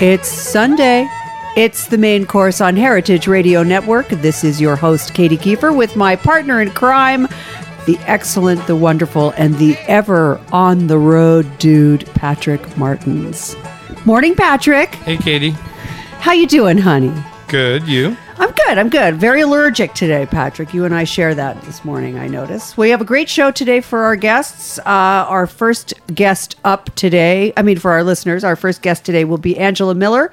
It's Sunday. It's the main course on Heritage Radio Network. This is your host, Katy Keiffer, with my partner in crime, the excellent, the wonderful, and the ever on the road dude, Patrick Martins. Morning, Patrick. Hey, Katy. How you doing, honey? Good. You? I'm good. I'm good. Very allergic today, Patrick. You and I share that this morning, I noticed. We have a great show today for our guests. Uh, our first guest up today, I mean, for our listeners, our first guest today will be Angela Miller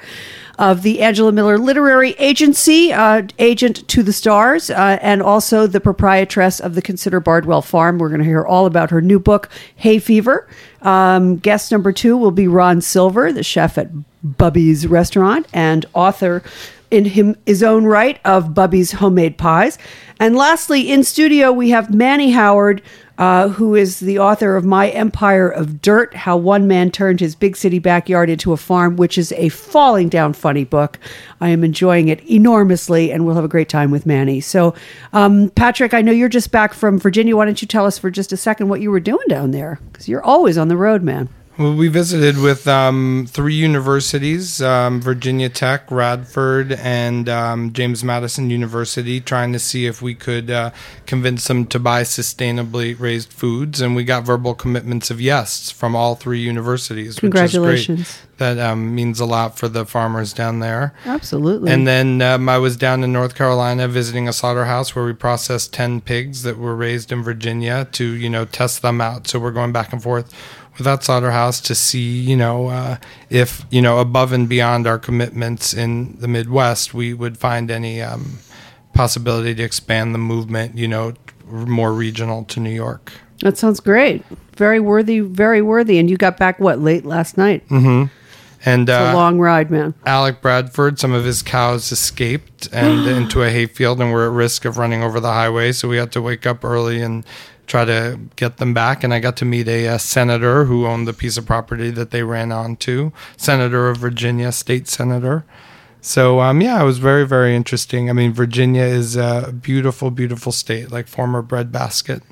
of the Angela Miller Literary Agency, uh, agent to the stars, uh, and also the proprietress of the Consider Bardwell Farm. We're going to hear all about her new book, Hay Fever. Um, guest number two will be Ron Silver, the chef at Bubby's Restaurant and author in him, his own right of Bubby's Homemade Pies. And lastly, in studio, we have Manny Howard, uh, who is the author of My Empire of Dirt How One Man Turned His Big City Backyard into a Farm, which is a falling down funny book. I am enjoying it enormously, and we'll have a great time with Manny. So, um, Patrick, I know you're just back from Virginia. Why don't you tell us for just a second what you were doing down there? Because you're always on the road, man. Well, we visited with um, three universities um, Virginia Tech, Radford, and um, James Madison University, trying to see if we could uh, convince them to buy sustainably raised foods. And we got verbal commitments of yes from all three universities. Congratulations. That um, means a lot for the farmers down there. Absolutely. And then um, I was down in North Carolina visiting a slaughterhouse where we processed 10 pigs that were raised in Virginia to, you know, test them out. So we're going back and forth that slaughterhouse to see, you know, uh, if you know above and beyond our commitments in the Midwest, we would find any um, possibility to expand the movement, you know, more regional to New York. That sounds great. Very worthy, very worthy. And you got back what late last night? Mm-hmm. And It's a uh, long ride, man. Alec Bradford, some of his cows escaped and into a hayfield and were at risk of running over the highway. So we had to wake up early and try to get them back. And I got to meet a, uh senator who owned the piece of property that they ran onto, senator of Virginia, state senator. So um, yeah, it was very very interesting. I mean, Virginia is a beautiful, beautiful state, like former breadbasket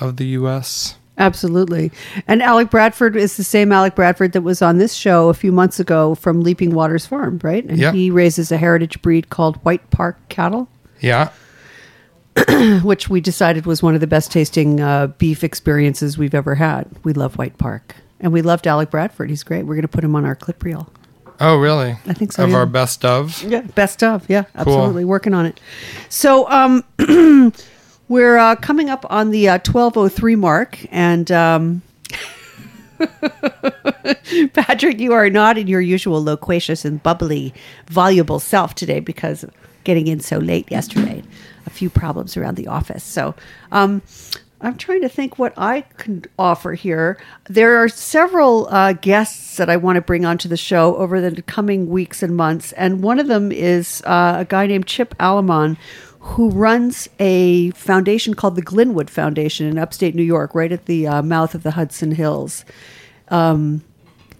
of the U.S. Absolutely. And Alec Bradford is the same Alec Bradford that was on this show a few months ago from Leaping Waters Farm, right? And Yep. he raises a heritage breed called White Park cattle, Yeah, which we decided was one of the best tasting uh, beef experiences we've ever had. We love White Park. And we loved Alec Bradford. He's great. We're going to put him on our clip reel. Oh, really? I think so, Of yeah. our best of. Yeah, best of. Yeah, absolutely. Working on it. So, um, we're uh, coming up on the uh, 1203 mark. And, um, Patrick, you are not in your usual loquacious and bubbly, voluble self today because of getting in so late yesterday. A few problems around the office. So, um, I'm trying to think what I can offer here. There are several uh, guests that I want to bring onto the show over the coming weeks and months, and one of them is uh, a guy named Chip Alamon, who runs a foundation called the Glynwood Foundation in upstate New York, right at the uh, mouth of the Hudson Hills. Um,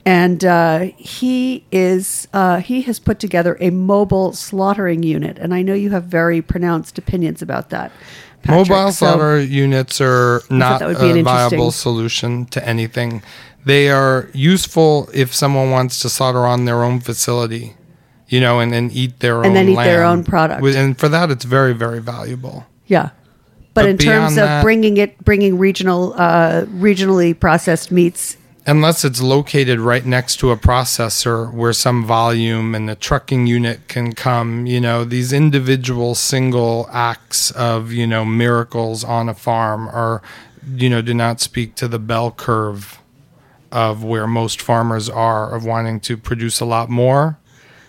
and uh, he is uh, he has put together a mobile slaughtering unit, and I know you have very pronounced opinions about that. Patrick. Mobile So- slaughter units are not a viable solution to anything. They are useful if someone wants to slaughter on their own facility, you know, and, and eat their own And then eat their own product. And for that, it's very, very valuable. Yeah. But, But in terms of that- bringing it, bringing regional, uh, regionally processed meats, Unless it's located right next to a processor where some volume and the trucking unit can come, you know, these individual single acts of, you know, miracles on a farm are, you know, do not speak to the bell curve of where most farmers are of wanting to produce a lot more,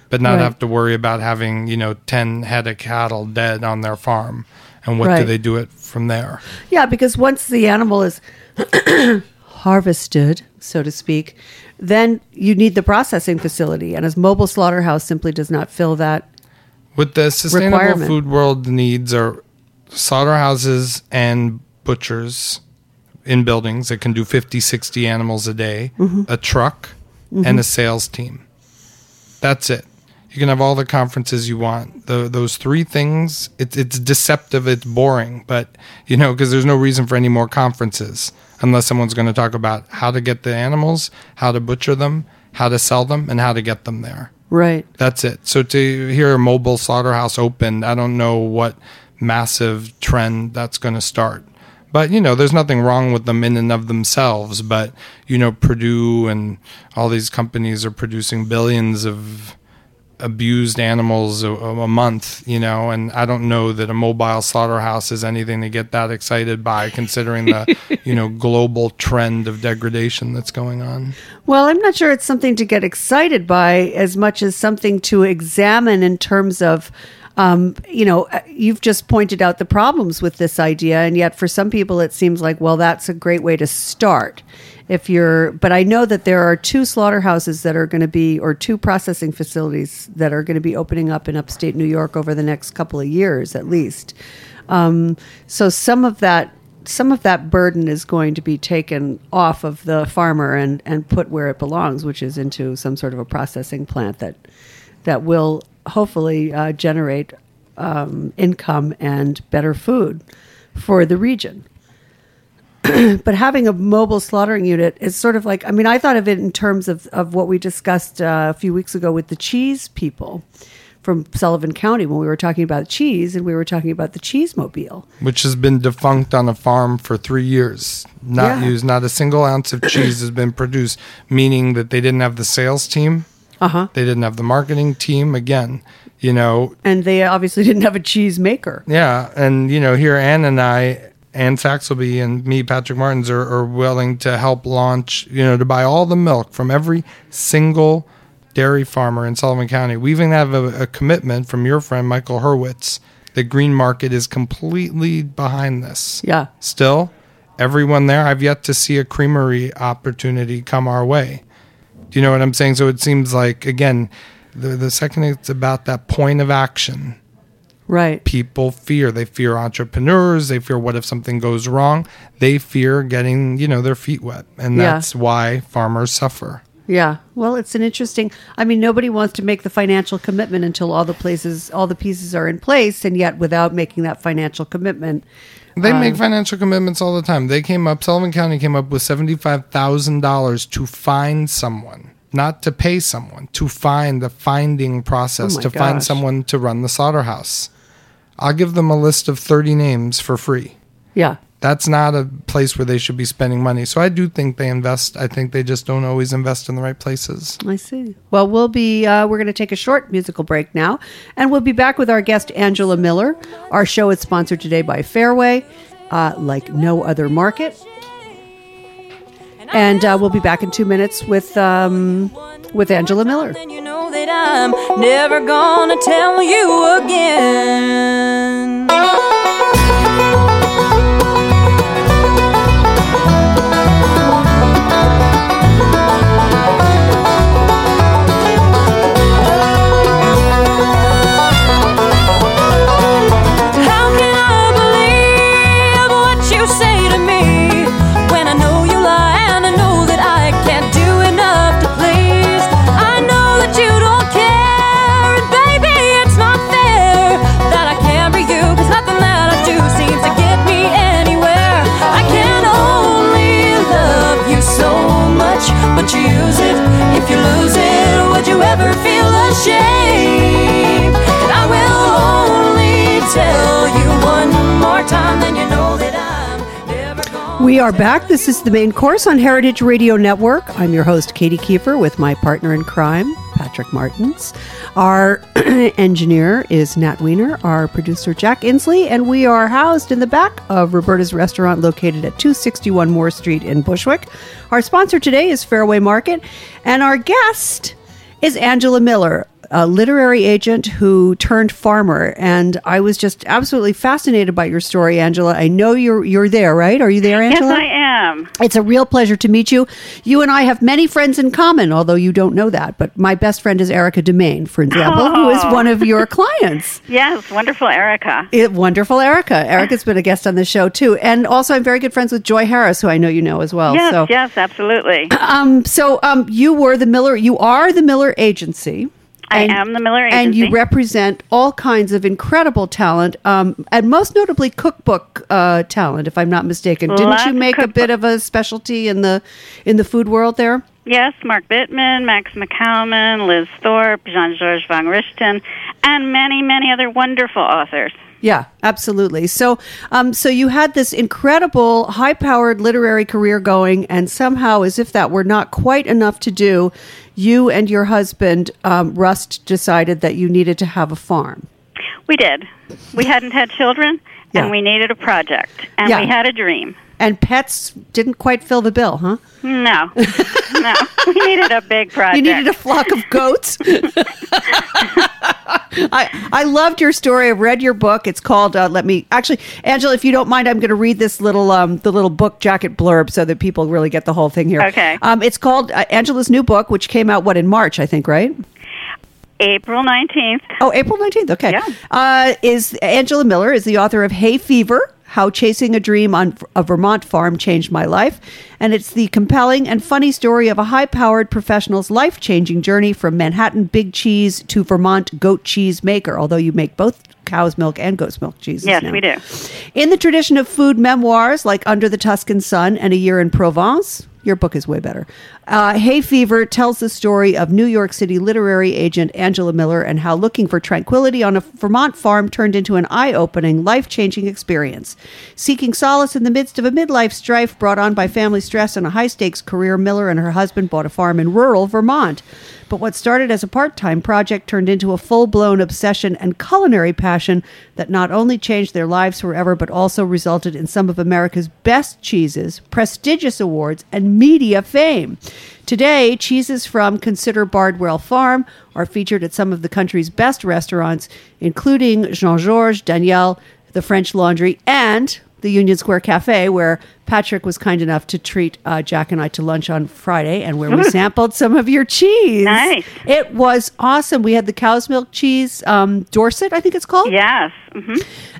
but not Right. have to worry about having, you know, 10 head of cattle dead on their farm. And what do they do it from there? yeah, because once the animal is harvested, so to speak, then you need the processing facility, and a mobile slaughterhouse simply does not fill that. With the sustainable food world needs are slaughterhouses and butchers in buildings that can do 50, 60 animals a day, Mm-hmm. a truck, and a sales team. That's it. You can have all the conferences you want. The, those three things, it, it's deceptive, it's boring, but, you know, because there's no reason for any more conferences unless someone's going to talk about how to get the animals, how to butcher them, how to sell them, and how to get them there. Right. That's it. So to hear a mobile slaughterhouse open, I don't know what massive trend that's going to start. But you know, there's nothing wrong with them in and of themselves. But you know, Perdue and all these companies are producing billions of abused animals a, a, month, you know, and I don't know that a mobile slaughterhouse is anything to get that excited by, considering the you know global trend of degradation that's going on. Well, I'm not sure it's something to get excited by as much as something to examine in terms of. Um, you know, uh, you've just pointed out the problems with this idea, and yet for some people it seems like, well, that's a great way to start. If you're but i know that there are two slaughterhouses that are going to be or two processing facilities that are going to be opening up in upstate new york over the next couple of years at least. Um, so some of that some of that burden is going to be taken off of the farmer and, and put where it belongs, which is into some sort of a processing plant that that will hopefully uh, generate um, income and better food for the region. but having a mobile slaughtering unit is sort of like I mean I thought of it in terms of of what we discussed uh, a few weeks ago with the cheese people from Sullivan County when we were talking about cheese and we were talking about the cheese mobile which has been defunct on a farm for 3 years not Yeah. used not a single ounce of cheese has been produced meaning that they didn't have the sales team uh-huh they didn't have the marketing team again you know and they obviously didn't have a cheese maker Yeah, and you know, here Ann and I, Ann Saxelby and me, Patrick Martins, are, are willing to help launch. You know, to buy all the milk from every single dairy farmer in Sullivan County. We even have a, a commitment from your friend Michael Hurwitz. The green market is completely behind this. yeah Still, everyone there, I've yet to see a creamery opportunity come our way. Do you know what I'm saying? So it seems like again, the the second it's about that point of action right people fear. They fear entrepreneurs. They fear what if something goes wrong. They fear getting, you know, their feet wet. And Yeah. that's why farmers suffer. Yeah. Well, it's an interesting. I mean, nobody wants to make the financial commitment until all the places, all the pieces are in place, and yet without making that financial commitment. They Um, make financial commitments all the time. They came up, Sullivan County came up with $75,000 to find someone, not to pay someone, to find the finding process, Oh my to find gosh. someone to run the slaughterhouse. I'll give them a list of 30 names for free. Yeah. That's not a place where they should be spending money. So I do think they invest. I think they just don't always invest in the right places. I see. Well, we'll be uh, we're going to take a short musical break now, and we'll be back with our guest Angela Miller. Our show is sponsored today by Fairway, uh, like no other market, and uh, we'll be back in two minutes with um, with Angela Miller. Then you know that I'm never gonna tell you again. And I will only tell you one more time, you know that I'm never gonna. We are back. This is the main course on Heritage Radio Network. I'm your host, Katy Keiffer, with my partner in crime, Patrick Martins. Our engineer is Nat Weiner, our producer, Jack Inslee, and we are housed in the back of Roberta's Restaurant located at 261 Moore Street in Bushwick. Our sponsor today is Fairway Market, and our guest is Angela Miller, a literary agent who turned farmer. And I was just absolutely fascinated by your story, Angela. I know you're you're there, right? Are you there, Angela? Yes, I am. It's a real pleasure to meet you. You and I have many friends in common, although you don't know that. But my best friend is Erica De Mane, for example, who is Oh. one of your clients. Yes, wonderful, Erica. It, wonderful Erica. Erica's been a guest on the show too, and also I'm very good friends with Joy Harris, who I know you know as well. Yes, so, yes, absolutely. um, so um, you were the Miller. You are the Miller Agency. I am the Miller Agency. and you represent all kinds of incredible talent, um, and most notably cookbook uh, talent, if I'm not mistaken. Didn't you make a bit of a specialty in the in the food world there? Yes, Mark Bittman, Max McCalman, Liz Thorpe, Jean Georges Vongerichten, and many, many other wonderful authors. Yeah, absolutely. So, um, so you had this incredible, high-powered literary career going, and somehow, as if that were not quite enough to do, you and your husband um, Russ decided that you needed to have a farm. We did. We hadn't had children, Yeah. and we needed a project, and Yeah. we had a dream. And pets didn't quite fill the bill, huh? No, no, we needed a big project. You needed a flock of goats. I I loved your story. I've read your book. It's called. Uh, let me actually, Angela, if you don't mind, I'm going to read this little um the little book jacket blurb so that people really get the whole thing here. Okay. Um, it's called uh, Angela's new book, which came out what in March, I think, right? April nineteenth. Oh, April 19th. Okay. Yeah. Uh, is Angela Miller is the author of Hay Fever, How Chasing a Dream on a Vermont Farm Changed My Life. And it's the compelling and funny story of a high powered professional's life changing journey from Manhattan big cheese to Vermont goat cheese maker, although you make both cow's milk and goat's milk cheeses. Yes, now. we do. In the tradition of food memoirs like Under the Tuscan Sun and A Year in Provence, your book is way better. Uh, Hay Fever tells the story of New York City literary agent Angela Miller and how looking for tranquility on a Vermont farm turned into an eye opening, life changing experience. Seeking solace in the midst of a midlife strife brought on by family stress and a high stakes career, Miller and her husband bought a farm in rural Vermont. But what started as a part time project turned into a full blown obsession and culinary passion that not only changed their lives forever, but also resulted in some of America's best cheeses, prestigious awards, and media fame. Today, cheeses from Consider Bardwell Farm are featured at some of the country's best restaurants, including Jean Georges, Daniel, the French Laundry, and the Union Square Cafe, where Patrick was kind enough to treat uh, Jack and I to lunch on Friday, and where we sampled some of your cheese. Nice. It was awesome. We had the cow's milk cheese, um, Dorset, I think it's called. Yes. hmm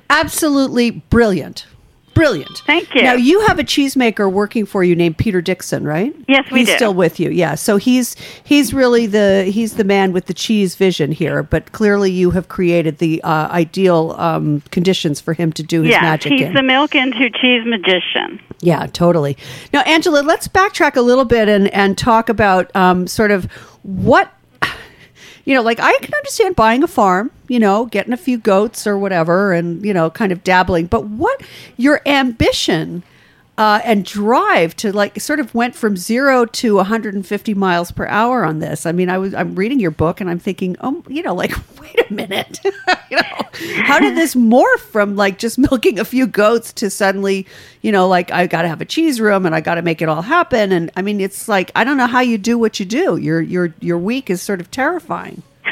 Absolutely brilliant. Brilliant. Thank you. Now you have a cheesemaker working for you named Peter Dixon, right? Yes, we he's do. still with you. Yeah. So he's he's really the he's the man with the cheese vision here. But clearly, you have created the uh, ideal um, conditions for him to do his Yes, magic he's in. the milk into cheese magician. Yeah, totally. Now, Angela, let's backtrack a little bit and and talk about um, sort of what you know. Like, I can understand buying a farm, you know, getting a few goats or whatever, and you know, kind of dabbling. But what your ambition? Uh, and drive to like sort of went from zero to 150 miles per hour on this. I mean, I was I'm reading your book and I'm thinking, oh, you know, like wait a minute, you know, how did this morph from like just milking a few goats to suddenly, you know, like I got to have a cheese room and I got to make it all happen. And I mean, it's like I don't know how you do what you do. Your your your week is sort of terrifying.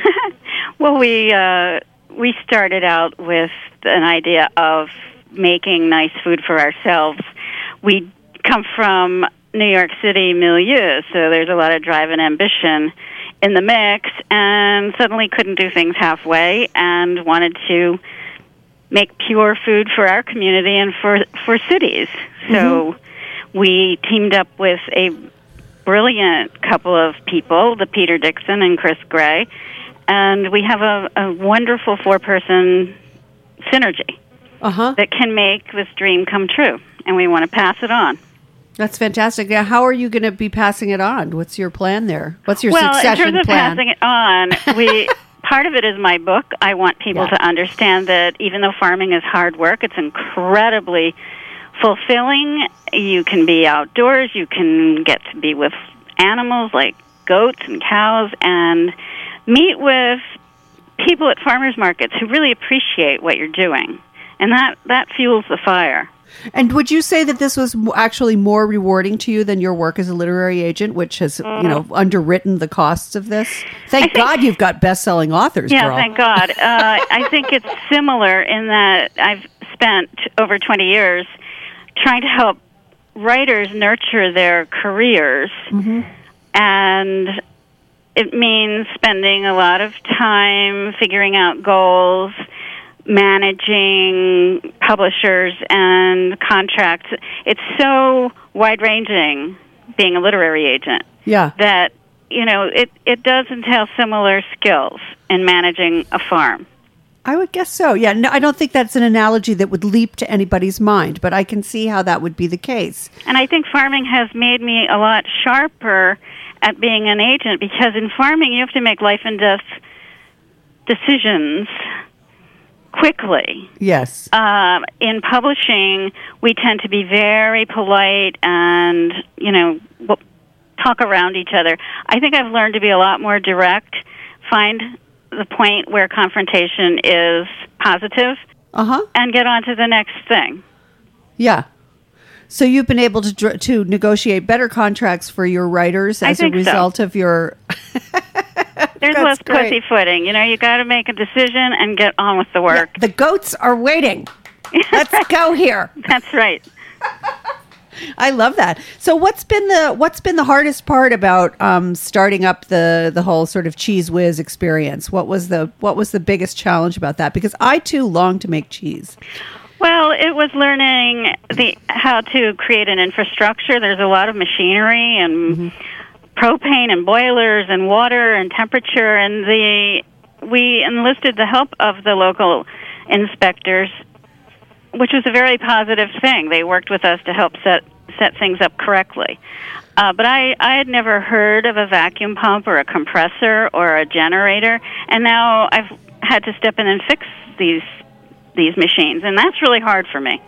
Well, we uh, we started out with an idea of making nice food for ourselves. We come from New York City milieu, so there's a lot of drive and ambition in the mix, and suddenly couldn't do things halfway, and wanted to make pure food for our community and for for cities. So mm-hmm. we teamed up with a brilliant couple of people, the Peter Dixon and Chris Gray, and we have a, a wonderful four person synergy Uh huh. that can make this dream come true, and we want to pass it on. That's fantastic. Now, how are you going to be passing it on? What's your plan there? What's your well, in terms of plan? passing it on, we part of it is my book. I want people Yeah. to understand that even though farming is hard work, it's incredibly fulfilling. You can be outdoors. You can get to be with animals like goats and cows, and meet with people at farmers markets who really appreciate what you're doing, and that that fuels the fire. And would you say that this was actually more rewarding to you than your work as a literary agent, which has, you know, underwritten the costs of this? Thank Mm. think- God you've got best-selling authors, Yeah, girl. thank God. Uh, I think it's similar in that I've spent over 20 years trying to help writers nurture their careers. And it means spending a lot of time figuring out goals, managing publishers and contracts. It's so wide ranging being a literary agent yeah. that you know it it does entail similar skills in managing a farm. I would guess so. Yeah, no, I don't think that's an analogy that would leap to anybody's mind, but I can see how that would be the case. And I think farming has made me a lot sharper at being an agent because in farming you have to make life and death decisions quickly. Yes. Um, in publishing, we tend to be very polite and, you know, talk around each other. I think I've learned to be a lot more direct, find the point where confrontation is positive, Uh huh. and get on to the next thing. Yeah. So you've been able to to negotiate better contracts for your writers as a think so. result of your. There's less great. pussyfooting. You know, you got to make a decision and get on with the work. The goats are waiting. Let's go here. That's right. I love that. So what's been the what's been the hardest part about um, starting up the the whole sort of cheese whiz experience? What was the what was the biggest challenge about that? Because I too long to make cheese. Well, it was learning the how to create an infrastructure. There's a lot of machinery and propane and boilers and water and temperature and the we enlisted the help of the local inspectors which was a very positive thing. They worked with us to help set set things up correctly. Uh, but I, I had never heard of a vacuum pump or a compressor or a generator, and now I've had to step in and fix these these machines, and that's really hard for me.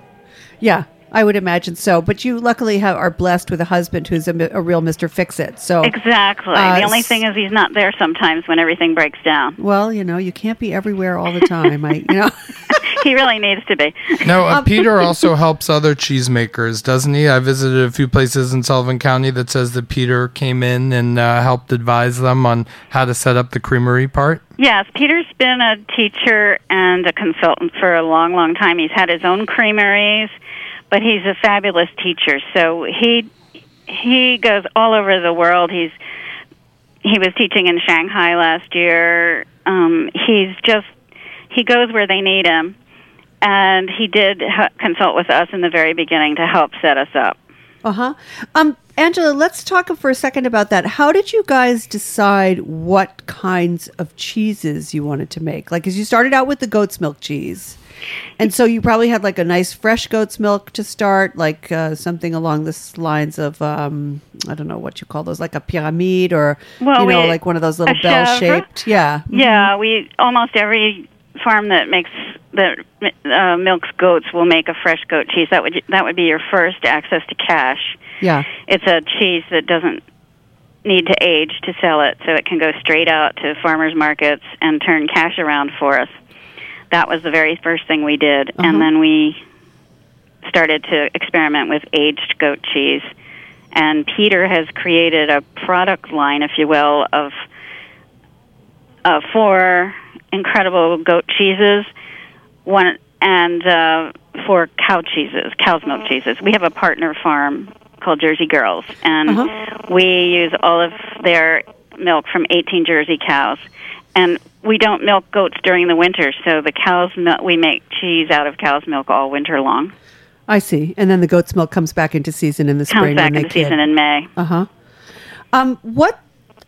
Yeah, I would imagine so. But you luckily have, are blessed with a husband who's a, a real Mister Fix It. So Exactly. Uh, the only thing is he's not there sometimes when everything breaks down. well, you know, you can't be everywhere all the time. I you know. he really needs to be. No, uh, Peter also helps other cheesemakers, doesn't he? I visited a few places in Sullivan County that says that Peter came in and uh, helped advise them on how to set up the creamery part. Yes, Peter's been a teacher and a consultant for a long, long time. He's had his own creameries, but he's a fabulous teacher. So he he goes all over the world. He's he was teaching in Shanghai last year. Um, he's just he goes where they need him, and he did h- consult with us in the very beginning to help set us up. Uh huh. Um, Angela, let's talk for a second about that. How did you guys decide what kinds of cheeses you wanted to make? Like, as you started out with the goat's milk cheese, and so you probably had like a nice fresh goat's milk to start, like uh, something along the lines of um, I don't know what you call those, like a pyramid or Well, you know, we- like one of those little bell shaped. Yeah. Yeah, we almost every farm that makes that uh, milks goats will make a fresh goat cheese. That would that would be your first access to cash. Yeah. It's a cheese that doesn't need to age to sell it, so it can go straight out to farmers markets and turn cash around for us. That was the very first thing we did, Uh-huh. and then we started to experiment with aged goat cheese. And Peter has created a product line, if you will, of uh, four incredible goat cheeses, one and uh, four cow cheeses, cow's milk cheeses. We have a partner farm called Jersey Girls, and Uh-huh. we use all of their milk from 18 Jersey cows. And we don't milk goats during the winter, so the cows milk, we make cheese out of cow's milk all winter long. I see. And then the goat's milk comes back into season in the Comes spring back when they into season in May. Uh huh. Um, what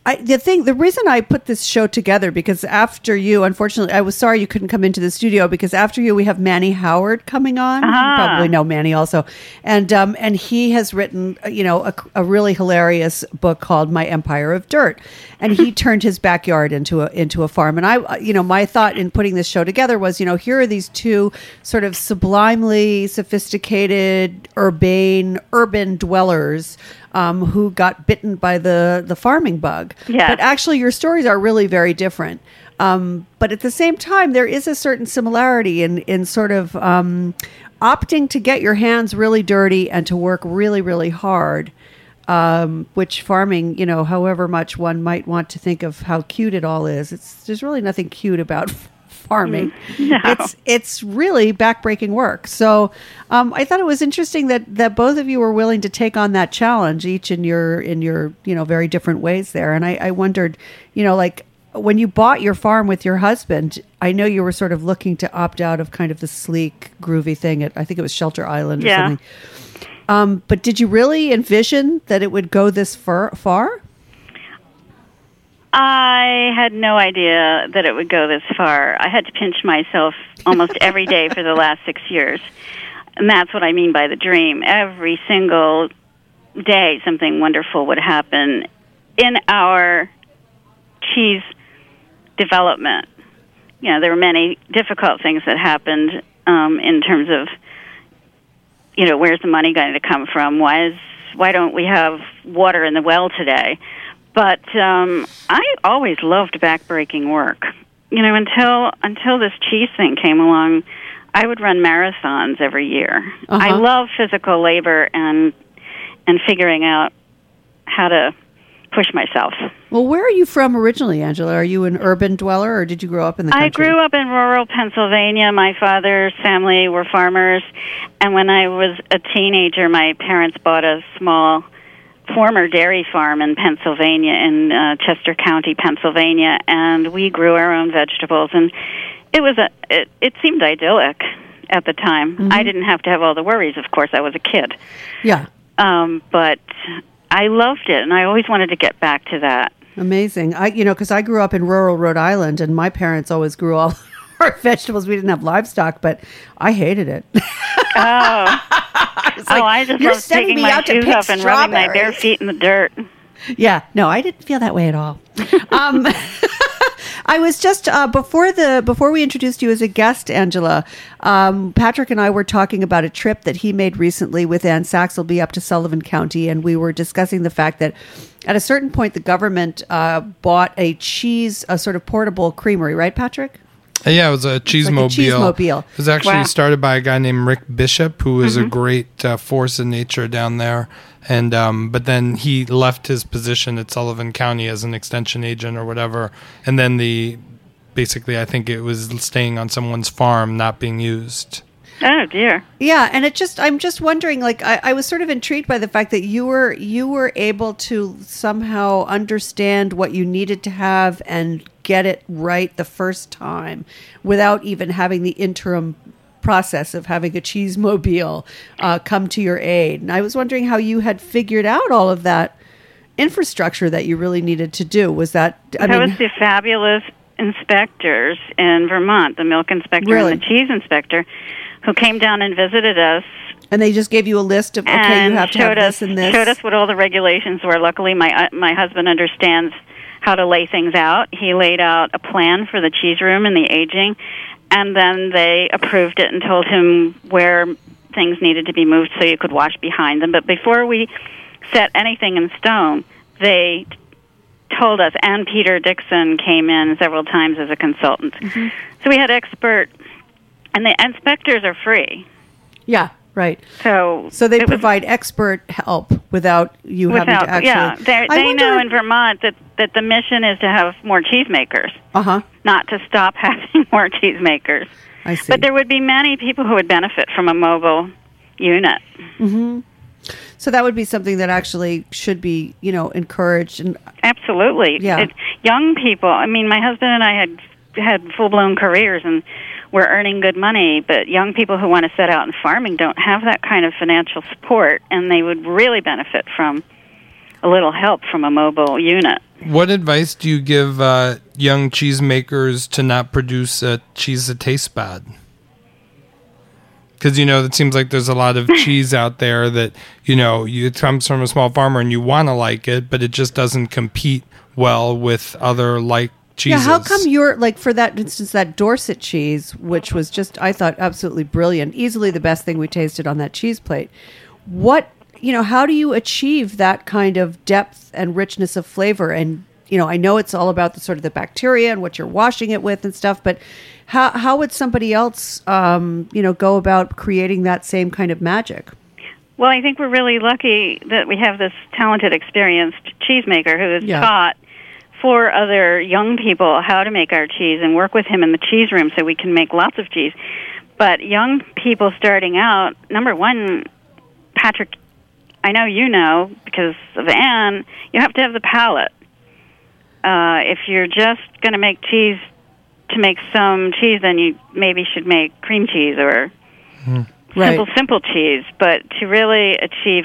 I, the thing, the reason I put this show together because after you, unfortunately, I was sorry you couldn't come into the studio because after you, we have Manny Howard coming on. You Ah. probably know Manny also, and um, and he has written, you know, a, a really hilarious book called My Empire of Dirt, and he turned his backyard into a into a farm. And I, uh, you know, my thought in putting this show together was, you know, here are these two sort of sublimely sophisticated, urbane, urban dwellers um, who got bitten by the the farming bug. Yes. But actually, your stories are really very different. Um, but at the same time, there is a certain similarity in in sort of um, opting to get your hands really dirty and to work really really hard. Um, which farming, you know, however much one might want to think of how cute it all is, it's there's really nothing cute about farming. No. It's it's really backbreaking work. So um, I thought it was interesting that that both of you were willing to take on that challenge, each in your in your you know very different ways there. And I, I wondered, you know, like when you bought your farm with your husband, I know you were sort of looking to opt out of kind of the sleek, groovy thing at I think it was Shelter Island or Yeah. something. Um, but did you really envision that it would go this far? far? I had no idea that it would go this far. I had to pinch myself almost every day for the last six years. And that's what I mean by the dream. Every single day, something wonderful would happen in our cheese development, you know, there were many difficult things that happened um, in terms of, you know, where's the money going to come from? Why is why don't we have water in the well today? But um, I always loved backbreaking work. You know, until until this cheese thing came along, I would run marathons every year. I Uh-huh. love physical labor and and figuring out how to push myself. Well, where are you from originally, Angela? Are you an urban dweller or did you grow up in the country? I grew up in rural Pennsylvania. My father's family were farmers, and when I was a teenager, my parents bought a small former dairy farm in Pennsylvania, in uh, Chester County, Pennsylvania, and we grew our own vegetables, and it was a it, it seemed idyllic at the time. I didn't have to have all the worries. Of course, I was a kid, Yeah. um, but I loved it, and I always wanted to get back to that. Amazing. I, you know, because I grew up in rural Rhode Island, and my parents always grew all our vegetables. We didn't have livestock, but I hated it. Oh, It's oh, I just "You're love taking me my out to shoes pick off and rubbing my bare feet in the dirt. Yeah, no, I didn't feel that way at all. um, I was just uh, before the before we introduced you as a guest, Angela. Um, Patrick and I were talking about a trip that he made recently with Ann Saxelby up to Sullivan County, and we were discussing the fact that at a certain point the government uh, bought a cheese, a sort of portable creamery, right, Patrick? Uh, Yeah, it was a cheese like cheese-mobile. It was actually Wow. started by a guy named Rick Bishop, who was a great uh, force in nature down there. And um, but then he left his position at Sullivan County as an extension agent or whatever. And then the basically, I think it was staying on someone's farm, not being used. Oh dear. Yeah, and it just I'm just wondering, like I, I was sort of intrigued by the fact that you were you were able to somehow understand what you needed to have and get it right the first time without even having the interim process of having a cheese mobile uh, come to your aid. And I was wondering how you had figured out all of that infrastructure that you really needed to do. Was that I that mean, was the fabulous inspectors in Vermont, the milk inspector Really? and the cheese inspector, who came down and visited us and they just gave you a list of okay, you have to have us this and this. showed us what all the regulations were. Luckily, my uh, my husband understands how to lay things out. He laid out a plan for the cheese room and the aging, and then they approved it and told him where things needed to be moved so you could wash behind them. But before we set anything in stone, they told us, and Peter Dixon came in several times as a consultant. Mm-hmm. So we had expert, and the inspectors are free. yeah, right. So So they it was- provide expert help without you having to actually. yeah they I wonder- know in Vermont that that the mission is to have more cheesemakers Uh-huh. not to stop having more cheesemakers I see. but there would be many people who would benefit from a mobile unit Hmm. so that would be something that actually should be, you know, encouraged and absolutely Yeah. It, young people I mean my husband and I had had full blown careers and we're earning good money but young people who want to set out in farming don't have that kind of financial support and they would really benefit from a little help from a mobile unit What advice do you give uh, young cheesemakers to not produce a cheese that tastes bad? Because you know it seems like there's a lot of cheese out there that you know you, it comes from a small farmer and you want to like it, but it just doesn't compete well with other like cheeses. Yeah, how come you're like for that instance that Dorset cheese, which was just I thought absolutely brilliant, easily the best thing we tasted on that cheese plate. What you know, how do you achieve that kind of depth and richness of flavor? And you know, I know it's all about the sort of the bacteria and what you're washing it with and stuff, but how how would somebody else um, you know go about creating that same kind of magic? Well, I think we're really lucky that we have this talented, experienced cheesemaker who has Yeah. taught for other young people how to make our cheese and work with him in the cheese room so we can make lots of cheese. But young people starting out, number one, Patrick, I know you know because of Ann, you have to have the palate. Uh, if you're just going to make cheese to make some cheese, then you maybe should make cream cheese or Right. simple, simple cheese. But to really achieve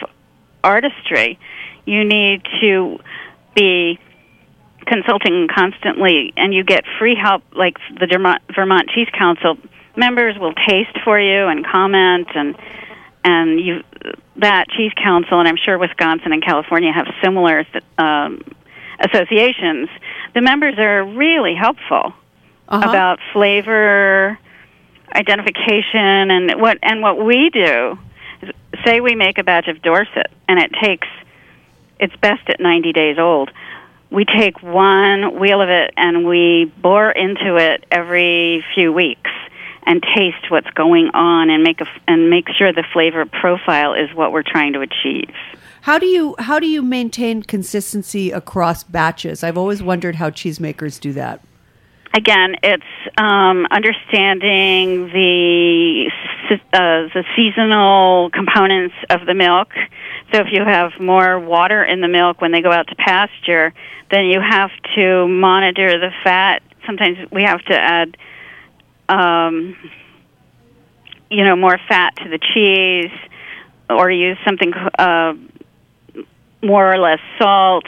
artistry, you need to be consulting constantly, and you get free help. Like the Vermont, Vermont Cheese Council members will taste for you and comment, and and you that Cheese Council, and I'm sure Wisconsin and California have similar um, associations, the members are really helpful Uh-huh. about flavor identification and what and what we do. is Say we make a batch of Dorset and it takes it's best at 90 days old. We take one wheel of it and we bore into it every few weeks and taste what's going on and make a and make sure the flavor profile is what we're trying to achieve. How do you how do you maintain consistency across batches? I've always wondered how cheesemakers do that. Again, it's um, understanding the uh, the seasonal components of the milk. So if you have more water in the milk when they go out to pasture, then you have to monitor the fat. Sometimes we have to add, um, you know, more fat to the cheese, or use something uh, more or less salt.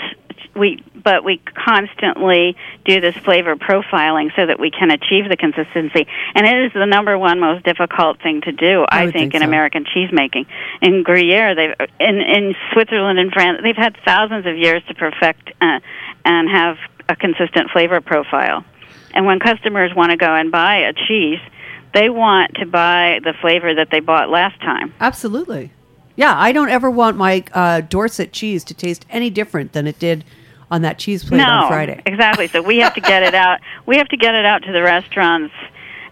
We but we constantly do this flavor profiling so that we can achieve the consistency. And it is the number one most difficult thing to do, I I, think, think in so. American cheese making. In Gruyere, they in in Switzerland and France, they've had thousands of years to perfect uh, and have a consistent flavor profile. And when customers want to go and buy a cheese, they want to buy the flavor that they bought last time. Absolutely. Yeah, I don't ever want my uh, Dorset cheese to taste any different than it did on that cheese plate no, on Friday. exactly. So we have to get it out. We have to get it out to the restaurants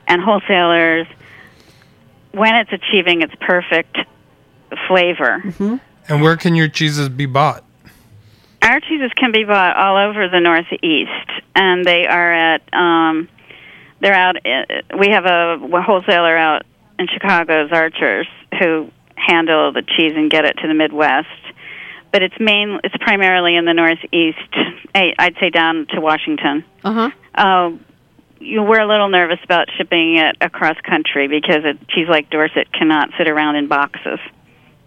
and wholesalers when it's achieving its perfect flavor. Mm-hmm. And where can your cheeses be bought? Our cheeses can be bought all over the Northeast, and they are at. Um, they're out. uh, We have a wholesaler out in Chicago's Archers who handle the cheese and get it to the Midwest. But it's main. It's primarily in the Northeast. I'd say down to Washington. Uh huh. Uh, you we're a little nervous about shipping it across country because a cheese like Dorset cannot sit around in boxes.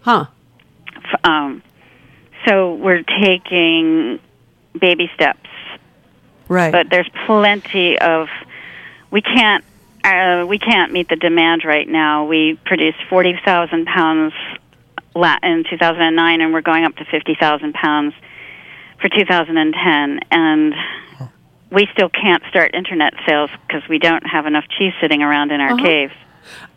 Huh. Um, so we're taking baby steps, Right. but there's plenty of. We can't. Uh, we can't meet the demand right now. We produce forty thousand pounds la- in 2009, and we're going up to fifty thousand pounds for 2010, and we still can't start internet sales because we don't have enough cheese sitting around in our Uh-huh. caves.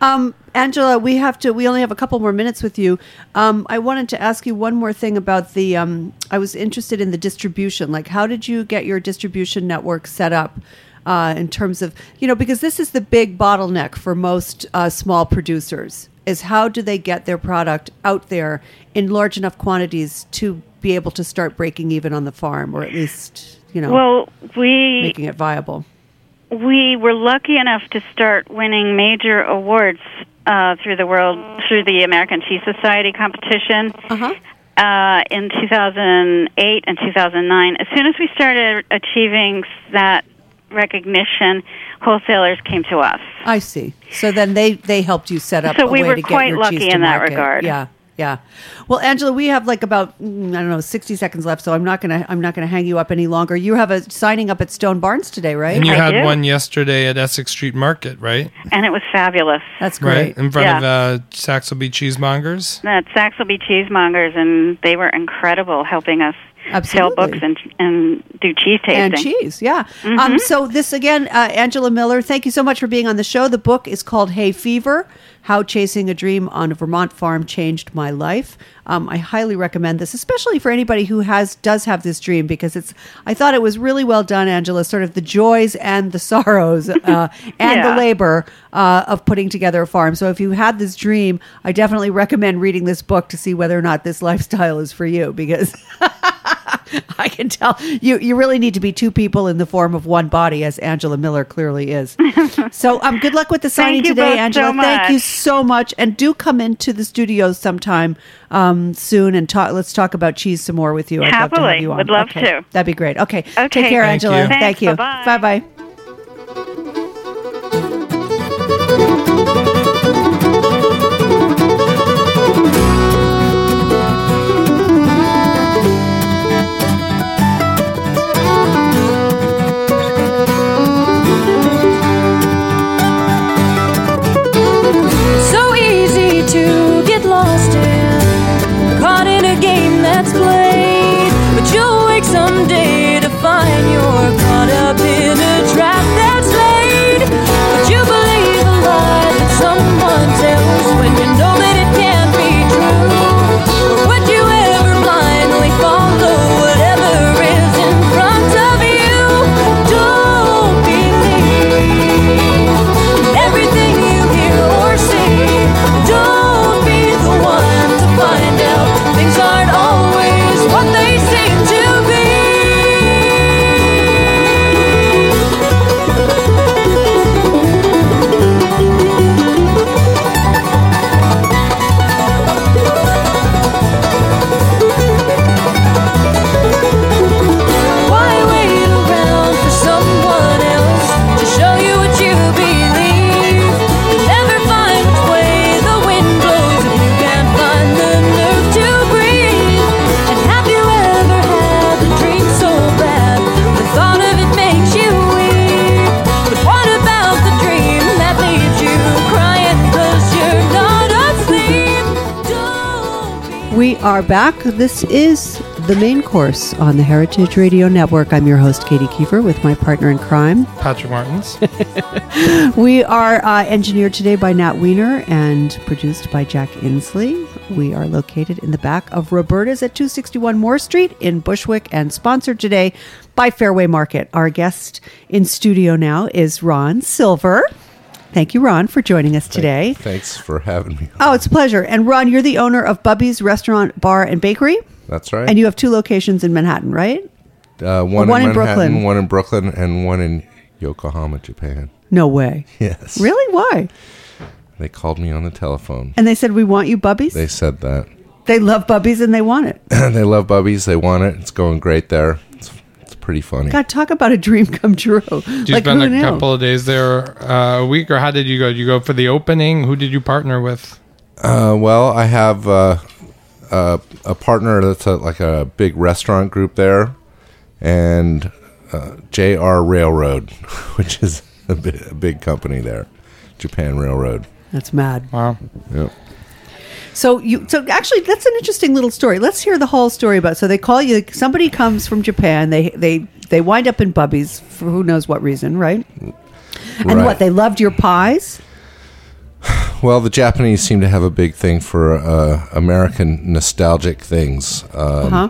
Um, Angela, we have to. We only have a couple more minutes with you. Um, I wanted to ask you one more thing about the. Um, I was interested in the distribution. Like, how did you get your distribution network set up? Uh, in terms of you know, because this is the big bottleneck for most uh, small producers is how do they get their product out there in large enough quantities to be able to start breaking even on the farm, or at least you know Well, we making it viable. we were lucky enough to start winning major awards uh, through the world through the American Cheese Society competition Uh-huh. uh, in 2008 and 2009. As soon as we started achieving that recognition, wholesalers came to us. I see. So then they they helped you set up So a we way were to get quite lucky in that market. regard. Yeah, yeah. Well, Angela, we have like about mm, I don't know sixty seconds left, so I'm not gonna I'm not gonna hang you up any longer. You have a signing up at Stone Barns today, right? And you I had do. one yesterday at Essex Street Market, right? And it was fabulous. That's great. Right in front Yeah. of uh, Saxelby Cheesemongers. At Saxelby Cheesemongers, and they were incredible helping us Absolutely. sell books and, and do cheese tasting. And cheese, yeah. Mm-hmm. Um, so this again, uh, Angela Miller. Thank you so much for being on the show. The book is called Hay Fever: How Chasing a Dream on a Vermont Farm Changed My Life. Um, I highly recommend this, especially for anybody who has does have this dream, because it's. I thought it was really well done, Angela. Sort of the joys and the sorrows uh, and the labor uh, of putting together a farm. So if you had this dream, I definitely recommend reading this book to see whether or not this lifestyle is for you, because. I can tell you you really need to be two people in the form of one body, as Angela Miller clearly is. so um good luck with the signing Thank you today, both Angela. so Thank you so much. And do come into the studio sometime um soon and talk let's talk about cheese some more with you. I'd love to have Happily. you on. Would love Okay. to. That'd be great. Okay. Okay. Take care, Thank Angela. you. Thank you. Bye bye. This is the main course on the Heritage Radio Network. I'm your host, Katy Keiffer, with my partner in crime. Patrick Martins. We are uh, engineered today by Nat Weiner and produced by Jack Inslee. We are located in the back of Roberta's at 261 Moore Street in Bushwick and sponsored today by Fairway Market. Our guest in studio now is Ron Silver. Thank you, Ron, for joining us today. Thanks for having me. Oh, it's a pleasure. And Ron, you're the owner of Bubby's Restaurant, Bar, and Bakery. That's right. And you have two locations in Manhattan, right? uh, one, one in in, Brooklyn. one in Brooklyn, and one in Yokohama, Japan. No way. Yes. Really? Why? They called me on the telephone. And they said, We want you, Bubby's? They They, said that. They love Bubby's and they want it. they love Bubby's. They want it. It's going great there. It's, it's pretty funny. God, talk about a dream come true. Did you like, spend a knew? couple of days there uh, a week, or how did you go? Did you go for the opening? Who did you partner with? Uh, well, I have uh, uh, a partner that's a, like a big restaurant group there, and uh, JR Railroad, which is a, bi- a big company there, Japan Railroad. That's mad. Wow. Yep. So you so actually that's an interesting little story. Let's hear the whole story about. So they call you. Somebody comes from Japan. They they they wind up in Bubby's for who knows what reason, right? And Right. what they loved your pies. Well, the Japanese seem to have a big thing for uh, American nostalgic things. Um, Huh?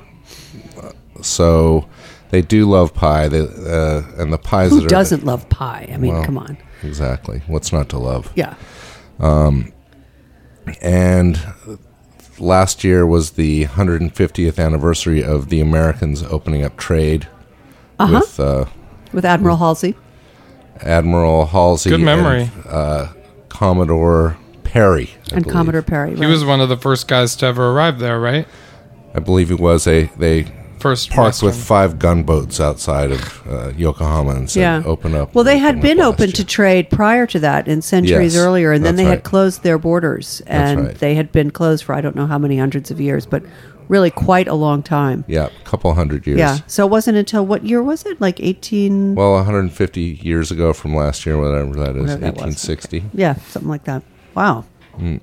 So they do love pie. They, uh, and the pies Who that doesn't love pie? I mean, Well, come on. exactly what's not to love. Yeah. And last year was the 150th anniversary of the Americans opening up trade Uh-huh. with uh, With Admiral Halsey. Admiral Halsey. Good memory. And, uh, Commodore Perry. I and believe. Commodore Perry. He was one of the first guys to ever arrive there, right? I believe he was a they First parked with five gunboats outside of uh, Yokohama and said, yeah. "Open up." Well, they had been open to trade prior to that in centuries Yes, earlier, and then that's they had closed their borders, and right. they had been closed for I don't know how many hundreds of years, but really quite a long time. Yeah, a couple hundred years. Yeah. So it wasn't until what year was it? Like 18. Well, 150 years ago from last year, whatever that is, Whatever that was. 1860. Yeah, something like that. Wow. Mm.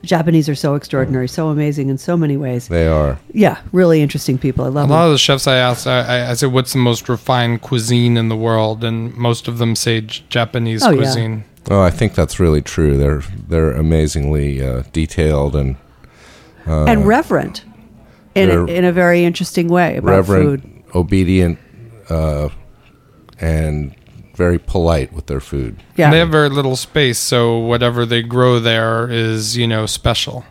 The Japanese are so extraordinary, so amazing in so many ways. They are. Yeah, really interesting people. I love them. a lot them. of the chefs I asked, I, I- I said, "What's the most refined cuisine in the world?" And most of them say Japanese Oh, yeah. cuisine. Oh, I think that's really true. They're they're amazingly uh, detailed and and reverent in a, uh, in a very interesting way about reverent, food. obedient, uh, and very polite with their food. Yeah. They have very little space, so whatever they grow there is, you know, special.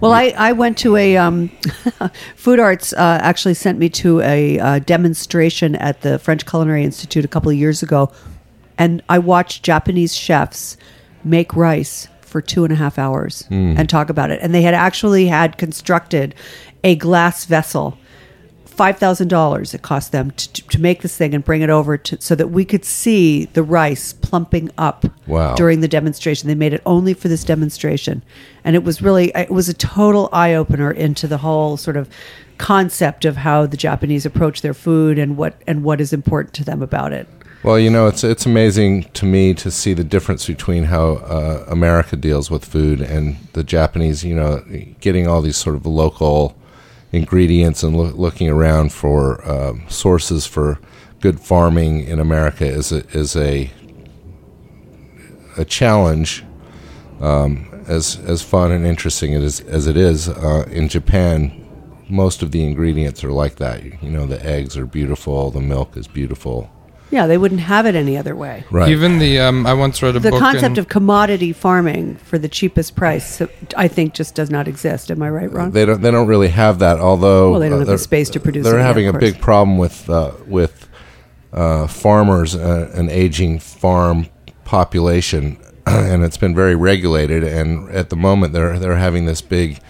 Well, I, I went to a um, food arts. Uh, actually, sent me to a uh, demonstration at the French Culinary Institute a couple of years ago, and I watched Japanese chefs make rice for two and a half hours and talk about it. And they had actually had constructed a glass vessel. Five thousand dollars it cost them to, to make this thing and bring it over to so that we could see the rice plumping up Wow. during the demonstration. They made it only for this demonstration, and it was really it was a total eye opener into the whole sort of concept of how the Japanese approach their food and what and what is important to them about it. Well, you know, it's it's amazing to me to see the difference between how uh, America deals with food and the Japanese. You know, getting all these sort of local ingredients and loo- looking around for um, sources for good farming in America is a, is a a challenge. Um, as as fun and interesting is, as it is uh, in Japan, most of the ingredients are like that. You know, the eggs are beautiful, the milk is beautiful. Yeah, they wouldn't have it any other way. Right. Even the um, I once read a book. The book. concept in- of commodity farming for the cheapest price, I think, just does not exist. Am I right, Ron? They don't. They don't really have that. Although Well, they don't uh, have the space to produce They're it, having of a big problem with uh, with uh, farmers, uh, an aging farm population, and it's been very regulated. And at the moment, they're they're having this big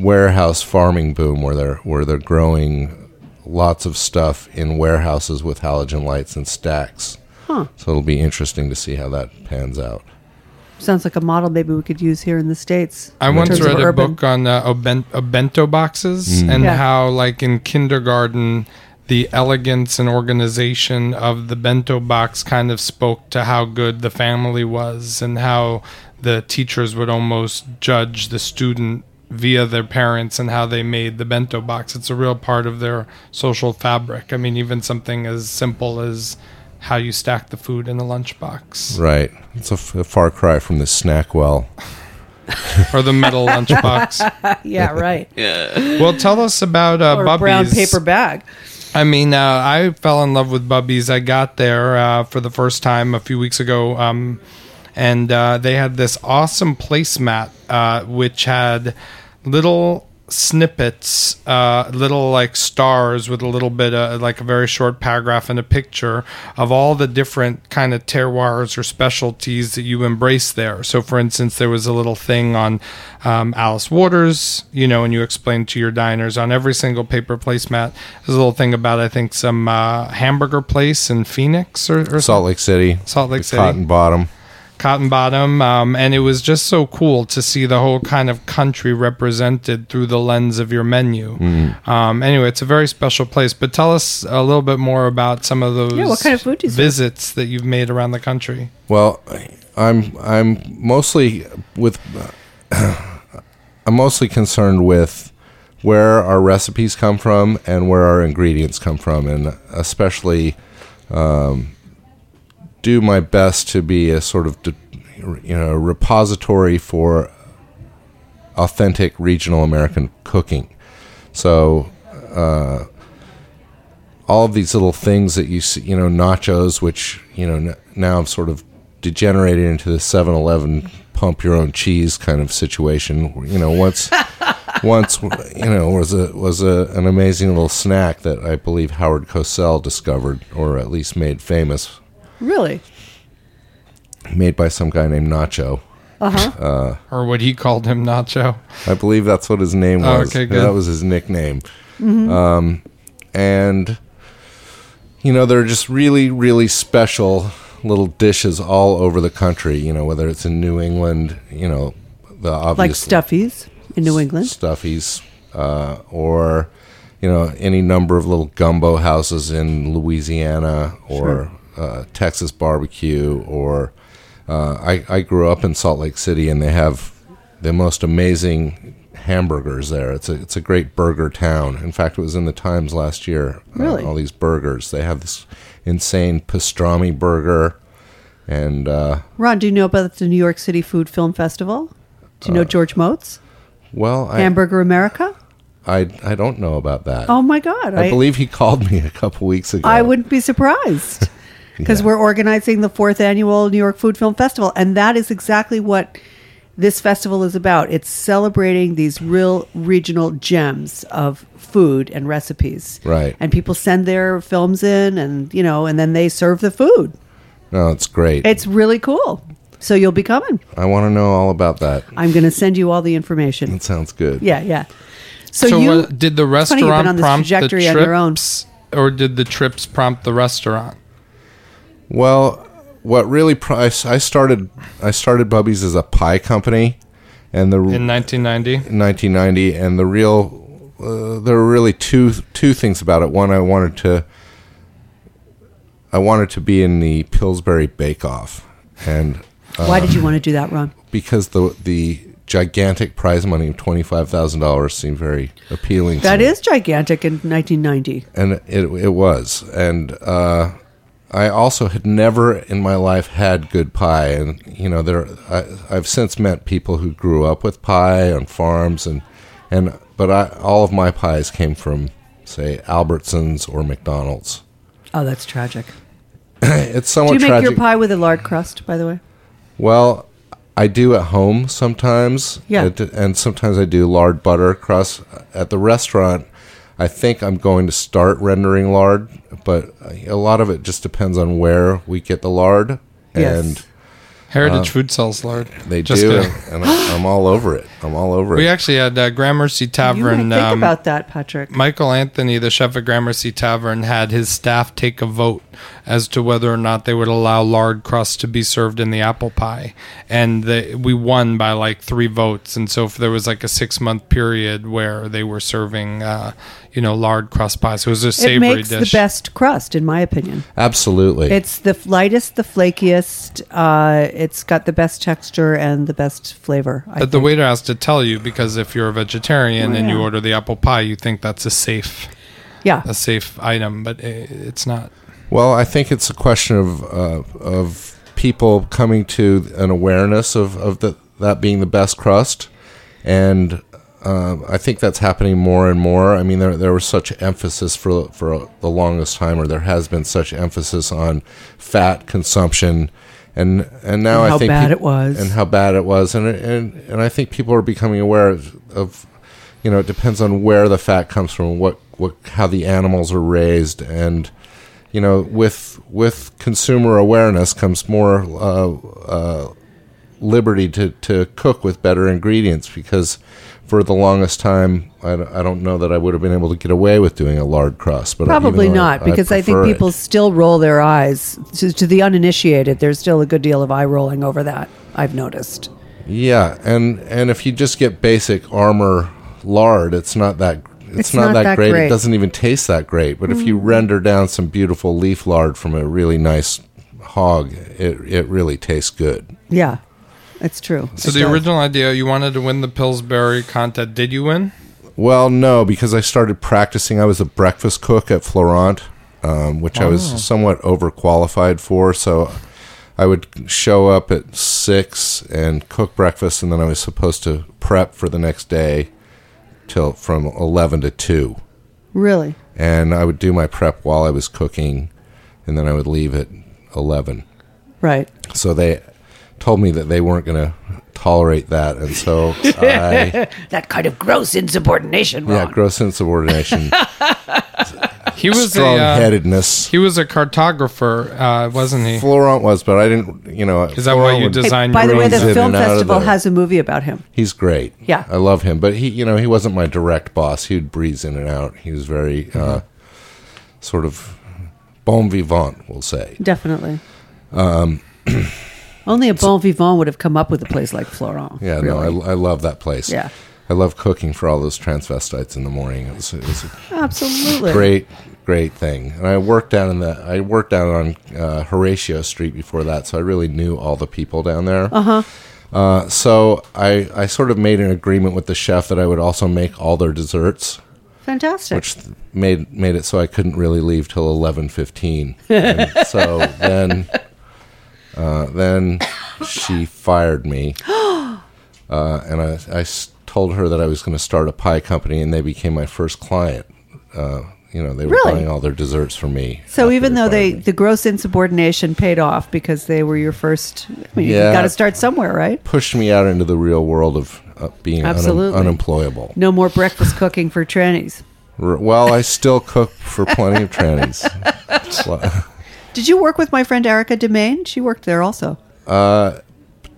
warehouse farming boom where they're where they're growing lots of stuff in warehouses with halogen lights and stacks. Huh. So it'll be interesting to see how that pans out. Sounds like a model maybe we could use here in the states. I once read a urban. book on uh, oben- bento boxes and Yeah. how, like in kindergarten, the elegance and organization of the bento box kind of spoke to how good the family was and how the teachers would almost judge the student via their parents and how they made the bento box. It's a real part of their social fabric. I mean, even something as simple as how you stack the food in a lunchbox Right. It's a, f- a far cry from the snack well. or the metal lunchbox. yeah, right. Well, tell us about uh, Or a Bubby's. brown paper bag. I mean, uh, I fell in love with Bubby's. I got there uh, for the first time a few weeks ago, um, and uh, they had this awesome placemat, uh, which had little snippets, uh, little like stars with a little bit of like a very short paragraph and a picture of all the different kind of terroirs or specialties that you embrace there. So, for instance, there was a little thing on um, Alice Waters, you know, and you explained to your diners on every single paper placemat. There's a little thing about I think some uh, hamburger place in Phoenix or, or Salt Lake City. Salt Lake City. Cotton Bottom. Cotton Bottom, um, and it was just so cool to see the whole kind of country represented through the lens of your menu. Um, anyway, it's a very special place. But tell us a little bit more about some of those Yeah, what kind of food do you visits that you've made around the country. Well, I'm I'm mostly with I'm mostly concerned with where our recipes come from and where our ingredients come from, and especially um, do my best to be a sort of you know repository for authentic regional American cooking. So uh, all of these little things that you see, you know, nachos, which you know n- now have sort of degenerated into the 7-Eleven pump your own cheese kind of situation. You know, once once you know was a was a an amazing little snack that I believe Howard Cosell discovered or at least made famous, Really? made by some guy named Nacho. Or what he called him, Nacho. I believe that's what his name Oh, was. okay, good. That was his nickname. Um, and you know, they're just really, really special little dishes all over the country. You know, whether it's in New England, you know, the obvious Like stuffies in New England? stuffies, uh, or you know, any number of little gumbo houses in Louisiana or uh, Texas barbecue. Or uh, I, I grew up in Salt Lake City, and they have the most amazing hamburgers there. It's a it's a great burger town. In fact, it was in the Times last year. uh, Really? all these burgers. They have this insane pastrami burger, and uh, Ron, do you know about the New York City Food Film Festival? Do you know George Motz? well, I, Hamburger America? I I don't know about that. Oh my God. I, believe he called me a couple weeks ago. I wouldn't be surprised because Yeah. we're organizing the fourth annual New York Food Film Festival, and that is exactly what this festival is about. It's celebrating these real regional gems of food and recipes. Right. And people send their films in, and you know, and then they serve the food. No, it's great. It's really cool. So you'll be coming. I want to know all about that. I'm going to send you all the information. It sounds good. Yeah, yeah. So, So, you what, did the it's funny you've been restaurant on this prompt the trajectory on your own. trips, or did the trips prompt the restaurant? Well, what really pro- I s- I started I started Bubby's as a pie company, and the In 1990, in 1990, and the real uh, there were really two two things about it. One, I wanted to I wanted to be in the Pillsbury Bake Off, and Why did you want to do that, Ron? because the the gigantic prize money of twenty five thousand dollars seemed very appealing. to That me. gigantic in 1990. and it it was and uh I also had never in my life had good pie and you know there I, I've since met people who grew up with pie on farms and and but I all of my pies came from say Albertsons or McDonald's Oh, that's tragic. it's so tragic. Do you make tragic your pie with a lard crust, by the way? well I do at home sometimes Yeah. And sometimes I do lard butter crust at the restaurant I think I'm going to start rendering lard, but a lot of it just depends on where we get the lard, Yes. and Heritage uh, Food sells lard. they Just do, kidding. and I'm all over it. I'm all over We it. actually had uh, Gramercy Tavern. might think um, about that, Patrick. Michael Anthony, the chef at Gramercy Tavern, had his staff take a vote as to whether or not they would allow lard crust to be served in the apple pie, and the, we won by like three votes. And so, if there was like a six month period where they were serving, uh, you know, lard crust pies, it was a savory It makes dish. the best crust, in my opinion. Absolutely. It's the lightest, the flakiest. Uh, it's got the best texture and the best flavor. I But the think. waiter asked to tell you because if you're a vegetarian Well, and you order the apple pie, you think that's a safe Yeah. a safe item, but it's not. Well, I think it's a question of uh, of people coming to an awareness of of the, that being the best crust, and uh, I think that's happening more and more. I mean, there there was such emphasis for for the longest time, or there has been such emphasis on fat consumption, and and now And I how think bad peop- it was. and how bad it was, and and and I think people are becoming aware of, of you know, it depends on where the fat comes from, what what how the animals are raised, and you know, with with consumer awareness comes more uh, uh, liberty to to cook with better ingredients because. For the longest time, I don't know that I would have been able to get away with doing a lard crust, but Probably not, because I, think prefer it. people still roll their eyes. To, to the uninitiated, there's still a good deal of eye rolling over that, I've noticed. Yeah, and and if you just get basic Armour lard, it's not that it's, It's not, not that, that great. great. It doesn't even taste that great. But if you Mm. render down some beautiful leaf lard from a really nice hog, it it really tastes good. Yeah, it's true. So It the does. original idea, you wanted to win the Pillsbury contest. Did you win? Well, no, because I started practicing. I was a breakfast cook at Florent, um, which I Oh. was somewhat overqualified for. So I would show up at six and cook breakfast, and then I was supposed to prep for the next day till from eleven to two. Really? and I would do my prep while I was cooking, and then I would leave at eleven. Right. So they told me that they weren't going to tolerate that, and so I That kind of gross insubordination, yeah, Ron. gross insubordination, He was a uh, strong-headedness. he was a cartographer, uh, wasn't he? Florent was, but I didn't. You know, Is that why Florent you would- Hey, designed by the way, rooms the film and out of festival there. has a movie about him. He's great. Yeah. I love him, but he, you know, he wasn't my direct boss. He would breeze in and out. He was very uh, sort of bon vivant, we'll say. Definitely. Um, Only a bon vivant would have come up with a place like Florent. Yeah, really. no, I, I love that place. Yeah. I love cooking for all those transvestites in the morning. It was, it was a Absolutely. great, great thing. And I worked down in the I worked down on uh, Horatio Street before that, so I really knew all the people down there. Uh-huh. So I I sort of made an agreement with the chef that I would also make all their desserts, Fantastic. which made made it so I couldn't really leave till eleven fifteen. so then. Uh, then she fired me, uh, and I told her that I was going to start a pie company, and they became my first client. Uh, you know, they were Really? buying all their desserts for me. so even though they me. the gross insubordination paid off because they were your first, I mean, you Yeah. got to start somewhere, right? pushed me out into the real world of uh, being un- Absolutely. unemployable. No more breakfast cooking for trannies. R- Well, I still cook for plenty of trannies. Did you work with my friend Erica De Mane? She worked there also.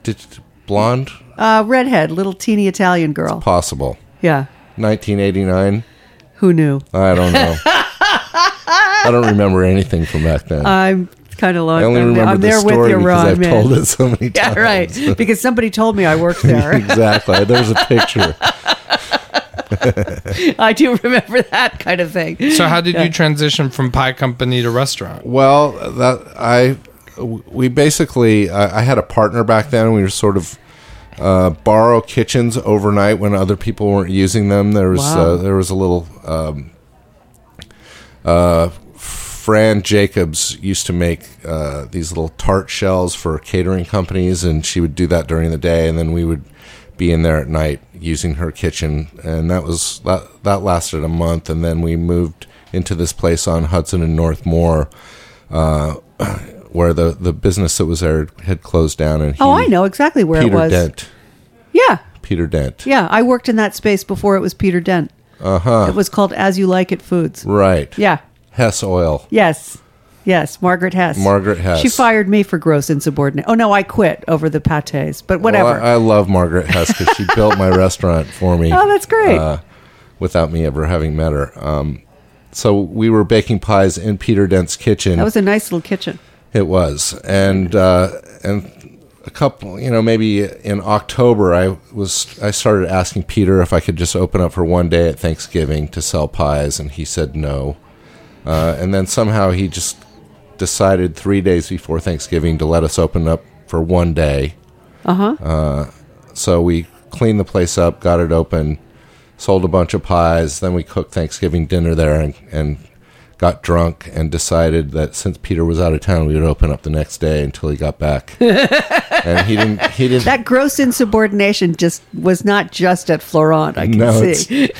Did blonde Uh, redhead, little teeny Italian girl. possible? Yeah. 1989. Who knew? I don't know. I don't remember anything from back then. I'm kind of long. I only I'm, remember I'm the there with story you, because Ron. I've man. told it so many times. Yeah, right. because somebody told me I worked there. exactly. There's a picture. I do remember that kind of thing. So how did Yeah. you transition from pie company to restaurant? Well, that I we basically I, I had a partner back then. We were sort of uh, borrow kitchens overnight when other people weren't using them. There was Wow. uh, there was a little. Um, uh, Fran Jacobs used to make uh, these little tart shells for catering companies, and she would do that during the day, and then we would be in there at night using her kitchen, and that was that that lasted a month, and then we moved into this place on Hudson and North Moore, uh, where the the business that was there had closed down, and Oh, I know exactly where Peter it was. Peter Dent, Yeah, Peter Dent, yeah. I worked in that space before it was Peter Dent. uh huh, It was called As You Like It Foods. right, Yeah. Hess Oil, Yes. Yes. Margaret Hess. Margaret Hess. She fired me for gross insubordinate. Oh no, I quit over the pates. But whatever. Well, I, I love Margaret Hess because she built my restaurant for me. Oh, that's great. Uh, without me ever having met her. Um, so we were baking pies in Peter Dent's kitchen. that was a nice little kitchen. it was, and uh, and a couple, you know, maybe in October, I was I started asking Peter if I could just open up for one day at Thanksgiving to sell pies, and he said no. Uh, and then somehow he just decided three days before Thanksgiving to let us open up for one day. Uh huh. So we cleaned the place up, got it open, sold a bunch of pies. Then we cooked Thanksgiving dinner there and, and got drunk and decided that since Peter was out of town, we would open up the next day until he got back. and he didn't. He didn't. That gross insubordination just was not just at Florent. I can no, see.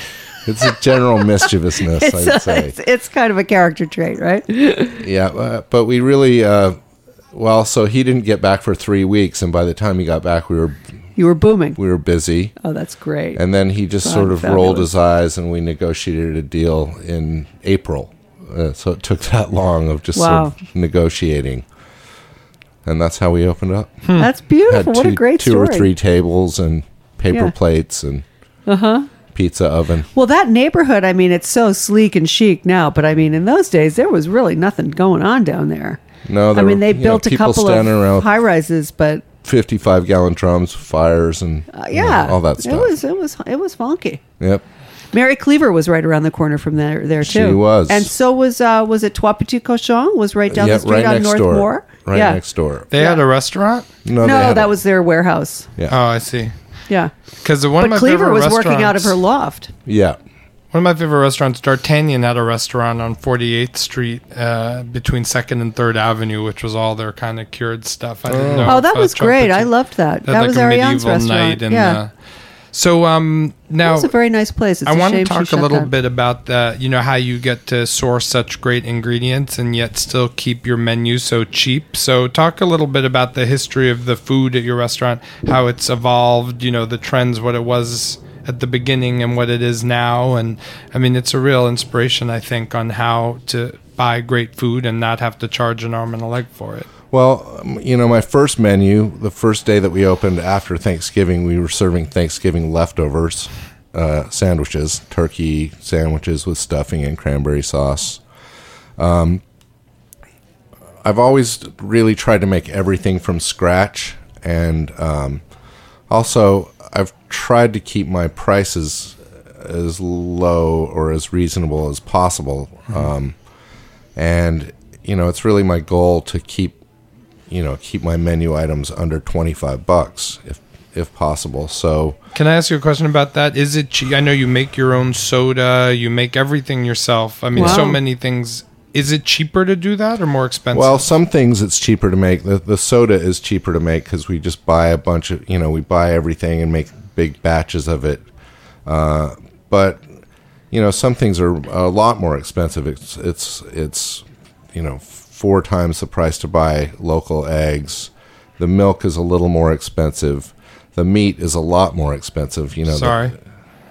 It's a general mischievousness. It's, I'd a- say. it's, it's kind of a character trait, right? Yeah, uh, but we really. Uh, well, so he didn't get back for three weeks, and by the time he got back, we were You were booming. we were busy. Oh, that's great. And then he just Fun, sort of rolled his eyes, and we negotiated a deal in April. Uh, so it took that long of just Wow. sort of negotiating, and that's how we opened up. That's Had beautiful. two, what a great two story. or three tables and paper Yeah. plates and Uh-huh. Pizza oven. Well, that neighborhood, I mean, it's so sleek and chic now, but I mean, in those days, there was really nothing going on down there. No, I there mean, were, they know, built a couple of standing around with high rises, but fifty-five gallon drums, fires, and uh, you know, yeah, all that stuff. It was, it was, it was funky. yep. Mary Cleaver was right around the corner from there, there too. She too. was. and so was uh, was it Trois Petits Cochons? Was right down yeah, the street right on North door. Moore. Right yeah. next door. They had a restaurant. No, No, they had that a- was their warehouse. yeah, Oh, I see. Yeah, Because the one of my but Cleaver favorite was working out of her loft. yeah. One of my favorite restaurants, D'Artagnan, had a restaurant on 48th Street uh, between 2nd and 3rd Avenue, which was all their kind of cured stuff. I didn't know Oh, that was great. I loved that. they That had, was a Ariane's medieval restaurant. night and, yeah, uh, so um, now it's a very nice place. It's I want to talk a little down. bit about the, you know, how you get to source such great ingredients and yet still keep your menu so cheap. So, talk a little bit about the history of the food at your restaurant, how it's evolved, you know, the trends, what it was at the beginning and what it is now. And I mean, it's a real inspiration, I think, on how to buy great food and not have to charge an arm and a leg for it. Well, um, you know, my first menu, the first day that we opened after Thanksgiving, we were serving Thanksgiving leftovers, uh, sandwiches, turkey sandwiches with stuffing and cranberry sauce. Um, I've always really tried to make everything from scratch, and um, also I've tried to keep my prices as low or as reasonable as possible. Um, and you know, it's really my goal to keep you know keep my menu items under 25 bucks if if possible so Can I ask you a question about that? Is it cheap? I know you make your own soda, you make everything yourself. I mean, so many things. Is it cheaper to do that or more expensive? well some things it's cheaper to make the, the soda is cheaper to make because we just buy a bunch of you know we buy everything and make big batches of it uh, but you know some things are a lot more expensive it's it's it's you know four times the price to buy local eggs the milk is a little more expensive the meat is a lot more expensive you know the- Sorry.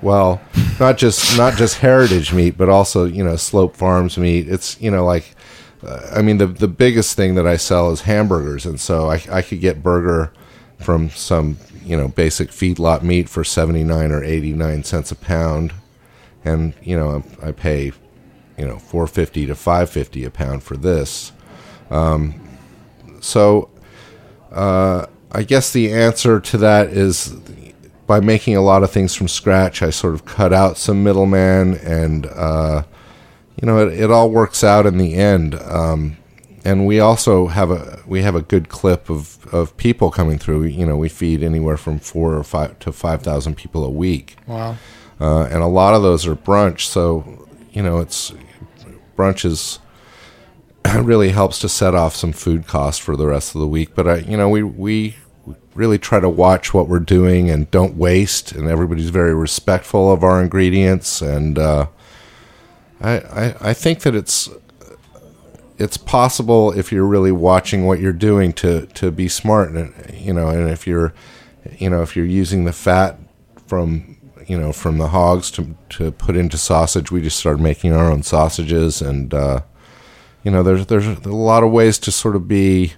Well, not just not just heritage meat, but also you know Slope Farms meat. It's you know like, uh, I mean the the biggest thing that I sell is hamburgers, and so I I could get burger from some you know basic feedlot meat for seventy nine or eighty nine cents a pound, and you know I pay you know four fifty to five fifty a pound for this. Um, so uh, I guess the answer to that is by making a lot of things from scratch. I sort of cut out some middleman, and uh, you know it, it all works out in the end. Um, and we also have a we have a good clip of, of people coming through. You know, we feed anywhere from four or five to five thousand people a week, Wow. uh, and a lot of those are brunch. So you know, it's brunch is really helps to set off some food costs for the rest of the week. But I, you know, we we really try to watch what we're doing and don't waste. And everybody's very respectful of our ingredients. And uh, I, I I think that it's it's possible if you're really watching what you're doing to to be smart. And you know, and if you're you know if you're using the fat from you know from the hogs to to put into sausage, we just started making our own sausages and. Uh, you know there's there's a lot of ways to sort of be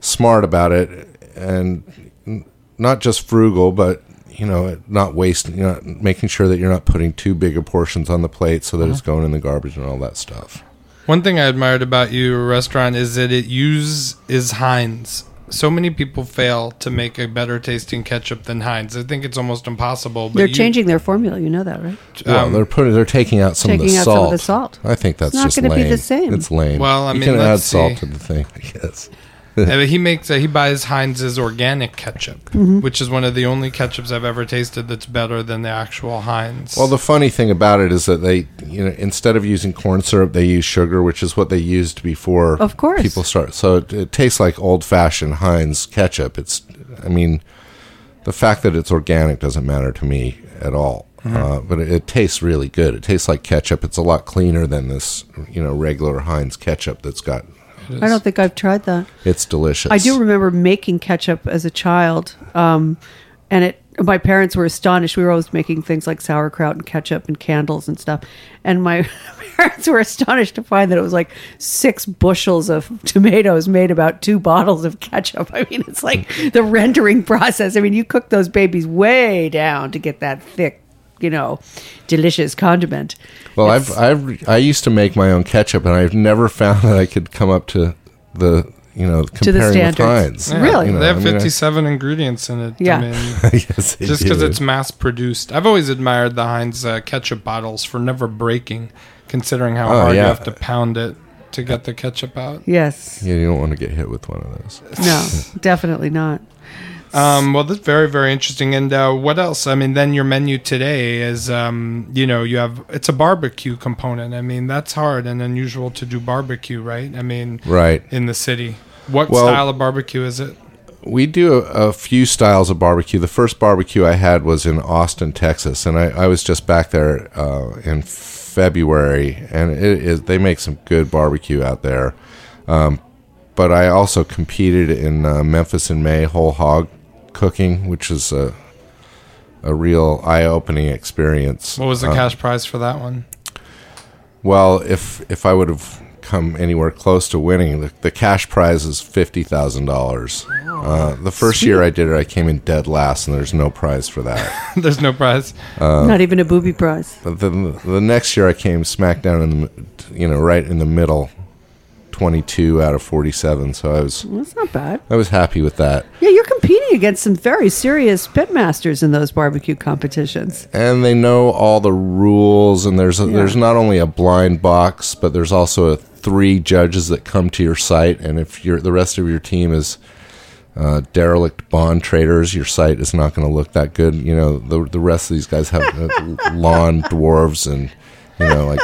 smart about it and not just frugal but you know not wasting you know making sure that you're not putting too big of portions on the plate so that it's uh-huh. going in the garbage and all that stuff One thing I admired about your restaurant is that it uses Heinz. So many people fail to make a better tasting ketchup than Heinz. I think it's almost impossible. But They're you- changing their formula. You know that, right? well um, they're putting they're taking out some of the Taking out salt some of the salt. i think that's not gonna be the same. it's lame Well, I you mean, can add let's salt see. to the thing i guess he makes uh, he buys Heinz's organic ketchup, Mm-hmm. which is one of the only ketchups I've ever tasted that's better than the actual Heinz. Well, the funny thing about it is that they, you know, instead of using corn syrup, they use sugar, which is what they used before. Of course. people start. So it, it tastes like old-fashioned Heinz ketchup. It's, I mean, the fact that it's organic doesn't matter to me at all. Mm-hmm. Uh, but it, it tastes really good. It tastes like ketchup. It's a lot cleaner than this, you know, regular Heinz ketchup that's got. I don't think I've tried that. It's delicious. I do remember making ketchup as a child, um, and it. My parents were astonished. We were always making things like sauerkraut and ketchup and candles and stuff. And my parents were astonished to find that it was like six bushels of tomatoes made about two bottles of ketchup. I mean, it's like the rendering process. I mean, you cook those babies way down to get that thick, you know, delicious condiment. Well, It's- I've I've I used to make my own ketchup, and I've never found that I could come up to the you know to the comparing with standards. Yeah, Really? You know, they have I mean, I- 57 ingredients in it. Yeah. I mean, yes, just because it's mass produced. I've always admired the Heinz uh, ketchup bottles for never breaking, considering how Oh, hard yeah. you have to pound it to get the ketchup out. Yes. yeah, you don't want to get hit with one of those. No, definitely not. Um, well, that's very, very interesting. And uh, what else? I mean, then your menu today is, um, you know, you have it's a barbecue component. I mean, that's hard and unusual to do barbecue, right? I mean, Right. in the city. What Well- style of barbecue is it? We do a, a few styles of barbecue. The first barbecue I had was in Austin, Texas, and I, I was just back there uh, in February, and it is they make some good barbecue out there. Um, but I also competed in uh, Memphis in May whole hog cooking, which is a a real eye opening experience. What was the Uh, cash prize for that one? Well, if if I would have come anywhere close to winning, the, the cash prize is fifty thousand dollars. Uh, the first year I did it, I came in dead last, and there's no prize for that. There's no prize. not even a booby prize. but then the next year I came smack down in the, you know, right in the middle, twenty two out of forty seven. So I was That's not bad. I was happy with that. Yeah, you're competing against some very serious pitmasters in those barbecue competitions. and they know all the rules and there's a, there's not only a blind box but there's also a three judges that come to your site and if you're the rest of your team is uh, derelict bond traders your site is not going to look that good you know the the rest of these guys have uh, lawn dwarves and you know like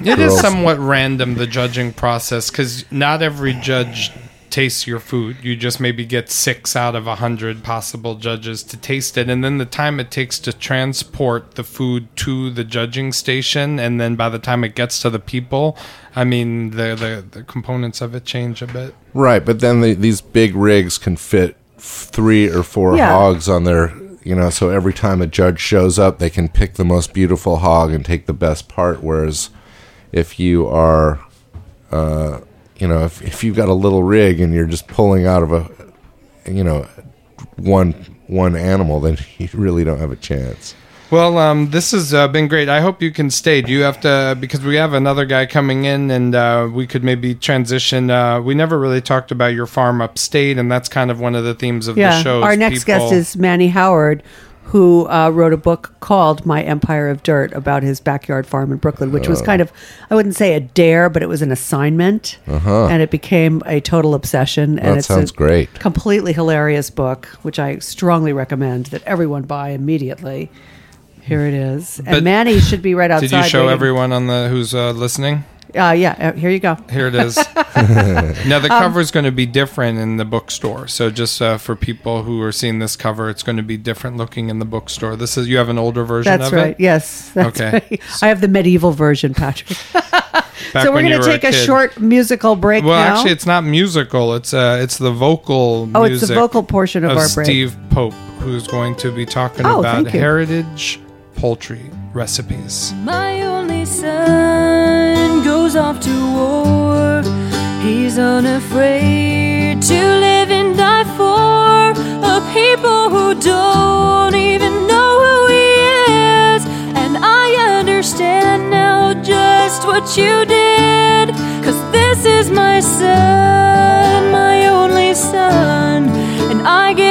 It is girls. somewhat random the judging process because not every judge tastes your food. You just maybe get six out of a hundred possible judges to taste it, and then the time it takes to transport the food to the judging station, and then by the time it gets to the people, I mean the the, the components of it change a bit. right but then the, these big rigs can fit three or four Yeah. hogs on their you know so every time a judge shows up they can pick the most beautiful hog and take the best part whereas if you are uh, you know if, if you've got a little rig and you're just pulling out of a you know one one animal then you really don't have a chance Well, um, this has uh, been great. I hope you can stay. Do you have to because we have another guy coming in, and uh, we could maybe transition. Uh, we never really talked about your farm upstate, and that's kind of one of the themes of the show. Our next people- guest is Manny Howard, who uh, wrote a book called My Empire of Dirt about his backyard farm in Brooklyn, which Oh. was kind of, I wouldn't say a dare, but it was an assignment. And it became a total obsession. And Uh-huh. That it's sounds a great. Completely hilarious book, which I strongly recommend that everyone buy immediately. Here it is. And But- Manny should be right outside. Did you show waiting. everyone on the who's uh, listening? Uh, yeah, uh, here you go. Here it is. now Um, the cover is going to be different in the bookstore. So just uh, for people who are seeing this cover, it's going to be different looking in the bookstore. This is you have an older version That's of right. it. Yes. That's Okay. right. I have the medieval version, Patrick. Back so we're going to take a, kid. short musical break Well, now. actually, it's not musical. It's uh, it's the vocal. Oh, it's the vocal portion of our break. Steve Pope, who's going to be talking Oh, about heritage poultry recipes. My only son goes off to war. He's unafraid to live and die for a people who don't even know who he is. And I understand now just what you did. Cause this is my son, my only son. And I give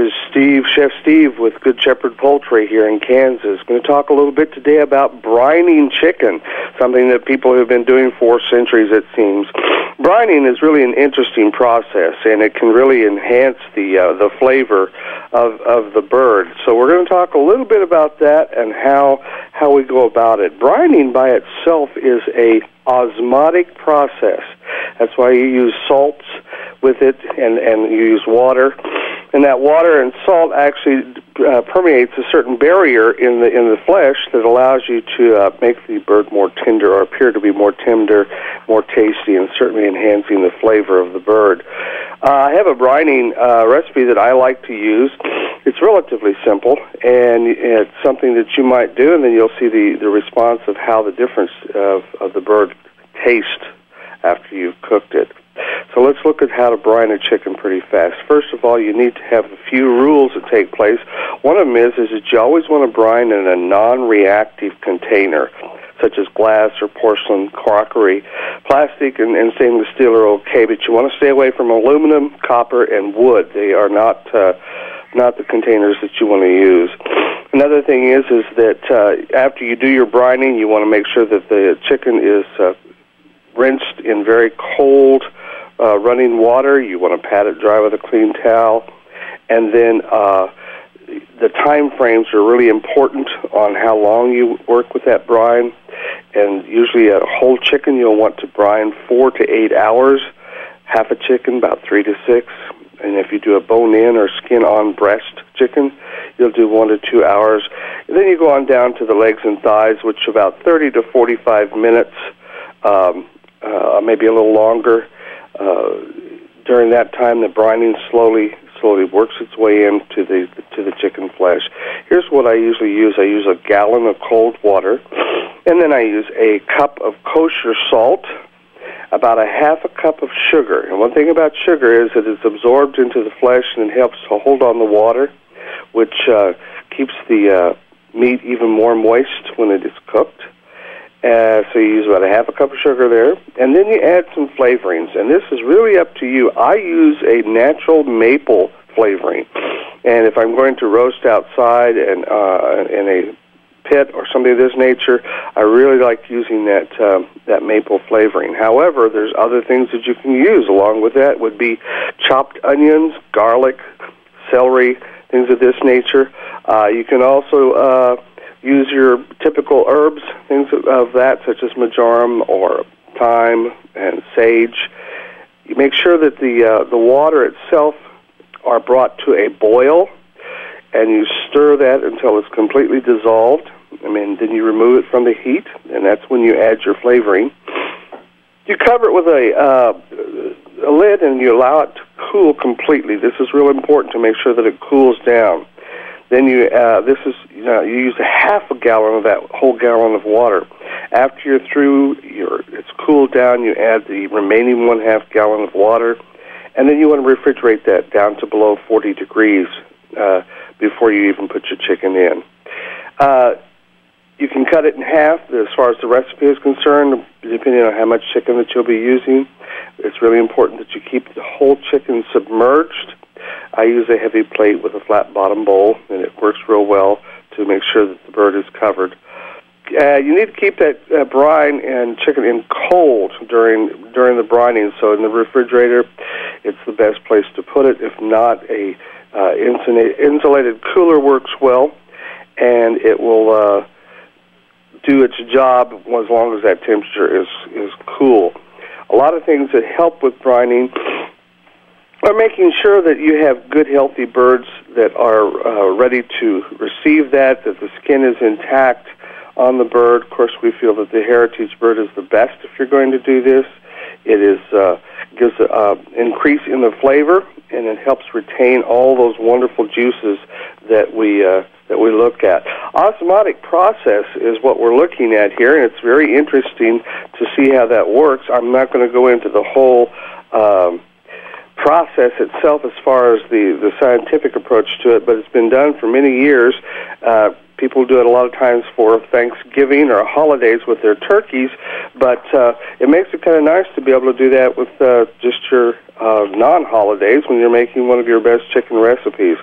is Steve, Chef Steve with Good Shepherd Poultry here in Kansas. Going to talk a little bit today about brining chicken, something that people have been doing for centuries, it seems. Brining is really an interesting process, and it can really enhance the uh, the flavor of of the bird. So we're going to talk a little bit about that and how how we go about it. Brining by itself is a osmotic process. That's why you use salts with it, and and you use water and that water and salt actually uh, permeates a certain barrier in the in the flesh that allows you to uh, make the bird more tender or appear to be more tender, more tasty, and certainly enhancing the flavor of the bird. Uh, I have a brining uh, recipe that I like to use. It's relatively simple, and it's something that you might do, and then you'll see the the response of how the difference of, of the bird tastes after you've cooked it. So let's look at how to brine a chicken pretty fast. First of all, you need to have a few rules that take place. One of them is, is that you always want to brine in a non-reactive container, such as glass or porcelain, crockery. Plastic and, and stainless steel are okay, but you want to stay away from aluminum, copper, and wood. They are not uh, not the containers that you want to use. Another thing is is that uh, after you do your brining, you want to make sure that the chicken is uh, rinsed in very cold uh, running water. You want to pat it dry with a clean towel, and then uh, the time frames are really important on how long you work with that brine. And usually, a whole chicken you'll want to brine four to eight hours. Half a chicken about three to six. And if you do a bone-in or skin-on breast chicken, you'll do one to two hours. And then you go on down to the legs and thighs, which about 30 to 45 minutes, um, uh, maybe a little longer. Uh, during that time, the brining slowly slowly works its way into the to the chicken flesh. Here's what I usually use: I use a gallon of cold water, and then I use a cup of kosher salt, about a half a cup of sugar. And one thing about sugar is that it's absorbed into the flesh and it helps to hold on the water, which uh, keeps the uh, meat even more moist when it is cooked. Uh, so you use about a half a cup of sugar there, and then you add some flavorings. And this is really up to you. I use a natural maple flavoring, and if I'm going to roast outside and uh, in a pit or something of this nature, I really like using that um, that maple flavoring. However, there's other things that you can use along with that. Would be chopped onions, garlic, celery, things of this nature. Uh, you can also uh, use your typical herbs, things of that, such as marjoram or thyme and sage. You make sure that the uh, the water itself are brought to a boil, and you stir that until it's completely dissolved. I mean, then you remove it from the heat, and that's when you add your flavoring. You cover it with a uh, a lid, and you allow it to cool completely. This is real important to make sure that it cools down. Then you uh, this is you, know, you use a half a gallon of that whole gallon of water. After you're through, you're, it's cooled down. You add the remaining one half gallon of water, and then you want to refrigerate that down to below 40 degrees uh, before you even put your chicken in. Uh, you can cut it in half as far as the recipe is concerned, depending on how much chicken that you'll be using. It's really important that you keep the whole chicken submerged I use a heavy plate with a flat bottom bowl, and it works real well to make sure that the bird is covered. Uh, you need to keep that uh, brine and chicken in cold during during the brining. So in the refrigerator, it's the best place to put it. If not, a uh, insulated cooler works well, and it will uh, do its job as long as that temperature is is cool. A lot of things that help with brining are making sure that you have good, healthy birds that are uh, ready to receive that, that the skin is intact on the bird. Of course, we feel that the heritage bird is the best if you're going to do this. It is uh, gives an uh, increase in the flavor, and it helps retain all those wonderful juices that we uh, that we look at. Osmotic process is what we're looking at here, and it's very interesting to see how that works. I'm not going to go into the whole. Um, process itself as far as the, the scientific approach to it, but it's been done for many years. Uh, People do it a lot of times for Thanksgiving or holidays with their turkeys, but uh, it makes it kind of nice to be able to do that with uh, just your uh, non-holidays when you're making one of your best chicken recipes.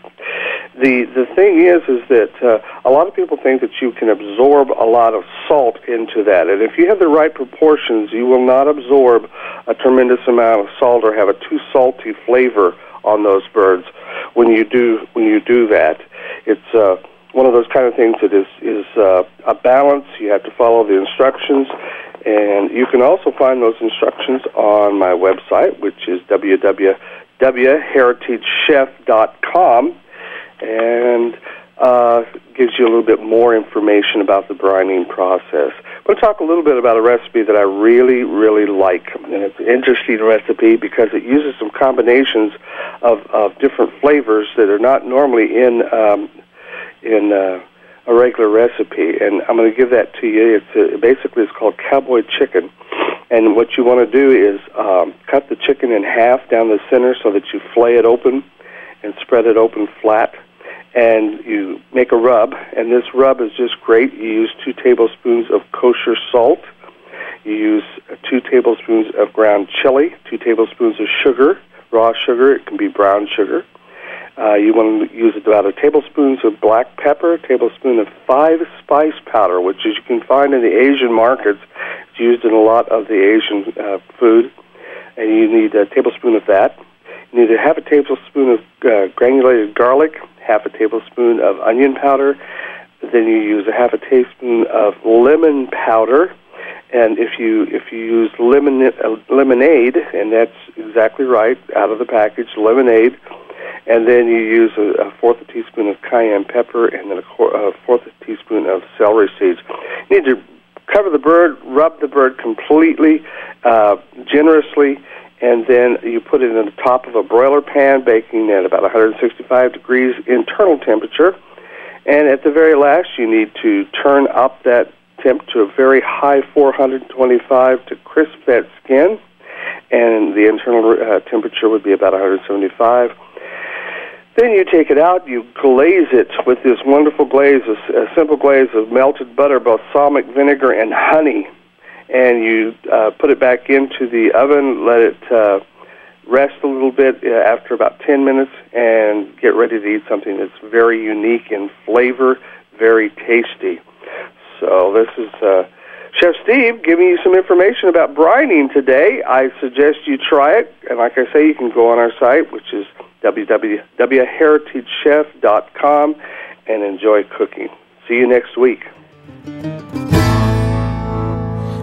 The the thing is, is that uh, a lot of people think that you can absorb a lot of salt into that, and if you have the right proportions, you will not absorb a tremendous amount of salt or have a too salty flavor on those birds when you do when you do that. It's uh, one of those kind of things that is is uh, a balance. You have to follow the instructions, and you can also find those instructions on my website, which is www.heritagechef.com, and uh, gives you a little bit more information about the brining process. I'm going to talk a little bit about a recipe that I really, really like, and it's an interesting recipe because it uses some combinations of, of different flavors that are not normally in um, in uh, a regular recipe, and I'm going to give that to you. It's uh basically it's called cowboy chicken, and what you want to do is um, cut the chicken in half down the center so that you flay it open and spread it open flat, and you make a rub. And this rub is just great. You use two tablespoons of kosher salt. You use two tablespoons of ground chili, two tablespoons of sugar, raw sugar. It can be brown sugar. Uh, you want to use about a tablespoon of black pepper, a tablespoon of five spice powder, which as you can find in the Asian markets, it's used in a lot of the Asian uh, food. And you need a tablespoon of that. You need a half a tablespoon of uh, granulated garlic, half a tablespoon of onion powder. Then you use a half a teaspoon of lemon powder. And if you if you use lemon uh, lemonade, and that's exactly right out of the package, lemonade, and then you use a, a fourth a teaspoon of cayenne pepper and then a, qu- a fourth a teaspoon of celery seeds. You need to cover the bird, rub the bird completely, uh, generously, and then you put it in the top of a broiler pan, baking at about 165 degrees internal temperature. And at the very last, you need to turn up that temp to a very high 425 to crisp that skin, and the internal uh, temperature would be about 175. Then you take it out, you glaze it with this wonderful glaze, a, a simple glaze of melted butter, balsamic vinegar, and honey. And you uh, put it back into the oven, let it uh, rest a little bit uh, after about 10 minutes, and get ready to eat something that's very unique in flavor, very tasty. So this is uh, Chef Steve giving you some information about brining today. I suggest you try it, and like I say, you can go on our site, which is www.heritagechef.com, and enjoy cooking. See you next week.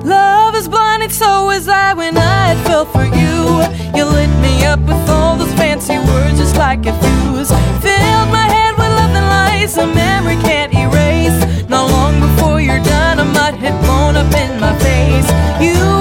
Love is blinded, so was I when I fell for you. You lit me up with all those fancy words, just like a fuse. Filled my head with love and lies, a memory can't erase. Not long before you're done, a mud had blown up in my face. You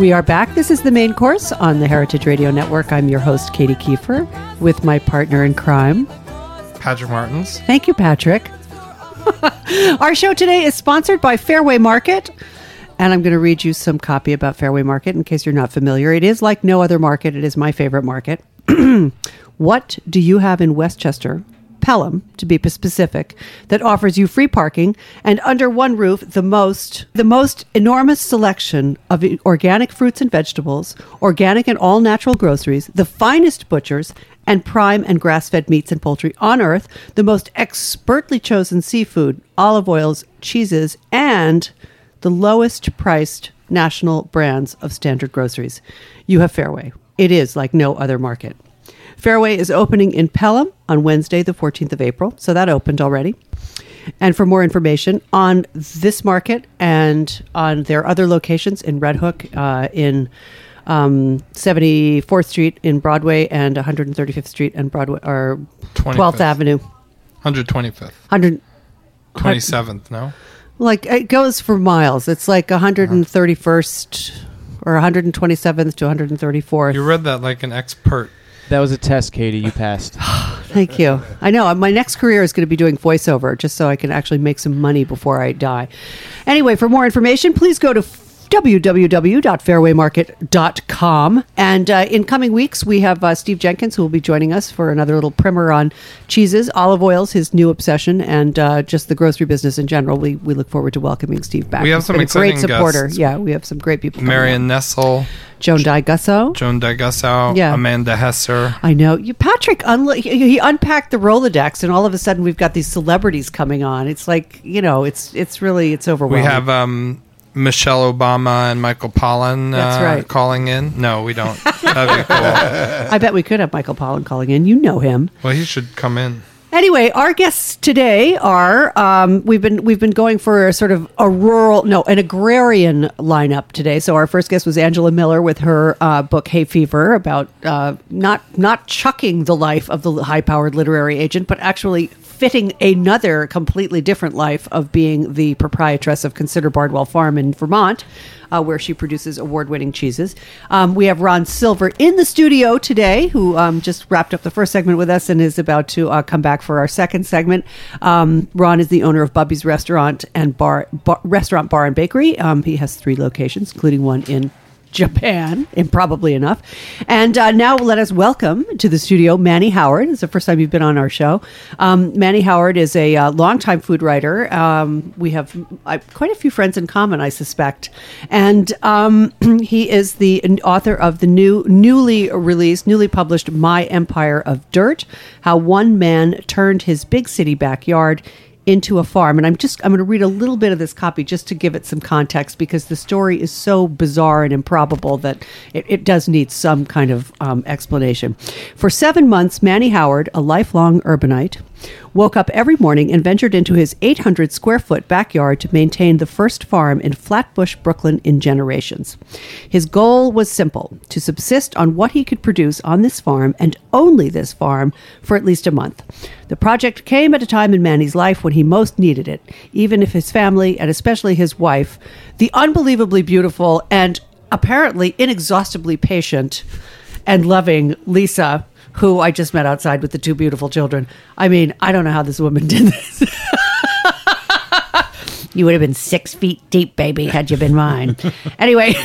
We are back. This is the main course on the Heritage Radio Network. I'm your host, Katy Keiffer, with my partner in crime. Patrick Martins. Thank you, Patrick. Our show today is sponsored by Fairway Market. And I'm going to read you some copy about Fairway Market in case you're not familiar. It is like no other market, it is my favorite market. what do you have in Westchester, Pelham, to be specific, that offers you free parking and under one roof the most the most enormous selection of organic fruits and vegetables, organic and all natural groceries, the finest butchers, and prime and grass-fed meats and poultry on earth, the most expertly chosen seafood, olive oils, cheeses, and the lowest priced national brands of standard groceries. You have Fairway. It is like no other market. Fairway is opening in Pelham on Wednesday, the 14th of April. So that opened already. And for more information on this market and on their other locations in Red Hook, uh, in um, 74th Street in Broadway and 135th Street and Broadway, or 12th Avenue, 125th, 100. 27th. No, Like it goes for miles. It's like 131st or 127th to 134th. you read that like an expert. That was a test, Katy. You passed. Thank you. I know uh, my next career is going to be doing voiceover just so I can actually make some money before I die. Anyway, for more information, please go to www.fairwaymarket.com. And uh, in coming weeks, we have uh, Steve Jenkins who will be joining us for another little primer on cheeses, olive oils, his new obsession, and uh, just the grocery business in general. We, we look forward to welcoming Steve back. We have He's some a great supporter. guests. Yeah, we have some great people. coming Marion on. Nestle, Joan Gussow. Joan Dye Gussow, Yeah. Amanda Hesser. I know you, Patrick. Unlo- he, he unpacked the Rolodex, and all of a sudden we've got these celebrities coming on. It's like you know, it's it's really it's overwhelming. We have um, Michelle Obama and Michael Pollan That's uh, right. calling in. No, we don't. That'd be cool. I bet we could have Michael Pollan calling in. You know him. Well, he should come in. Anyway, our guests today are um, we've been we've been going for a sort of a rural no an agrarian lineup today. So our first guest was Angela Miller with her uh, book Hay Fever about uh, not not chucking the life of the high powered literary agent, but actually fitting another completely different life of being the proprietress of Consider Bardwell Farm in Vermont. Uh, where she produces award-winning cheeses. Um, we have Ron Silver in the studio today, who um, just wrapped up the first segment with us and is about to uh, come back for our second segment. Um, Ron is the owner of Bubby's Restaurant and Bar, bar Restaurant Bar and Bakery. Um, he has three locations, including one in Japan, improbably enough. And uh, now let us welcome to the studio Manny Howard. It's the first time you've been on our show. Um, Manny Howard is a uh, longtime food writer. Um, we have uh, quite a few friends in common, I suspect. And um, he is the author of the new, newly released, newly published My Empire of Dirt How One Man Turned His Big City Backyard into a farm. And i'm just i'm going to read a little bit of this copy just to give it some context because the story is so bizarre and improbable that it, it does need some kind of um, explanation. For seven months manny howard a lifelong urbanite woke up every morning and ventured into his 800 square foot backyard to maintain the first farm in flatbush brooklyn in generations. His goal was simple to subsist on what he could produce on this farm and only this farm for at least a month. The project came at a time in Manny's life when he most needed it, even if his family, and especially his wife, the unbelievably beautiful and apparently inexhaustibly patient and loving Lisa, who I just met outside with the two beautiful children. I mean, I don't know how this woman did this. you would have been six feet deep, baby, had you been mine. anyway.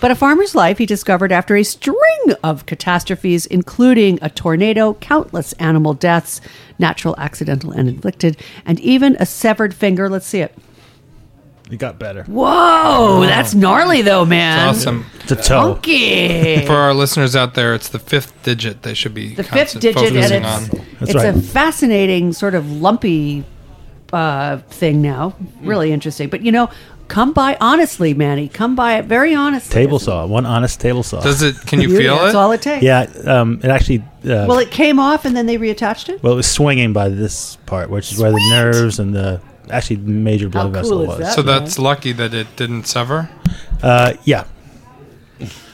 But a farmer's life he discovered after a string of catastrophes, including a tornado, countless animal deaths, natural, accidental, and inflicted, and even a severed finger. Let's see it. It got better. Whoa, that's gnarly though, man. Awesome. It's a toe. Funky. For our listeners out there, it's the fifth digit they should be the fifth concent- digit, and focusing it's, on. That's it's right. a fascinating sort of lumpy uh, thing now. Really interesting. But you know, come by honestly, Manny. Come by it very honestly. Table saw. One honest table saw. Does it? Can you Beauty, feel That's it? all it takes. yeah. Um, it actually. Uh, Well, it came off and then they reattached it. well, it was swinging by this part, which is where the nerves and the actually major blood How vessel cool is was. that? so that's lucky that it didn't sever. Uh, yeah.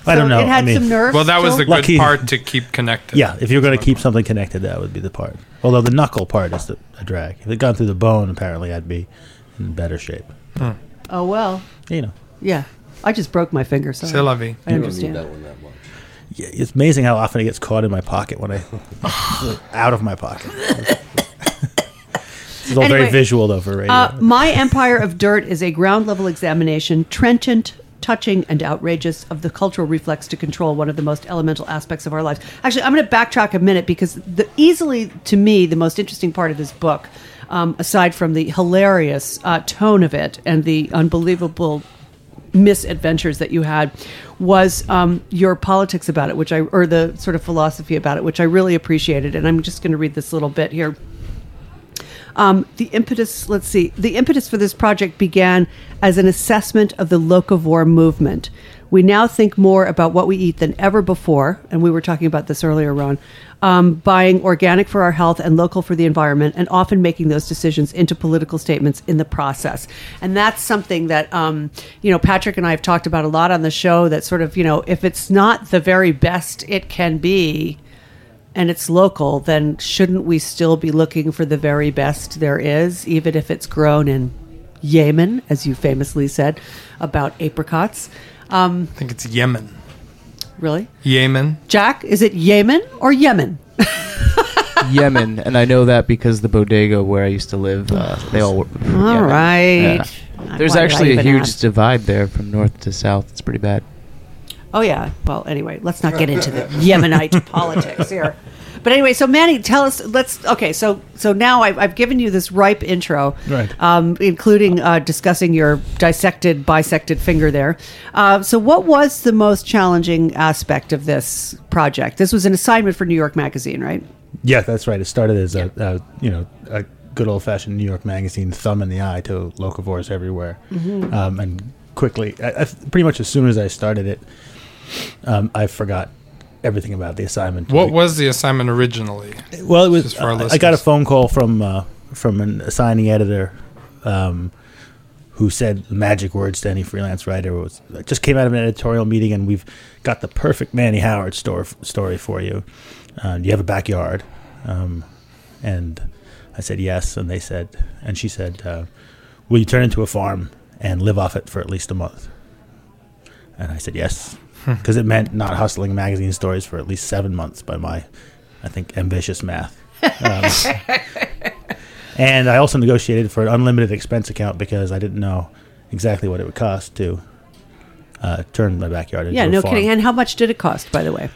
I don't know. It had I mean, some nerves. Well, that was the still? good Lucky. part to keep connected. Yeah, if you're going to keep something connected, that would be the part. Although the knuckle part is the, a drag. If it gone through the bone, apparently I'd be in better shape. Oh well, You know, yeah. I just broke my finger. So C'est la vie. I understand. that one that much. Yeah, it's amazing how often it gets caught in my pocket when I out of my pocket. it's all Anyway, very visual though for radio. Uh, My Empire of Dirt is a ground level examination, trenchant, touching, and outrageous of the cultural reflex to control one of the most elemental aspects of our lives. Actually, I'm going to backtrack a minute because the easily, to me, the most interesting part of this book, um, aside from the hilarious uh, tone of it and the unbelievable misadventures that you had was um, your politics about it, which I or the sort of philosophy about it, which I really appreciated. And I'm just going to read this little bit here. Um, the impetus, let's see, the impetus for this project began as an assessment of the locavore movement, We now think more about what we eat than ever before, and we were talking about this earlier, Ron. Um, buying organic for our health and local for the environment, and often making those decisions into political statements in the process. And that's something that um, you know Patrick and I have talked about a lot on the show. That sort of you know if it's not the very best it can be, and it's local, then shouldn't we still be looking for the very best there is, even if it's grown in Yemen, as you famously said about apricots? Um, I think it's Yemen. really, Yemen. Jack? Is it Yemen or Yemen? Yemen, and I know that because the bodega where I used to live, uh, they all. Were from All Yemen. right. Yeah. There's Why did I actually a huge ask? divide there from north to south. It's pretty bad. Oh yeah. Well, anyway, let's not get into the Yemenite politics here. But anyway, so Manny, tell us. Let's okay. So so now I've, I've given you this ripe intro, Right. Um, including uh, discussing your dissected, bisected finger there. Uh, so what was the most challenging aspect of this project? This was an assignment for New York Magazine, right? Yeah, that's right. It started as a, a you know a good old fashioned New York magazine thumb in the eye to locavores everywhere, um, and quickly, I, I, pretty much as soon as I started it, um, I forgot everything about the assignment. What was the assignment originally? Well, it was. Our I- got a phone call from uh, from an assigning editor, um, who said magic words to any freelance writer was just came out of an editorial meeting, and we've got the perfect Manny Howard story story for you. Uh, do you have a backyard? Um, and I said yes, and they said, and she said, uh, "Will you turn into a farm and live off it for at least a month?" And I said yes, because it meant not hustling magazine stories for at least seven months by my, I think, ambitious math. Um, and I also negotiated for an unlimited expense account because I didn't know exactly what it would cost to uh, turn my backyard into Yeah, a no farm. kidding. And how much did it cost, by the way?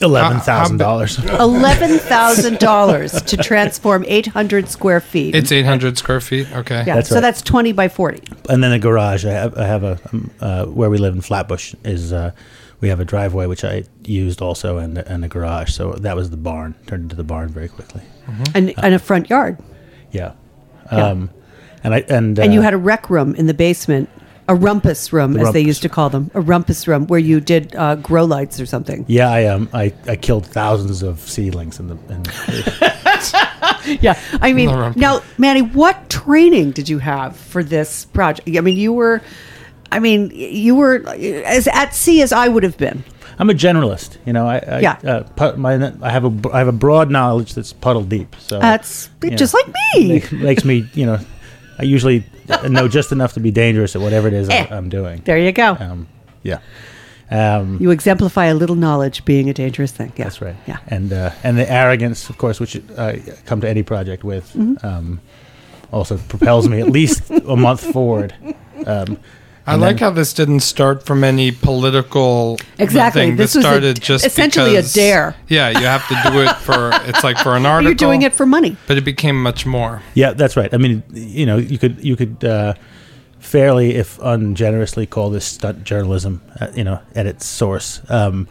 Eleven thousand dollars. Eleven thousand dollars to transform eight hundred square feet. It's 800 square feet. Okay. yeah, That's so right. that's twenty by forty. and then a garage. I have, I have a um, uh, where we live in Flatbush is uh, we have a driveway which I used also and and a garage. So that was the barn turned into the barn very quickly. and, and a front yard. Yeah, Yeah. um, and I and and you uh, had a rec room in the basement, a rumpus room, The as they used to call them, a rumpus room where you did uh, grow lights or something. yeah I um I, I killed thousands of seedlings in the in, Yeah, I mean, now, Manny, what training did you have for this project? I mean, you were, I mean, you were as at sea as I would have been. I'm a generalist. You know I, I Yeah. uh, pu- my I have a I have a broad knowledge that's puddle deep. So That's you know, just like me. make- makes me you know I usually know just enough to be dangerous at whatever it is Eh. I, I'm doing. There you go. Um, yeah. Um, You exemplify a little knowledge being a dangerous thing. Yeah. That's right. Yeah. And uh, and the arrogance, of course, which I come to any project with, Mm-hmm. um, also propels me at least a month forward. Um, I like then- how this didn't start from any political Exactly. thing. This This, was a- started just essentially a dare. Yeah, you have to do it for. It's like for an article. You're doing it for money. but it became much more. yeah, that's right. I mean, you know, you could you could uh, fairly, if ungenerously, call this stunt journalism. Uh, you know, at its source. Um,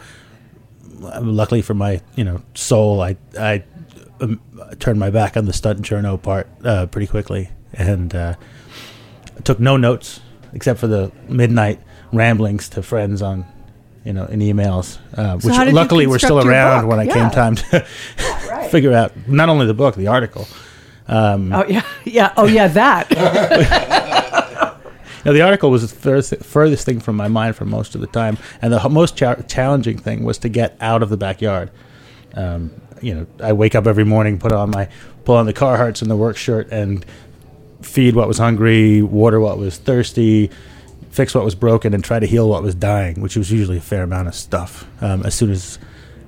luckily for my you know soul, I I um, turned my back on the stunt journo part uh, pretty quickly and uh, took no notes except for the midnight ramblings to friends on you know in emails, uh, So which how did you luckily were still around when I Yeah. came time to figure out not only the book, the article. Um, Oh yeah, yeah. Oh yeah, that. Now, the article was the furthest, furthest thing from my mind for most of the time, and the most cha- challenging thing was to get out of the backyard. Um, you know, I wake up every morning, put on my pull on the Carhartts and the work shirt, and feed what was hungry, water what was thirsty, fix what was broken, and try to heal what was dying, which was usually a fair amount of stuff. Um, as soon as,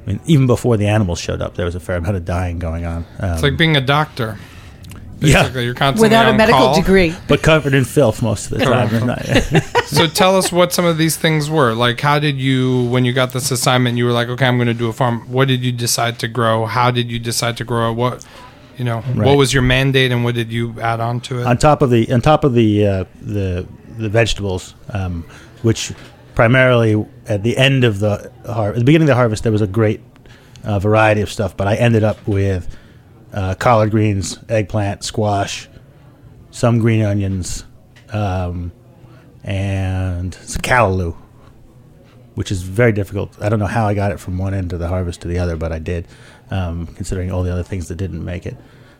I mean, even before the animals showed up, there was a fair amount of dying going on. Um, It's like being a doctor. Yeah. You're constantly Without a on medical call. degree. but covered in filth most of the time. So tell us what some of these things were. Like, how did you, when you got this assignment, you were like, okay, I'm going to do a farm. What did you decide to grow? How did you decide to grow it? What, you know, Right. what was your mandate and what did you add on to it? on top of the on top of the uh, the the vegetables, um, which primarily at the end of the har- at the beginning of the harvest there was a great uh, variety of stuff, but I ended up with uh, collard greens, eggplant, squash, some green onions, um, and some callaloo, which is very difficult. I don't know how I got it from one end of the harvest to the other, but I did, um, considering all the other things that didn't make it.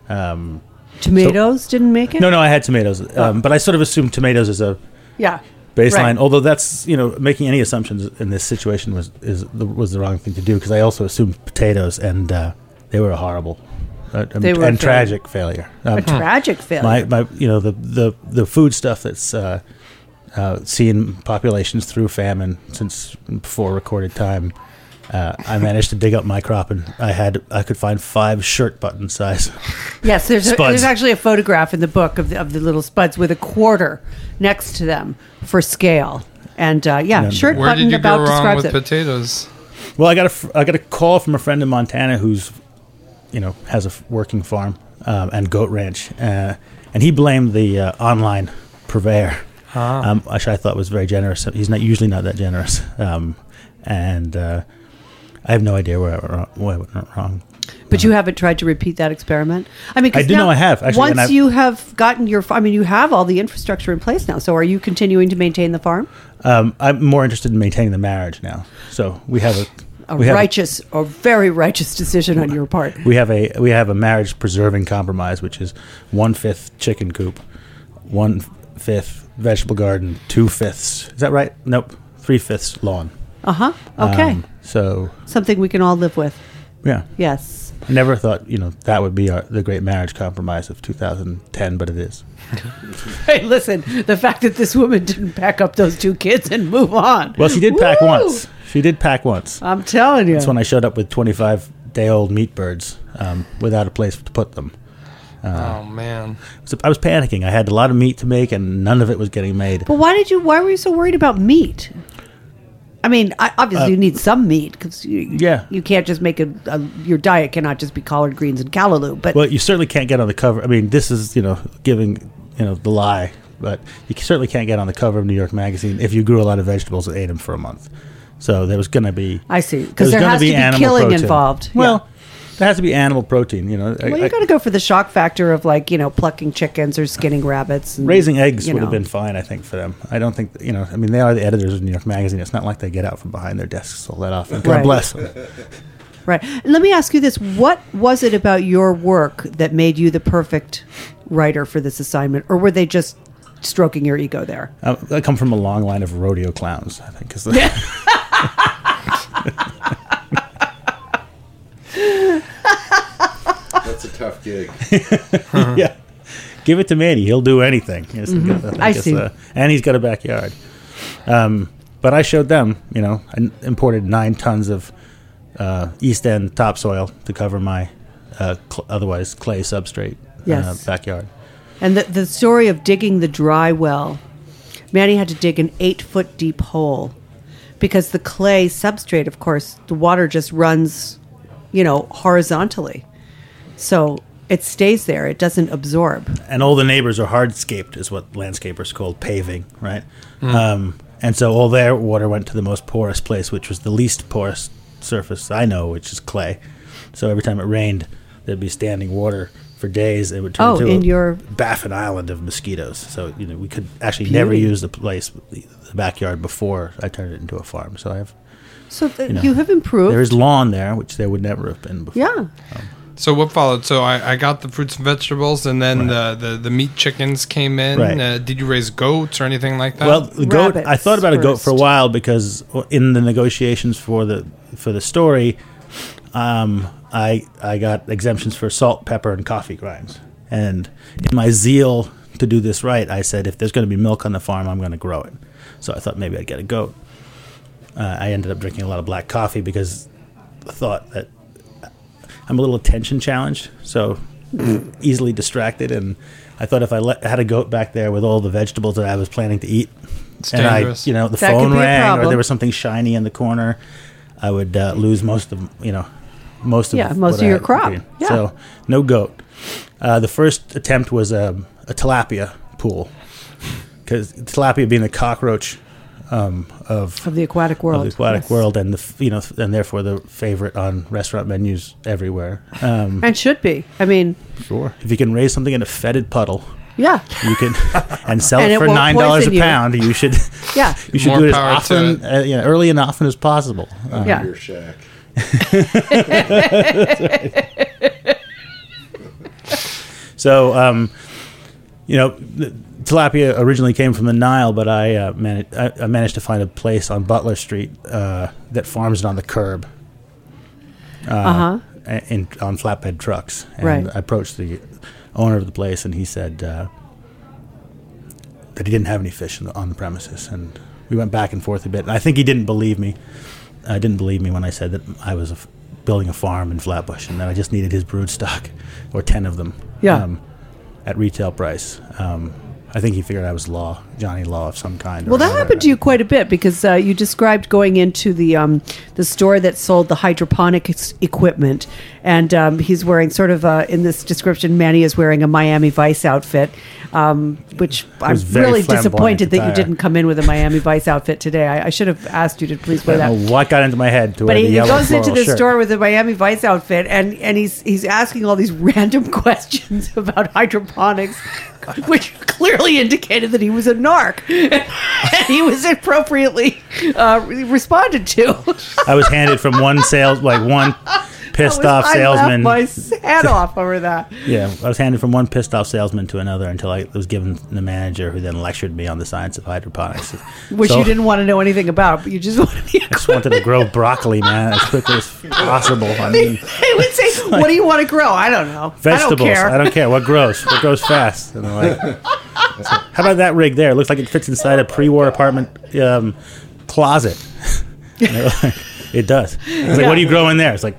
Um, Tomatoes didn't make it. no, no, I had tomatoes, um, Oh. but I sort of assumed tomatoes as a Yeah. baseline. Right. Although that's you know making any assumptions in this situation was is the, was the wrong thing to do because I also assumed potatoes and uh, they were a horrible uh, They were a and tragic failure. Um, A tragic failure. my, my you know the the the food stuff that's uh, uh, seen populations through famine since before recorded time. Uh, I managed to dig up my crop and I had I could find five shirt button size. Yes, there's, a, there's actually a photograph in the book of the, of the little spuds with a quarter next to them for scale. And uh, yeah, No, shirt Where button did you go about wrong describes with it. potatoes? Well, I got a fr- I got a call from a friend in Montana who's, you know, has a working farm um, and goat ranch, uh, and he blamed the uh, online purveyor, um, which I thought was very generous. He's not usually not that generous, um, and uh, I have no idea where I went wrong. Where I went wrong. But you haven't tried to repeat that experiment. I mean, I do now, know I have, actually, Once I've- you have gotten your, I mean, you have all the infrastructure in place now. So are you continuing to maintain the farm? Um, I'm more interested in maintaining the marriage now. So we have a, A we righteous, a very righteous decision on your part. we have a we have a marriage preserving compromise, which is one fifth chicken coop, one fifth vegetable garden, two fifths. Is that right? Nope, three fifths lawn. Uh huh. Okay. Um, so Something we can all live with. yeah, Yes. I never thought you know that would be our, the great marriage compromise of 2010, but it is. Hey, listen, the fact that this woman didn't pack up those two kids and move on. Well, she did pack once. She did pack once. I'm telling you. That's when I showed up with 25 day old meat birds um, without a place to put them. oh man. So I was panicking. I had a lot of meat to make, and none of it was getting made. But why did you? Why were you so worried about meat? I mean, I, obviously you need some meat because you, Uh, Yeah. you can't just make a, a your diet cannot just be collard greens and callaloo. But Well, you certainly can't get on the cover. I mean, this is you know giving you know the lie, but you certainly can't get on the cover of New York Magazine if you grew a lot of vegetables and ate them for a month. So there was going to be. I see because there gonna has to be animal killing protein. involved. Well, there has to be animal protein. You know, well, I- you got to go for the shock factor of like you know plucking chickens or skinning rabbits. And, raising eggs would have been fine, I think, for them. I don't think you know. I mean, they are the editors of New York Magazine. It's not like they get out from behind their desks all that often. God Right. bless them. Right. And let me ask you this: What was it about your work that made you the perfect writer for this assignment, or were they just stroking your ego there? Uh, I come from a long line of rodeo clowns. I think is the. That's a tough gig. yeah. Give it to Manny. He'll do anything. Yes, Mm-hmm. I it's, see. uh, and he's got a backyard. Um, but I showed them, you know, I imported nine tons of uh, East End topsoil to cover my uh, cl- otherwise clay substrate Yes. uh, backyard. And the the story of digging the dry well, Manny had to dig an eight foot deep hole because the clay substrate, of course, the water just runs, you know, horizontally, so it stays there. It doesn't absorb. and all the neighbors are hardscaped, is what landscapers call paving, right? Um, and so all their water went to the most porous place, which was the least porous surface I know, which is clay. So every time it rained, there'd be standing water for days. It would turn Oh, into in a your- Baffin Island of mosquitoes. So you know we could actually never use the place, the backyard, before I turned it into a farm. So I have So th- know, you have improved. there is lawn there, which there would never have been before. yeah. So what followed? So I, I got the fruits and vegetables, and then the, the, the meat chickens came in. Right. Uh, did you raise goats or anything like that? Well, the goat. I thought about a goat for a while because in the negotiations for the for the story, um, I I got exemptions for salt, pepper, and coffee grinds. And in my zeal to do this right, I said if there's going to be milk on the farm, I'm going to grow it. So I thought maybe I'd get a goat. Uh, I ended up drinking a lot of black coffee because I thought that I'm a little attention challenged, so easily distracted, and I thought if I let, had a goat back there with all the vegetables that I was planning to eat, and dangerous. I, you know, the That phone rang or there was something shiny in the corner, I would uh, lose most of, you know, most of Yeah, most of I your crop. Yeah. So no goat. Uh, the first attempt was a, a tilapia pool because tilapia being the cockroach um, of Of the aquatic world. of the aquatic yes. world, and the you know, and therefore the favorite on restaurant menus everywhere. Um, And should be. I mean, sure, if you can raise something in a fetid puddle, Yeah. You can and sell And it it for won't nine dollars a you. pound. You should Yeah. you should More do it as often, it. uh, you know, early and often as possible. Uh, Yeah. Your shack. So, um, you know, the tilapia originally came from the Nile, but I, uh, managed, I, I managed to find a place on Butler Street uh, that farms it on the curb. Uh huh. uh, in on flatbed trucks. And Right. I approached the owner of the place, and he said uh, that he didn't have any fish on the, on the premises. And we went back and forth a bit. And I think he didn't believe me. I didn't believe me when I said that I was a f- building a farm in Flatbush and that I just needed his brood stock, or ten of them, Yeah. at retail price. Um, I think he figured I was law, Johnny Law of some kind. Well, that another. happened to you quite a bit because uh, you described going into the um, the store that sold the hydroponic equipment, and um, he's wearing sort of uh, in this description. Manny is wearing a Miami Vice outfit, um, which I'm really disappointed that you didn't come in with a Miami Vice outfit today. I, I should have asked you to please I wear don't that. know what got into my head to But he, he goes into the shirt. store with a Miami Vice outfit, and, and he's he's asking all these random questions about hydroponics, which clearly indicated that he was a narc, and he was appropriately uh, responded to. I was handed from one sales, like one pissed was- off salesman. I laughed my head off over that. Yeah, I was handed from one pissed off salesman to another until I was given the manager, who then lectured me on the science of hydroponics. Which So, you didn't want to know anything about, but you just wanted the I just wanted to grow broccoli, man, as quickly as possible. I mean, They would say, "What do you want to grow?" I don't know. vegetables. I don't care. What grows? What grows fast? And like, how about that rig there? It looks like it fits inside a pre-war apartment um, closet. Like, it does. It's like, what do you grow in there? It's like.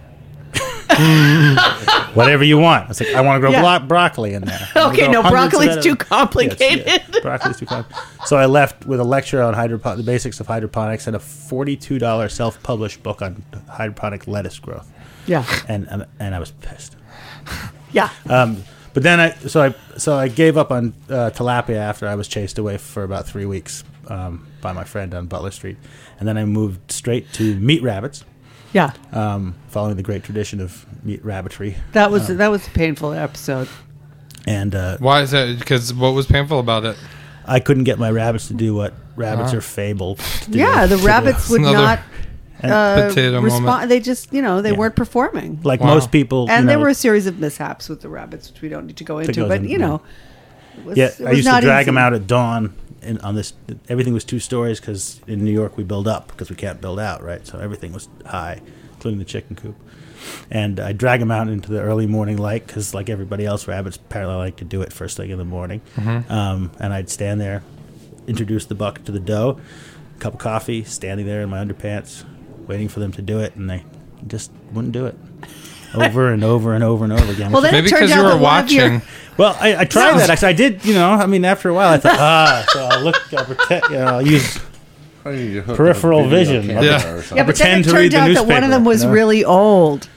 Whatever you want. It's like I want to grow Yeah. blo- broccoli in there. Okay, no, broccoli's too Yes, complicated. yeah, broccoli's too complicated. So I left with a lecture on the basics of hydroponics and a forty-two dollar self-published book on hydroponic lettuce growth, Yeah, and and, and I was pissed. yeah. Um, but then I so I so I gave up on uh, tilapia after I was chased away for about three weeks um, by my friend on Butler Street, and then I moved straight to meat rabbits, Yeah, um, following the great tradition of meat rabbitry, that was that was a painful episode. and uh, Why is that? Because what was painful about it? I couldn't get my rabbits to do what rabbits Ah. are fabled. To do. Yeah, the rabbits would Another not And uh, potato respond. moment. They just, you know, they Yeah. weren't performing. like Wow. most people, and you there were a series of mishaps with the rabbits, which we don't need to go into. goes But in- you know, it was, Yeah, it I was used to drag easy. them out at dawn. And on this, everything was two stories because in New York we build up because we can't build out, right? So everything was high, including the chicken coop. And I drag them out into the early morning light because, like everybody else, rabbits apparently like to do it first thing in the morning. Um, and I'd stand there, introduce the bucket to the dough, cup of coffee, standing there in my underpants, waiting for them to do it, and they just wouldn't do it. Over and over and over and over again. Well, which then Maybe turned because you out were that one of your- watching. well, I, I tried No. that. Actually, I did. You know, I mean, after a while, I thought, ah, so I'll look, I'll protect, you know, I'll use. I need to hook up Peripheral vision. camera Yeah. Yeah, something. but then it turned the out that one of them was you know? really old.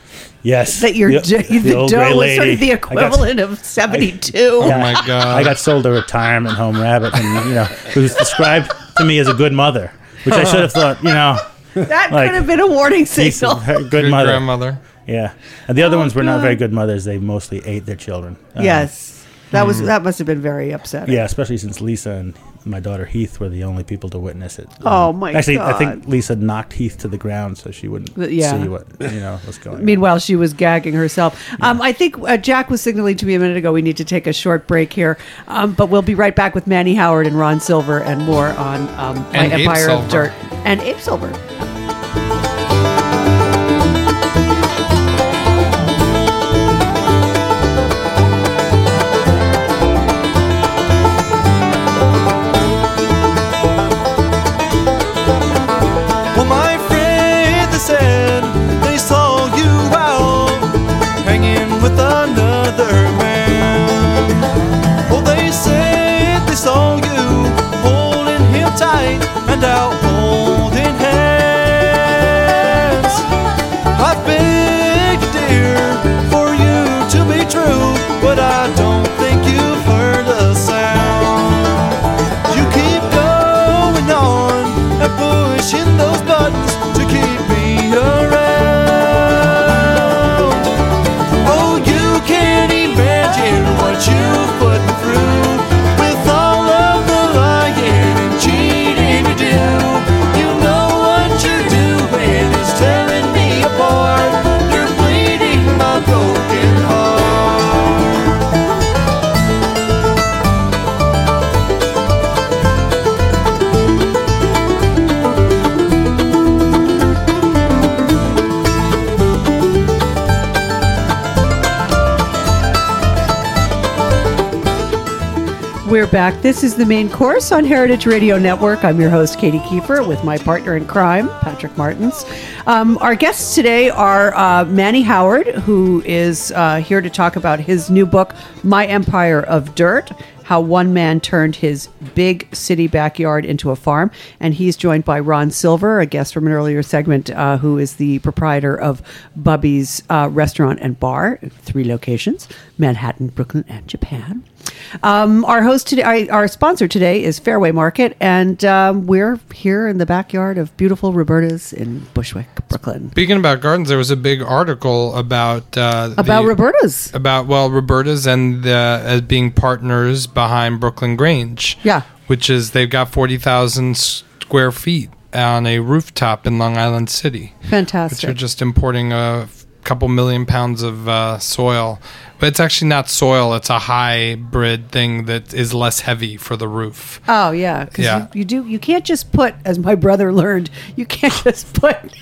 Yes, That your the, the, the old dough gray was sort lady. of the I got- equivalent of seventy two. Oh my god! I got sold a retirement home rabbit, and you know, who was described to me as a good mother, which I should have thought, you know, that like, could have been a warning decent, signal. good good mother. grandmother. Yeah, and the other Oh, ones were not God. very good mothers. They mostly ate their children. Um, Yes, that was that must have been very upsetting. Yeah, especially since Lisa and my daughter Heath were the only people to witness it. Oh, my Actually, I think Lisa knocked Heath to the ground so she wouldn't yeah. see what you know was going. on. Meanwhile, she was gagging herself. Um, I think uh, Jack was signaling to me a minute ago we need to take a short break here, um, but we'll be right back with Manny Howard and Ron Silver and more on um, My And Abe Empire of Dirt and Abe Silver. They back. This is the main course on Heritage Radio Network. I'm your host, Katy Keiffer, with my partner in crime, Patrick Martins. Um, our guests today are uh, Manny Howard, who is uh, here to talk about his new book, My Empire of Dirt How One Man Turned His Big City Backyard into a Farm. And he's joined by Ron Silver, a guest from an earlier segment, uh, who is the proprietor of Bubby's uh, Restaurant and Bar, three locations Manhattan, Brooklyn, and Japan. Um, our host today, our sponsor today is Fairway Market, and um, we're here in the backyard of beautiful Roberta's in Bushwick, Brooklyn. Speaking about gardens, there was a big article about uh, About the- Roberta's. about well Roberta's and the, as being partners behind Brooklyn Grange. Yeah. which is they've got forty thousand square feet on a rooftop in Long Island City. Fantastic. Which are just importing a couple million pounds of uh, soil, but it's actually not soil; it's a hybrid thing that is less heavy for the roof. Oh yeah, because Yeah. you, you do you can't just put, as my brother learned, you can't just put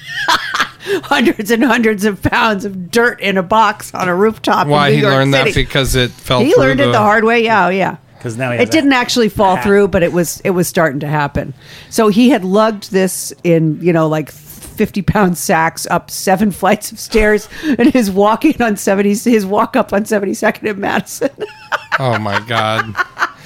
hundreds and hundreds of pounds of dirt in a box on a rooftop. Why in New he York learned that because it fell. he through learned it the hard way. Yeah, oh, yeah. Because now he it didn't actually fall hat. through, but it was it was starting to happen. So he had lugged this in, you know, like fifty pound sacks up seven flights of stairs, and his walking on seventy, his walk up on seventy second in Madison. Oh my god!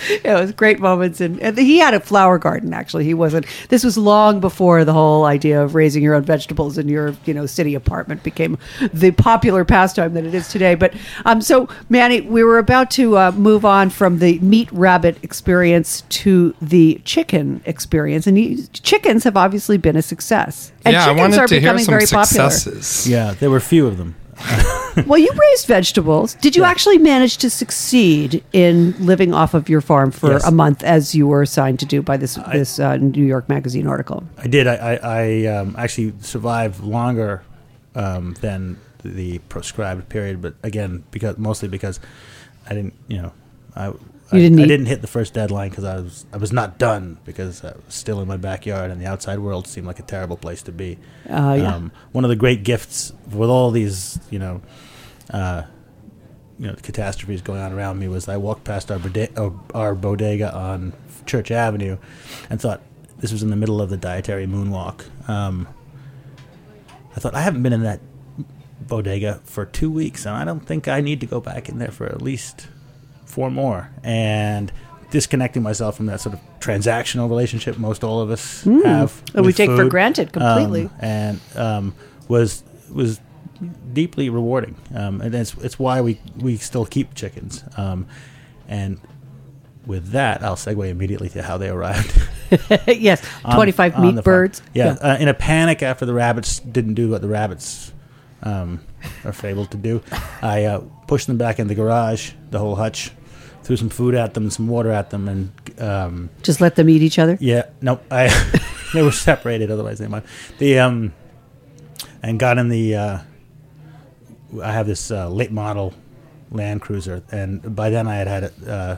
it was great moments, and, and he had a flower garden. Actually, he wasn't. This was long before the whole idea of raising your own vegetables in your, you know, city apartment became the popular pastime that it is today. But um, so Manny, we were about to uh, move on from the meat rabbit experience to the chicken experience, and you, chickens have obviously been a success. And yeah, I chickens wanted are to hear becoming some very popular. successes. Yeah, there were few of them. Well, you raised vegetables. Did you actually manage to succeed in living off of your farm for Yes. a month, as you were assigned to do by this this uh, New York Magazine article? I did. I, I, I um, actually survived longer um, than the prescribed period, but again, because mostly because I didn't, you know, I. I, didn't I didn't hit the first deadline because I was I was not done because I was still in my backyard and the outside world seemed like a terrible place to be. Uh, yeah. Um, one of the great gifts with all these, you know, uh, you know, catastrophes going on around me was I walked past our, bode- uh, our bodega on Church Avenue and thought this was in the middle of the dietary moonwalk. Um, I thought I haven't been in that bodega for two weeks, and I don't think I need to go back in there for at least four more. And disconnecting myself from that sort of transactional relationship most all of us have, That we take for granted completely. um, and um, was was deeply rewarding. Um, and it's it's why we we still keep chickens. Um, and with that, I'll segue immediately to how they arrived. yes, on- twenty five on meat the farm. birds. Yeah, Uh, in a panic after the rabbits didn't do what the rabbits um, are fabled to do, I uh, pushed them back in the garage, the whole hutch, threw some food at them, some water at them, and um, Just let them eat each other. yeah, nope, I they were separated. Otherwise, they might the um, and got in the. Uh, I have this uh, late model Land Cruiser, and by then I had had a, uh,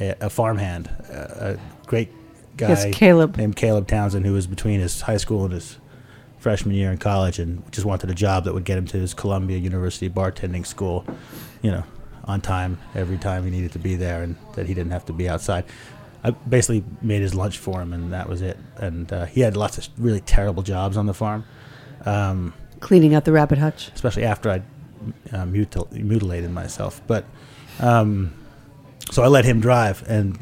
a, a farmhand, a, a great guy Yes, Caleb. named Caleb Townsend, who was between his high school and his freshman year in college, and just wanted a job that would get him to his Columbia University bartending school, you know, on time every time he needed to be there, and that he didn't have to be outside. I basically made his lunch for him, and that was it. And uh, he had lots of really terrible jobs on the farm. Um, Cleaning out the rabbit hutch. especially after I uh, mutil- mutilated myself. But um, so I let him drive, and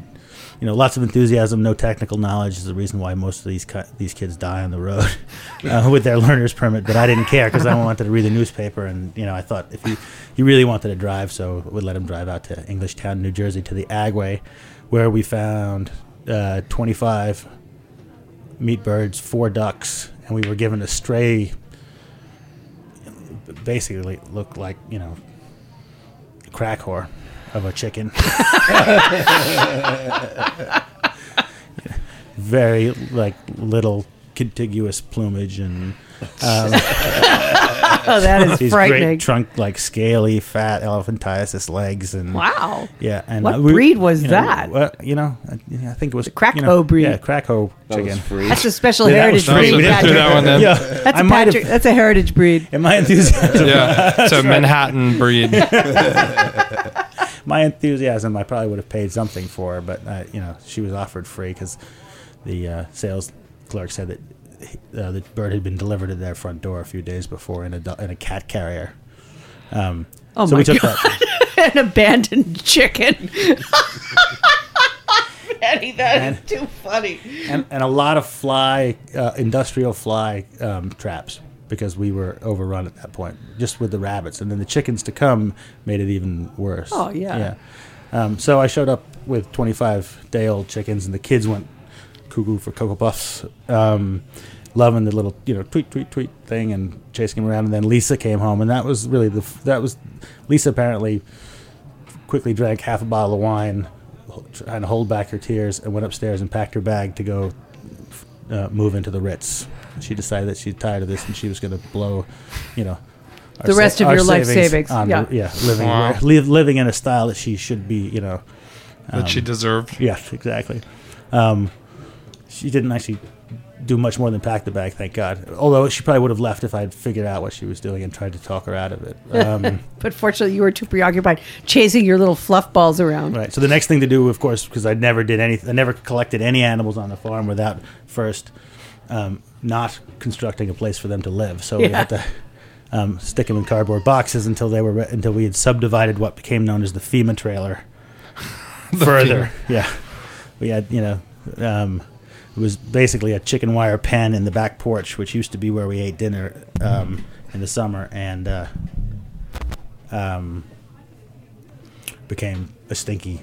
you know, lots of enthusiasm, no technical knowledge is the reason why most of these ki- these kids die on the road uh, with their learner's permit. But I didn't care because I wanted to read the newspaper, and you know, I thought if he he really wanted to drive, so would let him drive out to Englishtown, New Jersey, to the Agway, where we found uh, 25 meat birds, four ducks, and we were given a stray basically looked like you know crack whore of a chicken. Very like little contiguous plumage and um, Oh, that is these frightening. great trunk like scaly fat elephantiasis legs and Wow. yeah and What uh, we- breed was you know, that? well, you know I, I think it was Crack you know, breed. yeah crack hoe That chicken free. That's a special Yeah, heritage breed. We didn't do that one then. yeah That's I a might have- Patrick. That's a heritage breed. in my enthusiasm Yeah, it's a Manhattan breed. My enthusiasm, I probably would have paid something for, but uh, you know, she was offered free because the uh, sales clerk said that uh, the bird had been delivered to their front door a few days before in a in a cat carrier. Um, Oh so my we took God. that. An abandoned chicken. Betty, that is And- too funny. and, and a lot of fly, uh, industrial fly um, traps because we were overrun at that point, just with the rabbits. And then the chickens to come made it even worse. Oh, yeah. Yeah. Um, so I showed up with 25 day old chickens, and the kids went cuckoo for Cocoa Puffs, um, loving the little, you know, tweet, tweet, tweet thing and chasing them around. And then Lisa came home, and that was really the, f- that was, Lisa apparently quickly drank half a bottle of wine, trying to hold back her tears, and went upstairs and packed her bag to go uh, move into the Ritz. She decided that she's tired of this and she was going to blow, you know, The rest of our your life savings, on yeah. the- yeah, living Wow. live, living in a style that she should be, you know. that she deserved. Yes, exactly. Um, she didn't actually do much more than pack the bag, thank God. Although she probably would have left if I had figured out what she was doing and tried to talk her out of it. Um, But fortunately, you were too preoccupied chasing your little fluff balls around. Right. So the next thing to do, of course, because I never did any, I never collected any animals on the farm without first um, not constructing a place for them to live. So we had to um, stick them in cardboard boxes until they were re- until we had subdivided what became known as the FEMA trailer. Further, yeah, we had you know. Um, it was basically a chicken wire pen in the back porch, which used to be where we ate dinner um, in the summer, and uh, um, became a stinky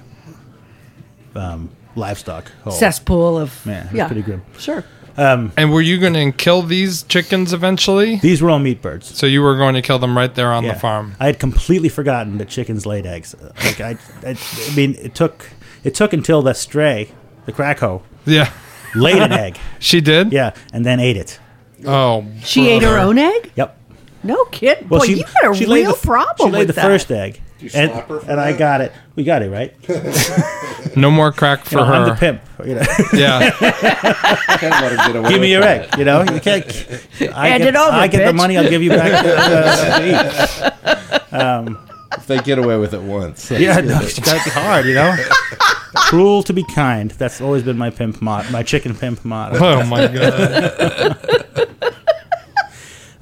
um, livestock hole. Cesspool of Man, it was yeah, pretty grim. Sure. Um, and were you going to kill these chickens eventually? These were all meat birds. So you were going to kill them right there on Yeah. the farm. I had completely forgotten that chickens laid eggs. Uh, like I, I, I mean, it took it took until the stray, the crack hoe, Yeah, laid an egg. she did. Yeah, and then ate it. Oh, She ate her own egg. Yep. No kid. Boy, you got a she laid real the, problem She laid with the that. first egg, you and, slap her for and I got it. We got it right. No more crack for You know, I'm the pimp. You know, Yeah, Can't let her get away give me with your that. egg. You know, you can't. I Hand get, it over, I get the money. I'll give you back the, uh, to eat. If they get away with it once. Yeah, no, it's got to be hard, you know. Cruel to be kind. That's always been my pimp motto, my chicken pimp motto. Oh my god.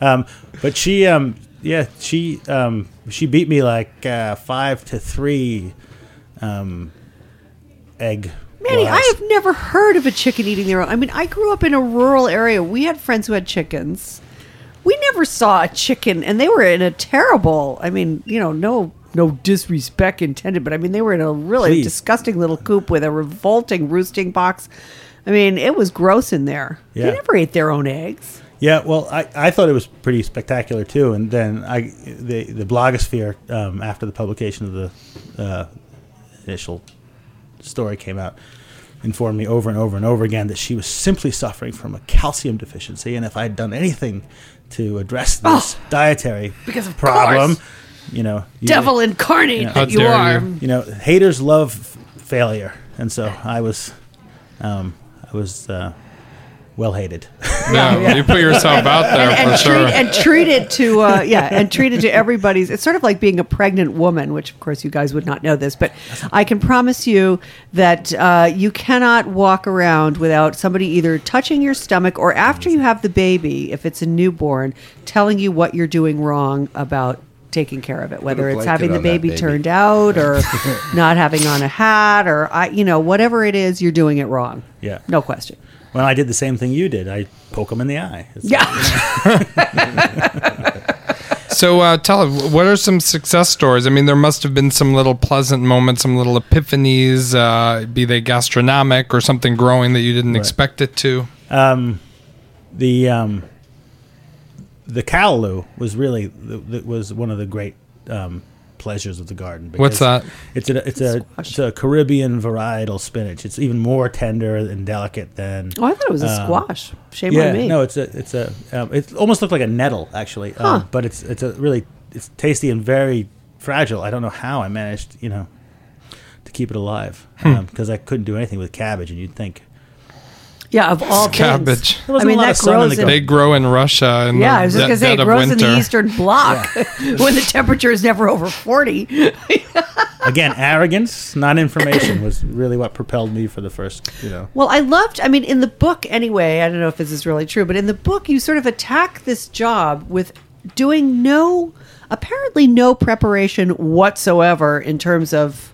Um, but she, um, yeah, she, um, she beat me like uh, five to three. Um, egg. Manny, I have never heard of a chicken eating their own. I mean, I grew up in a rural area. We had friends who had chickens. We never saw a chicken, and they were in a terrible. I mean, you know, no, no disrespect intended, but I mean, they were in a really Please. disgusting little coop with a revolting roosting box. I mean, it was gross in there. Yeah. They never ate their own eggs. Yeah, well, I, I thought it was pretty spectacular too, and then I the the blogosphere um, after the publication of the uh, initial story came out informed me over and over and over again that she was simply suffering from a calcium deficiency, and if I had done anything to address this dietary Oh, Because of problem, course. you know, you, Devil incarnate Yeah. that you are. you. you know, haters love f- failure, and so I was, um, I was uh, well hated. Yeah, you put yourself out there and, for and sure. treat, and treat it to uh, yeah, and treat it to everybody's. It's sort of like being a pregnant woman, which of course you guys would not know this, but I can promise you that uh, you cannot walk around without somebody either touching your stomach or after you have the baby, if it's a newborn, telling you what you're doing wrong about taking care of it, whether it's blanket having the baby, baby. turned out or not having on a hat or I, you know, whatever it is, you're doing it wrong. Yeah. no question. Well, I did the same thing you did. I poke them in the eye. It's- Yeah. So uh, tell us, what are some success stories? I mean, there must have been some little pleasant moments, some little epiphanies, uh, be they gastronomic or something growing that you didn't expect it to. Um, the um, the callaloo was really the, the, was one of the great um, pleasures of the garden. What's that? It's a it's a it's a Caribbean varietal spinach. It's even more tender and delicate than. Oh, I thought it was a Um, squash. Shame yeah, on me. no, it's a it's a um, it almost looked like a nettle actually, Huh. um, but it's it's a really it's tasty and very fragile. I don't know how I managed you know to keep it alive Hmm. because I couldn't do anything with cabbage, and you'd think Yeah, of all things. cabbage. There I mean, that of in grows the in- They grow in Russia and Yeah, I was just gonna say it dead of grows in the Eastern Bloc when the temperature is never over forty. Again, arrogance, not information, was really what propelled me for the first. You know, Well, I loved. I mean, in the book anyway. I don't know if this is really true, but in the book, you sort of attack this job with doing no, apparently no preparation whatsoever in terms of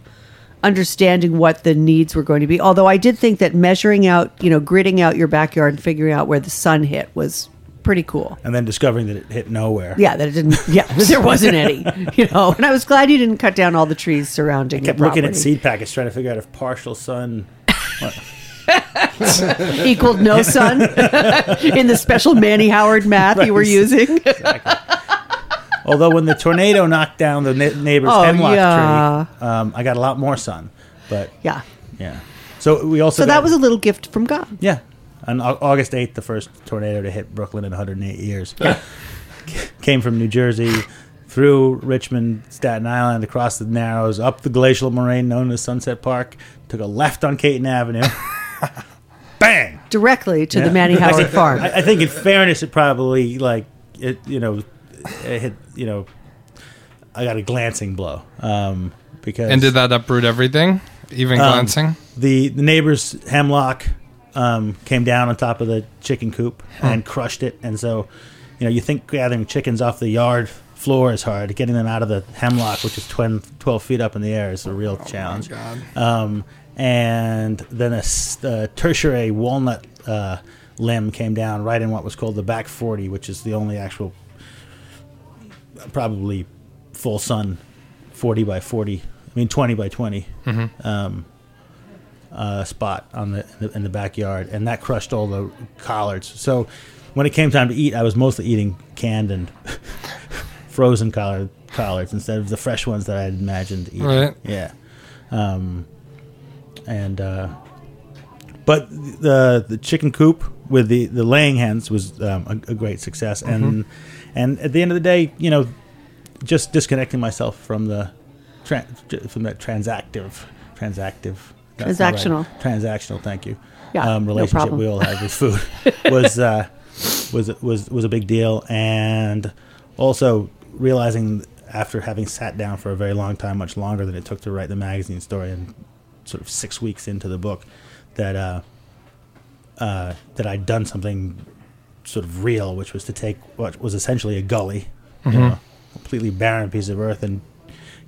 understanding what the needs were going to be. Although I did think that measuring out, you know, gridding out your backyard and figuring out where the sun hit was pretty cool. and then discovering that it hit nowhere. Yeah, that it didn't. Yeah, there wasn't any. You know, and I was glad you didn't cut down all the trees surrounding. It. I kept looking at seed packets, trying to figure out if partial sun. equaled no sun in the special Manny Howard math you were Right. using. Although when the tornado knocked down the ne- neighbor's Oh, hemlock yeah. tree, um, I got a lot more sun. But yeah. yeah, so we also So that was a little gift from God. yeah. On August eighth, the first tornado to hit Brooklyn in 108 years came from New Jersey through Richmond, Staten Island, across the Narrows, up the glacial moraine known as Sunset Park, took a left on Caton Avenue. Bang! Directly to Yeah. the Manny I Howard farm. I, I think, in fairness, it probably like it. You know, it hit. You know, I got a glancing blow um, because And did that uproot everything? Even Um, glancing? the the neighbor's hemlock um, came down on top of the chicken coop and crushed it, and so you know you think gathering chickens off the yard floor is hard. Getting them out of the hemlock, which is 12, 12 feet up in the air, is a real challenge. Um, and then a tertiary walnut uh, limb came down right in what was called the back 40, which is the only actual, probably full sun 40 by 40, I mean 20 by 20 um, uh, spot on the in, the backyard, and that crushed all the collards. So when it came time to eat, I was mostly eating canned and frozen collard, collards instead of the fresh ones that I had imagined eating. Right. Yeah. Um, and uh, but the the chicken coop with the, the laying hens was um, a, a great success, and and at the end of the day, you know, just disconnecting myself from the tran from that transactive transactive not right. Transactional. transactional. Thank you. Yeah, um, relationship problem. we all have with food was uh, was was was a big deal, and also realizing after having sat down for a very long time, much longer than it took to write the magazine story, and sort of six weeks into the book, that uh, uh, that I'd done something sort of real, which was to take what was essentially a gully, you know, completely barren piece of earth, and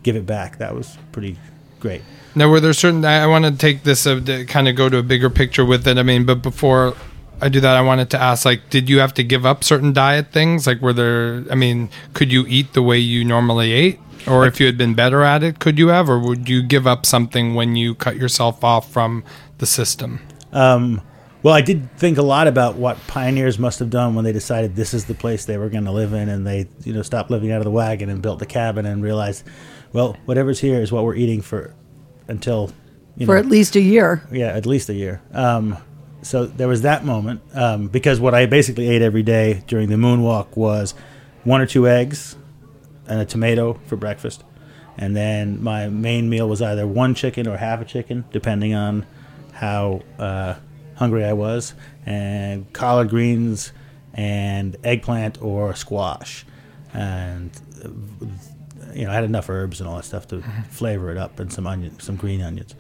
give it back. That was pretty great. Now, were there certain? I, I want to take this uh, to kind of go to a bigger picture with it. I mean, but before I do that, I wanted to ask, like, did you have to give up certain diet things? Like, were there? I mean, could you eat the way you normally ate, or if you had been better at it, could you have, or would you give up something when you cut yourself off from the system? Um, well, I did think a lot about what pioneers must have done when they decided this is the place they were going to live in, and they, you know, stopped living out of the wagon and built the cabin and realized, well, whatever's here is what we're eating for until, you for know, at least a year. yeah, at least a year. Um, so there was that moment um, because what I basically ate every day during the moonwalk was one or two eggs and a tomato for breakfast, and then my main meal was either one chicken or half a chicken, depending on how uh, hungry I was, and collard greens and eggplant or squash, and you know I had enough herbs and all that stuff to flavor it up, and some onion, some green onions.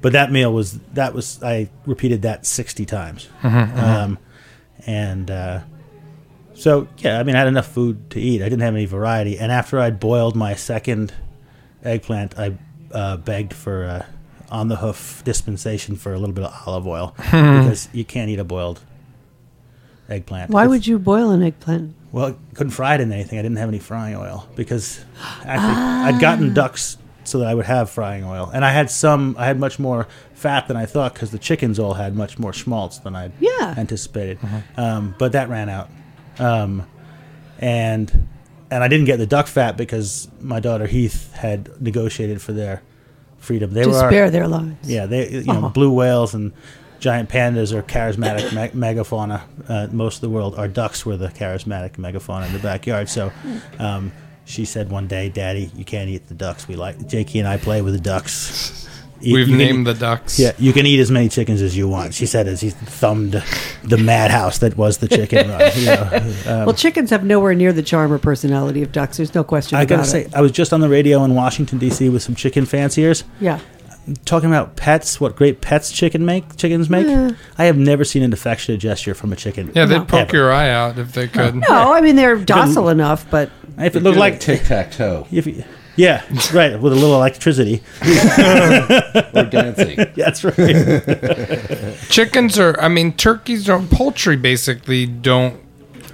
But that meal was that was I repeated that sixty times, um, and uh, so yeah, I mean I had enough food to eat. I didn't have any variety, and after I'd boiled my second eggplant, I uh, begged for uh, on the hoof dispensation for a little bit of olive oil because you can't eat a boiled eggplant. Why It's- would you boil an eggplant? well, I couldn't fry it in anything. I didn't have any frying oil because actually I'd gotten ducks so that I would have frying oil, and I had some. I had much more fat than I thought because the chickens all had much more schmaltz than I Yeah. anticipated. Um, but that ran out, um, and and I didn't get the duck fat because my daughter Heath had negotiated for their freedom. They To were our- spare their lives. yeah, they you know blue whales and giant pandas are charismatic me- megafauna. Uh, most of the world, our ducks were the charismatic megafauna in the backyard. So, um, she said one day, "Daddy, you can't eat the ducks. We like Jakey and I play with the ducks. You- We've you can- named the ducks. Yeah, you can eat as many chickens as you want. She said as he thumbed the madhouse that was the chicken run. You know, um, well, chickens have nowhere near the charm or personality of ducks. There's no question I gotta say, it. I was just on the radio in Washington D.C. with some chicken fanciers Yeah. talking about pets. What great pets chicken make chickens make. I have never seen an affectionate gesture from a chicken. Yeah, they'd No. poke Ever. your eye out if they could. No, I mean they're docile enough, but If it looked like tic tac toe if you, yeah, right, with a little electricity. or dancing. That's right. Chickens are, I mean, turkeys don't, poultry basically don't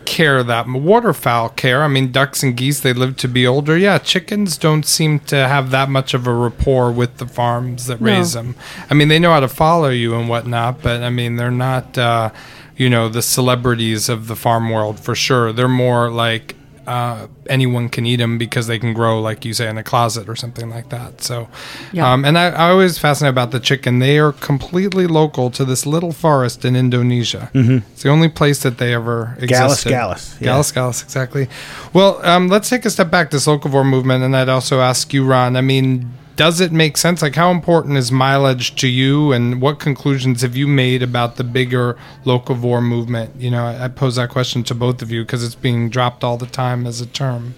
care that m- waterfowl care. I mean, ducks and geese, they live to be older. Yeah, chickens don't seem to have that much of a rapport with the farms that No. raise them. I mean, they know how to follow you and whatnot, but I mean, they're not, uh, you know, the celebrities of the farm world for sure. They're more like, uh, anyone can eat them because they can grow, like you say, in a closet or something like that. So, Yeah. um, and I, I always fascinated about the chicken. They are completely local to this little forest in Indonesia. Mm-hmm. It's the only place that they ever Gallus, existed. Gallus, yeah. Gallus, Gallus, exactly. Well, um, let's take a step back. To this locavore movement, and I'd also ask you, Ron. I mean, does it make sense? Like, how important is mileage to you, and what conclusions have you made about the bigger locavore movement? You know, I, I pose that question to both of you because it's being dropped all the time as a term.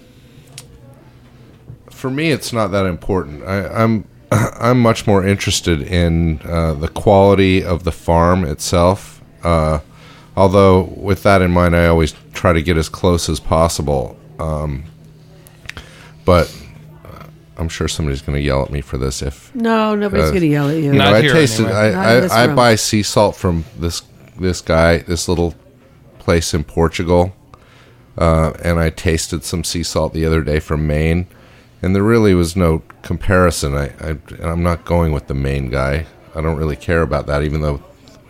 For me, it's not that important. I, I'm I'm much more interested in uh, the quality of the farm itself. Uh, although, with that in mind, I always try to get as close as possible. Um, but I'm sure somebody's going to yell at me for this if no, nobody's Uh, going to yell at you. You Not know, I tasted. anyway. Not I, I, I buy sea salt from this this guy, this little place in Portugal, uh, and I tasted some sea salt the other day from Maine, and there really was no comparison. I, I I'm not going with the Maine guy. I don't really care about that, even though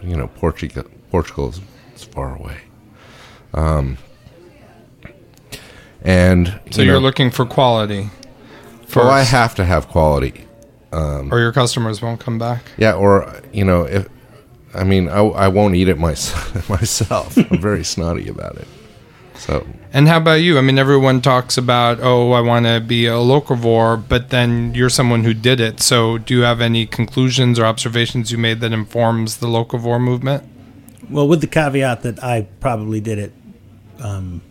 you know Portugal Portugal is, is far away. Um, and So you you are know, looking for quality. Well, I have to have quality. or your customers won't come back. Yeah, or you know, if I mean, I, I won't eat it myself. myself. I'm very snotty about it. So And how about you? I mean, everyone talks about, oh, I want to be a locavore, but then you're someone who did it. So, do you have any conclusions or observations you made that informs the locavore movement? well, with the caveat that I probably did it um,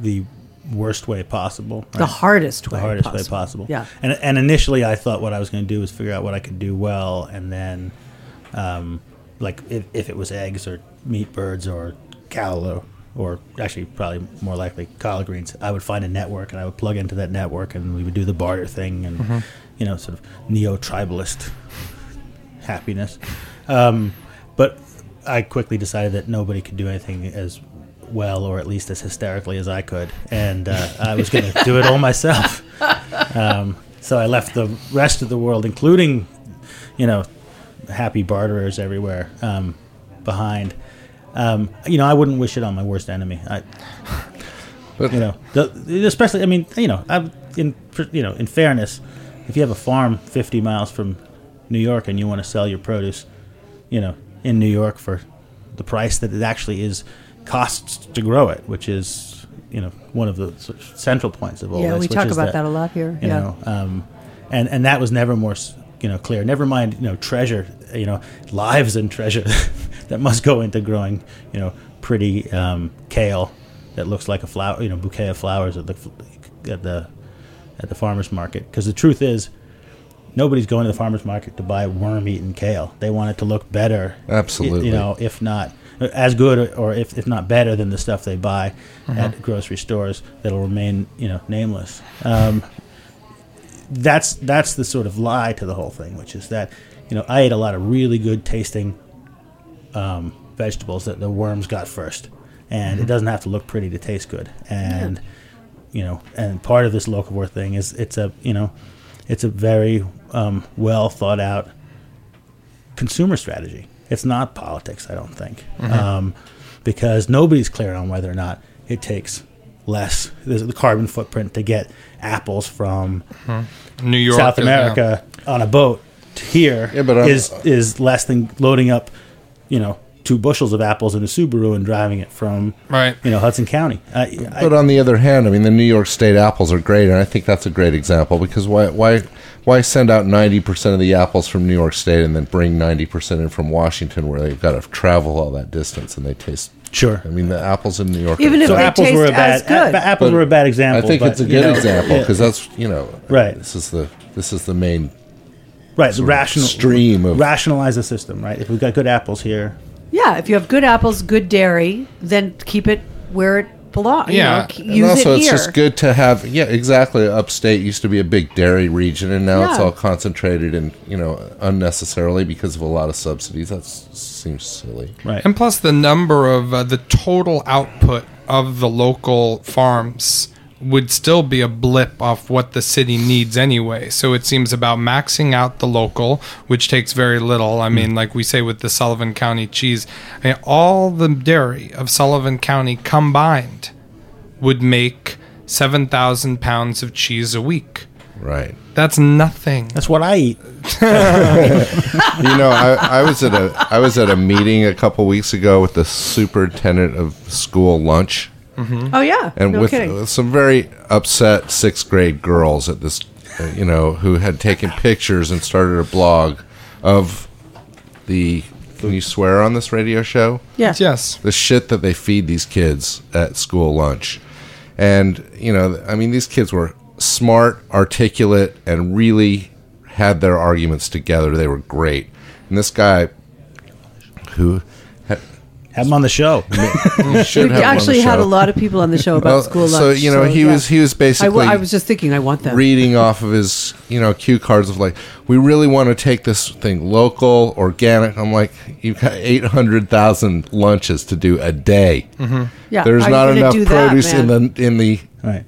the worst way possible. the right? hardest the way. hardest possible. way possible. Yeah. And and initially, I thought what I was going to do was figure out what I could do well, and then, um, like if, if it was eggs or meat birds or callo, or actually probably more likely collard greens, I would find a network and I would plug into that network, and we would do the barter thing, and you know, sort of neo tribalist happiness. Um, but I quickly decided that nobody could do anything as well or at least as hysterically as I could, and uh, I was going to do it all myself. Um, so I left the rest of the world, including, you know, happy barterers everywhere, um, behind. Um, you know, I wouldn't wish it on my worst enemy. I, you know, the, especially, I mean, you know, I'm in, you know, in fairness, if you have a farm 50 miles from New York and you want to sell your produce, you know, in New York for the price that it actually is costs to grow it, which is, you know, one of the sort of central points of all Yeah, this. we which talk is about that a lot here. You Yeah. know, um, and and that was never more, you know, clear. Never mind, you know, treasure, you know, lives and treasure that must go into growing, you know, pretty um, kale that looks like a flower, you know, bouquet of flowers at the at the at the farmers market. Because the truth is, nobody's going to the farmers market to buy worm-eaten kale. They want it to look better. Absolutely. You know, if not as good or- if, if not better than the stuff they buy at grocery stores that'll remain, you know, nameless. Um, that's that's the sort of lie to the whole thing, which is that you know I ate a lot of really good tasting um, vegetables that the worms got first, and it doesn't have to look pretty to taste good. And you know, and part of this locavore thing is it's a you know, it's a very um, well thought out consumer strategy. It's not politics, I don't think, um, because nobody's clear on whether or not it takes less there's the carbon footprint to get apples from New York, South is- yeah. America on a boat to here Yeah, but is is less than loading up, you know, two bushels of apples in a Subaru and driving it from Right. you know Hudson County. I, I, But on the other hand, I mean, the New York State apples are great, and I think that's a great example because why why why send out ninety percent of the apples from New York State and then bring ninety percent in from Washington, where they've got to travel all that distance and they taste. sure. I mean, the apples in New York. Even if So they apples were a bad as good. a- apples But were a bad example. I think but, it's a you good know, example yeah. because that's you know Right. This is the this is the main right the rational stream of- rationalize the system. Right, if we've got good apples here, Yeah, if you have good apples, good dairy, then keep it where it belongs. Yeah. you know, k- And also, it it's here. just good to have. Yeah, exactly. Upstate used to be a big dairy region, and now it's all concentrated in you know unnecessarily because of a lot of subsidies. That seems silly. right? And plus, the number of uh, the total output of the local farms would still be a blip off what the city needs anyway. So it seems about maxing out the local, which takes very little. I mean, like we say with the Sullivan County cheese, I mean, all the dairy of Sullivan County combined would make 7,000 pounds of cheese a week. Right. That's nothing. That's what I eat. you know, I, I was at a I was at a meeting a couple weeks ago with the superintendent of school lunch, oh yeah, and no with, kidding. with some very upset sixth grade girls at this, uh, you know, who had taken pictures and started a blog of the. Can you swear on this radio show? Yes. Yes. the shit that they feed these kids at school lunch. And, you know, I mean, these kids were smart, articulate, and really had their arguments together. They were great. And this guy, who had, Have them on the show. should We have actually on the had show. a lot of people on the show about Well, school lunch. So, you know, he yeah. was he was I, basically w- I was just thinking, I want them. reading off of his, you know, cue cards of like, we really want to take this thing local, organic. I'm like, you've got 800,000 lunches to do a day. Mm-hmm. yeah, There's are you not gonna enough do that, produce in the in the right.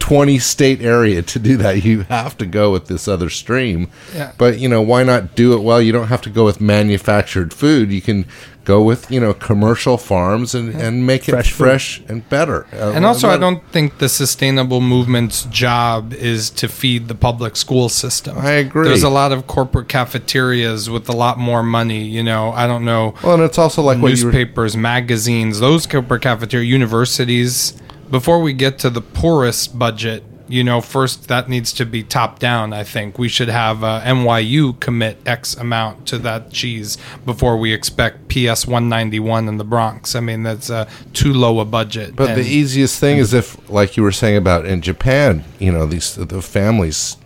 20 state area to do that. You have to go with this other stream. Yeah. But, you know, why not do it well? You don't have to go with manufactured food. You can go with, you know, commercial farms and, and make it Fresh fresh, food. and better. Uh, And also, I don't think the sustainable movement's job is to feed the public school system. I agree. There's a lot of corporate cafeterias with a lot more money. You know, I don't know. Well, and it's also like what were, newspapers, magazines, those corporate cafeteria, universities. Before we get to the poorest budget, you know, first that needs to be top down. I think we should have uh, NYU commit X amount to that cheese before we expect PS 191 in the Bronx. I mean, that's uh, too low a budget. But the easiest thing is if, like you were saying about in Japan, you know, these the families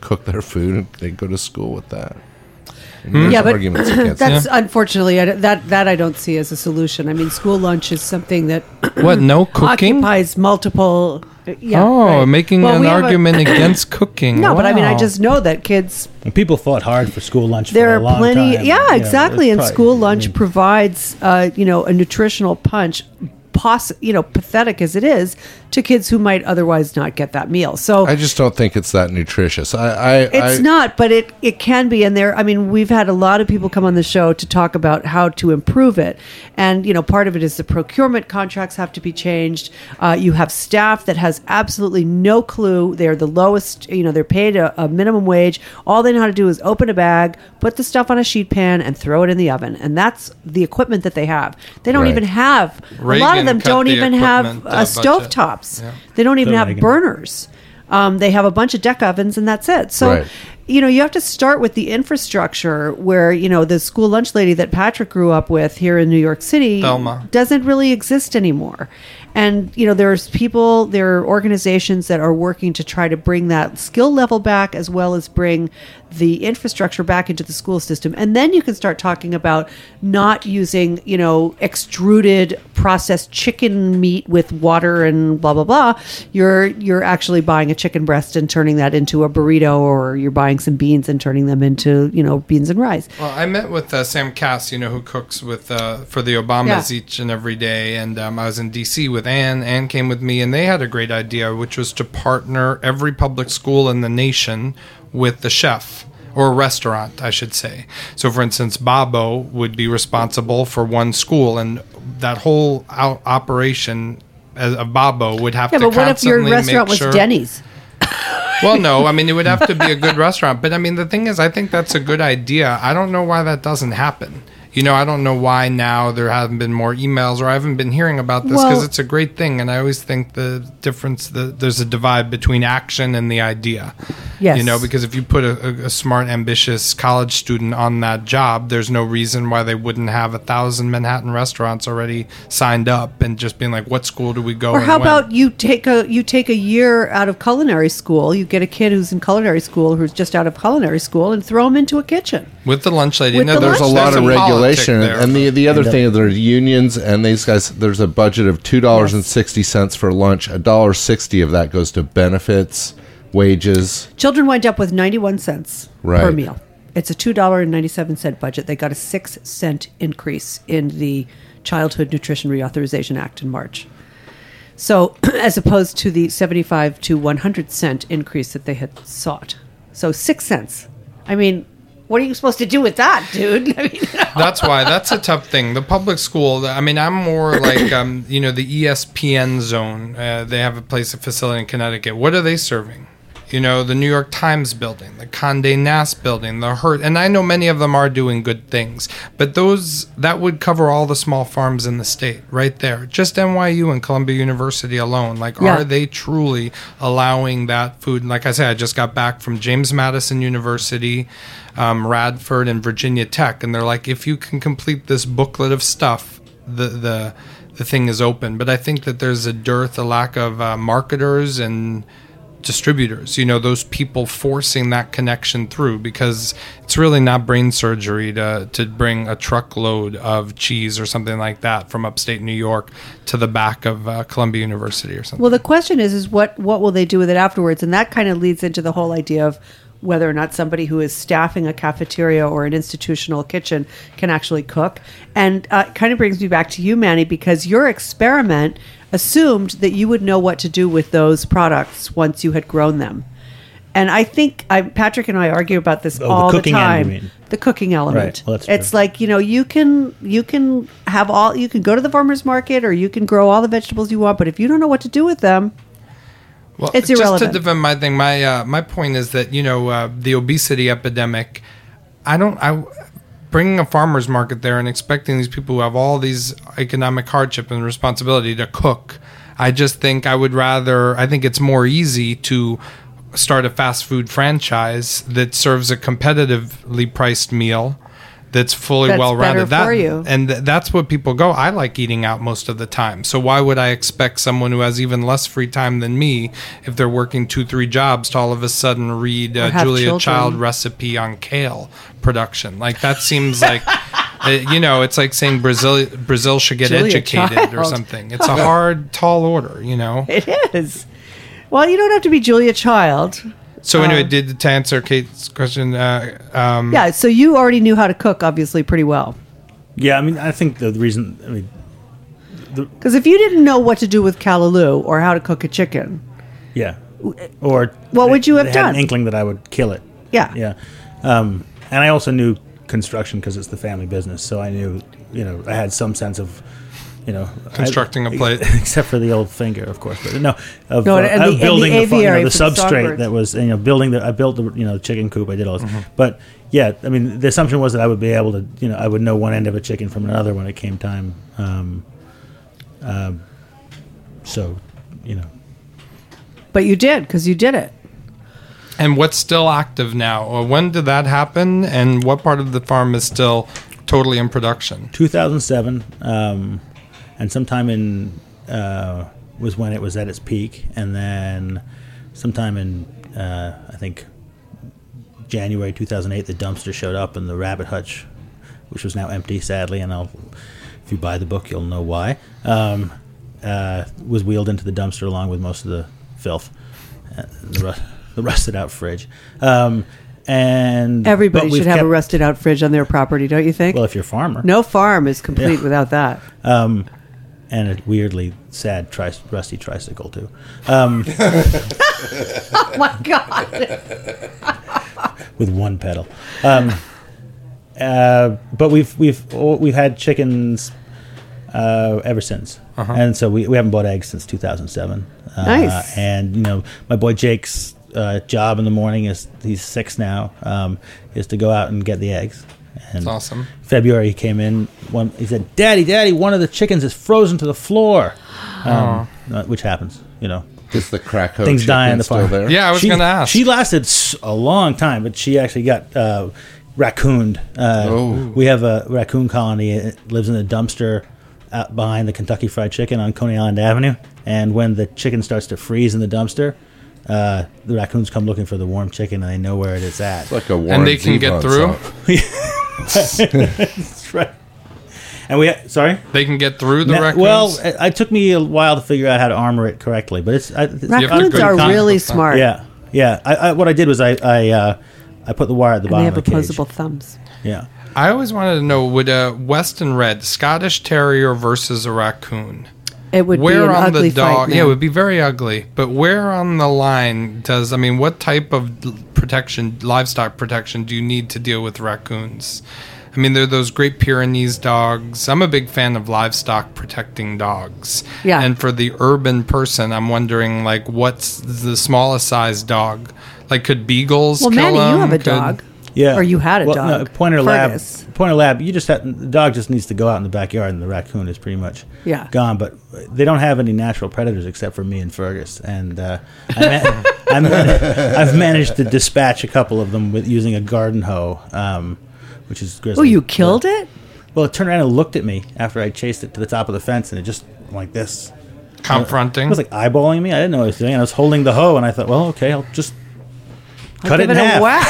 cook their food and they go to school with that. And there's Yeah, but That's that. unfortunately I that that I don't see as a solution. I mean, school lunch is something that what? No cooking? occupies multiple. Yeah, oh, right. making Well, an we have a- argument against cooking. no, but I mean, I just know that kids. And people fought hard for school lunch. There for are a long plenty. time. Yeah, You know, exactly. it's And probably- school I lunch mean, provides, uh, you know, a nutritional punch. Poss- you know, pathetic as it is to kids who might otherwise not get that meal. So I just don't think it's that nutritious. I, I It's I, not, but it it can be. And there, I mean, we've had a lot of people come on the show to talk about how to improve it. And you know, part of it is the procurement contracts have to be changed. Uh, you have staff that has absolutely no clue. They're the lowest. You know, they're paid a, a minimum wage. All they know how to do is open a bag, put the stuff on a sheet pan, and throw it in the oven. And that's the equipment that they have. They don't Right. even have. a lot of them don't the even have equipment, uh, budget. stove tops. Yeah. They don't even So have burners. Um, they have a bunch of deck ovens, and that's it. So Right. You know, you have to start with the infrastructure where, you know, the school lunch lady that Patrick grew up with here in New York City Thelma. doesn't really exist anymore. And, you know, there's people, there are organizations that are working to try to bring that skill level back as well as bring the infrastructure back into the school system. And then you can start talking about not using, you know, extruded processed chicken meat with water and blah blah blah. You're you're actually buying a chicken breast and turning that into a burrito or you're buying some beans and turning them into, you know, beans and rice. Well, I met with uh, Sam Kass, you know, who cooks with uh, for the Obamas Yeah. each and every day, and um, I was in D.C. with Anne. Ann came with me, and they had a great idea, which was to partner every public school in the nation with the chef or restaurant, I should say. So, for instance, Babbo would be responsible for one school, and that whole out- operation as a Babbo would have Yeah, to but what if your restaurant was sure- Denny's? well, no, I mean it would have to be a good restaurant. But I mean the thing is, I think that's a good idea. I don't know why that doesn't happen. You know, I don't know why now there haven't been more emails or I haven't been hearing about this because Well- it's a great thing. And I always think the difference, the, there's a divide between action and the idea. Yes. You know, because if you put a, a, a smart, ambitious college student on that job, there's no reason why they wouldn't have a thousand Manhattan restaurants already signed up and just being like, what school do we go Or and how when? about you take a you take a year out of culinary school? You get a kid who's in culinary school who's just out of culinary school and throw him into a kitchen. with the lunch lady? With no, the there's a lunch lot of there's a regulation, there. and the the other thing is there's unions, and these guys. There's a budget of two dollars and sixty cents for lunch. A dollar sixty of that goes to benefits, wages. Children wind up with 91 cents per Right. meal. It's a $2.97 budget. They got a 6 cent increase in the Childhood Nutrition Reauthorization Act in March. So, as opposed to the 75 to 100 cent increase that they had sought. So, 6 cents. I mean, what are you supposed to do with that, dude? I mean, that's why that's a tough thing. The public school. I mean, I'm more like um, you know the ESPN zone. Uh, they have a place, a facility in Connecticut. What are they serving? You know, the New York Times building, the Condé Nast building, the Hearst, and I know many of them are doing good things, but those that would cover all the small farms in the state, right there. Just NYU and Columbia University alone. Like, Yeah. are they truly allowing that food? And like I said, I just got back from James Madison University, um, Radford, and Virginia Tech, and they're like, if you can complete this booklet of stuff, the the the thing is open. But I think that there's a dearth, a lack of uh, marketers and distributors. You know, those people forcing that connection through because it's really not brain surgery to to bring a truckload of cheese or something like that from upstate New York to the back of uh, Columbia University or something. Well, the question is, is what what will they do with it afterwards? And that kind of leads into the whole idea of whether or not somebody who is staffing a cafeteria or an institutional kitchen can actually cook. And uh, kind of brings me back to you, Manny, because your experiment assumed that you would know what to do with those products once you had grown them. And I think I, Patrick and I argue about this Oh, all the, cooking end, time. you mean. The cooking element. Right. Well, that's it's true. like you know you can you can have all you can go to the farmers market or you can grow all the vegetables you want, but if you don't know what to do with them, Well, It's irrelevant. just irrelevant. to defend my thing, my uh, my point is that you know uh, the obesity epidemic. I don't. I bringing a farmers market there and expecting these people who have all these economic hardship and responsibility to cook. I just think I would rather. I think it's more easy to start a fast food franchise that serves a competitively priced meal. That's fully well rounded. better for you. and th- that's what people go. I like eating out most of the time. So why would I expect someone who has even less free time than me, if they're working two, three jobs, to all of a sudden read uh, Julia children. Child recipe on kale production? Like that seems like, uh, you know, it's like saying Brazil Brazil should get Julia educated or something. It's a hard, tall order, you know. it is. Well, you don't have to be Julia Child. So anyway, Uh, did to answer Kate's question? Uh, um, Yeah, so you already knew how to cook, obviously, pretty well. Yeah, I mean, I think the, the reason, I mean, Because if you didn't know what to do with callaloo or how to cook a chicken, yeah, or What would you have they had done? An inkling that I would kill it. yeah, Yeah, um, and I also knew construction because it's the family business, so I knew, you know, I had some sense of, you know, Constructing I- a plate. except for the old finger, of course, but no, of, No, uh, and the- of and building the the, you know, the for the substrate that was, you know, building the, I built the, you know, chicken coop, I did all this, Mm-hmm. but yeah, I mean, the assumption was that I would be able to, you know, I would know one end of a chicken from another when it came time. Um, um, so, you know, but you did because you did it. And what's still active now? Or when did that happen? And what part of the farm is still totally in production? 2007, um, and sometime in uh, was when it was at its peak, and then sometime in uh, I think January 2008, the dumpster showed up in the rabbit hutch, which was now empty, sadly. And I'll, if you buy the book, you'll know why. Um, uh, was wheeled into the dumpster along with most of the filth, uh, the, ru- the rusted out fridge. Um, and Everybody should have a rusted out fridge on their property, don't you think? Well, if you're a farmer, no farm is complete Yeah. without that. um, and a weirdly sad tri- rusty tricycle too. Um, Oh my god! with one pedal. Um, uh, but we've we've we've had chickens uh, ever since, and so we, we haven't bought eggs since 2007. Uh, Nice. And you know, my boy Jake's uh, job in the morning is he's six now. Um, is to go out and get the eggs And That's awesome. February he came in. One he said, "Daddy, Daddy, one of the chickens is frozen to the floor," um, uh, which happens. You know, Is the Krakow things die in the still there? Yeah, I was She- gonna ask. She lasted a long time, but she actually got uh, raccooned. Uh, Oh. We have a raccoon colony. It lives in a dumpster out behind the Kentucky Fried Chicken on Coney Island Avenue. And when the chicken starts to freeze in the dumpster, uh, the raccoons come looking for the warm chicken, and they know where it is at. It's like a Warren they can get through? That's right. And we sorry. They can get through the Na- raccoons. well, it, it took me a while to figure out how to armor it correctly, but it's, I, it's Raccoons go are con- really smart. yeah, yeah. I, I, what I did was I I, uh, I put the wire at the And they bottom have of the cage. opposable thumbs. Yeah. I always wanted to know would a Weston Red Scottish Terrier versus a raccoon? It would where be an on ugly the dog? fight. Yeah, it would be very ugly. But where on the line does I mean, what type of protection, livestock protection, do you need to deal with raccoons? I mean, they're those great Pyrenees dogs. I'm a big fan of livestock protecting dogs. Yeah. And for the urban person, I'm wondering like, what's the smallest size dog? Like, could beagles? Well, kill Manny, you have a Could- dog. Yeah. Or you had a well, dog. No, pointer Fergus. lab. Pointer lab. You just have the dog just needs to go out in the backyard, and the raccoon is pretty much Yeah. gone. But they don't have any natural predators except for me and Fergus. And uh, I man- I man- I've managed to dispatch a couple of them with using a garden hoe, um, which is Oh, you killed it? Well, it turned around and looked at me after I chased it to the top of the fence, and it just like this. confronting. It was like eyeballing me. I didn't know what it was doing. I was holding the hoe, and I thought, well, okay, I'll just I'll cut it give in it half. whack.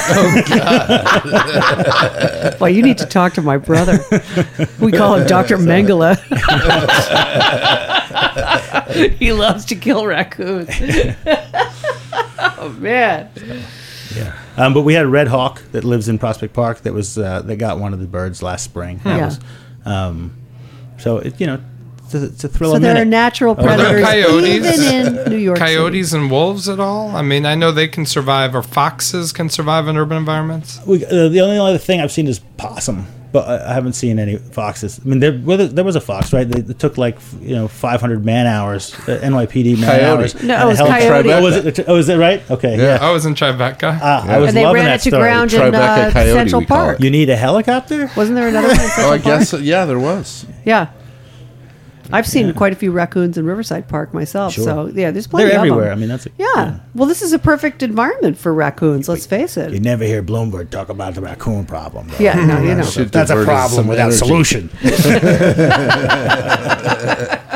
well, you need to talk to my brother. We call him Dr. Mengele. he loves to kill raccoons. oh, man. Um, but we had a red hawk that lives in Prospect Park that was uh, that got one of the birds last spring. That Yeah. was, um, so it, you know, it's a, it's a thrill. So a there are minute. natural Are there predators coyotes? even in New York City. Coyotes and wolves at all? I mean, I know they can survive, or foxes can survive in urban environments. We, uh, the only other thing I've seen is possum, but I, I haven't seen any foxes. I mean, there well, there was a fox, right? They, it took like you know 500 man hours, uh, NYPD man Coyote. hours. No, and it a was heli- coyote. Oh, was it? Oh, is it right? Okay, yeah. I was in Tribeca. Ah, I was And they loving ran that it to story. ground in uh, coyote, Central Park. You need a helicopter? Wasn't there another one in Central Oh, I Park? guess yeah, there was. Yeah. I've seen quite a few raccoons in Riverside Park myself. Sure. So, yeah, there's plenty They're of everywhere. I mean, that's a, Yeah. Well, this is a perfect environment for raccoons, let's face it. You never hear Bloomberg talk about the raccoon problem. though. Yeah, no, you know. That's a problem without energy. solution.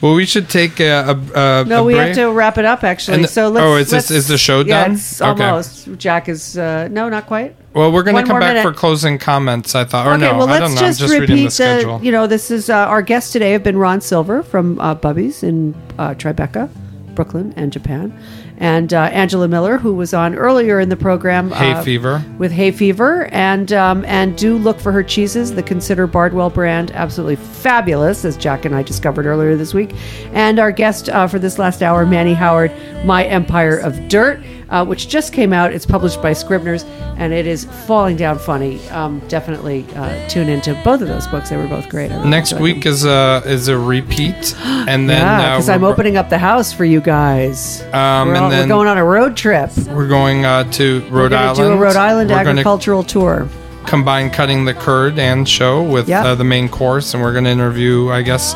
Well, we should take a, a, a No, we break. have to wrap it up actually. So let's. oh, is this- is the show yeah, done? It's Okay. almost. Jack is uh, no, not quite. Well, we're going to come back minute. for closing comments. I thought, or okay, no, well, I let's don't know. just I'm just reading repeat the schedule. You know, this is uh, our guests today have been Ron Silver from uh, Bubby's in uh, Tribeca, Brooklyn, and Japan, and uh, Angela Miller, who was on earlier in the program. Hay uh, fever. with hay fever and um, and do look for her cheeses the consider bardwell brand absolutely fabulous as jack and i discovered earlier this week and our guest uh, for this last hour manny howard my empire of dirt uh, which just came out it's published by scribners and it is falling down funny um, definitely uh, tune into both of those books they were both great really Next week them. is a is a repeat, and then yeah uh, because i'm opening up the house for you guys Um, we're, and all- we're going on a road trip We're going uh, to Rhode Island. to do a rhode island We're gonna agricultural tour combine cutting the curd and show with Yeah. uh, the main course, and we're going to interview, I guess,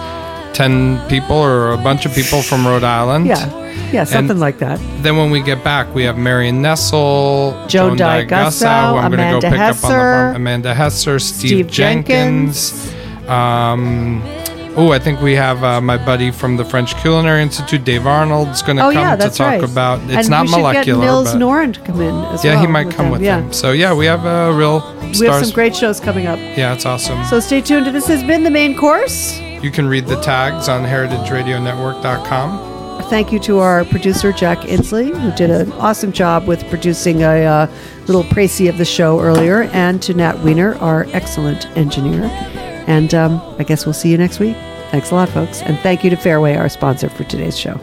ten people or a bunch of people from Rhode Island. yeah yeah something like that Then when we get back, we have Marion Nestle, Joan Joan Dye Gussow, who I'm Amanda go pick up on the Hesser. Amanda Hesser, Steve, Steve Jenkins. Um, oh, I think we have uh, my buddy from the French Culinary Institute, Dave Arnold's going to Oh come yeah, to talk right. about. It's and not we should molecular, Get Nils Noren to come in as yeah, well. he might come with yeah. them. So yeah, we have a real We stars. have some great shows coming up. yeah, it's awesome. So stay tuned. This has been the main course. You can read the tags on heritageradionetwork.com. Thank you to our producer Jack Inslee, who did an awesome job with producing a uh, little précis of the show earlier, and to Nat Wiener, our excellent engineer. And um, I guess we'll see you next week. Thanks a lot, folks, and thank you to Fairway, our sponsor for today's show.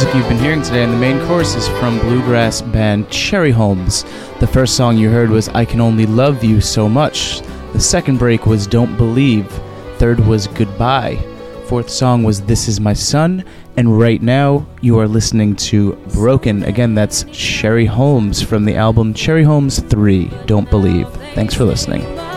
Music you've been hearing today in the main course is from bluegrass band Cherryholmes. The first song you heard was I Can Only Love You So Much. The second break was Don't Believe. Third was Goodbye. fourth song was This Is My Son. And right now, you are listening to Broken. Again, that's Cherryholmes from the album Cherryholmes 3 Don't Believe. Thanks for listening.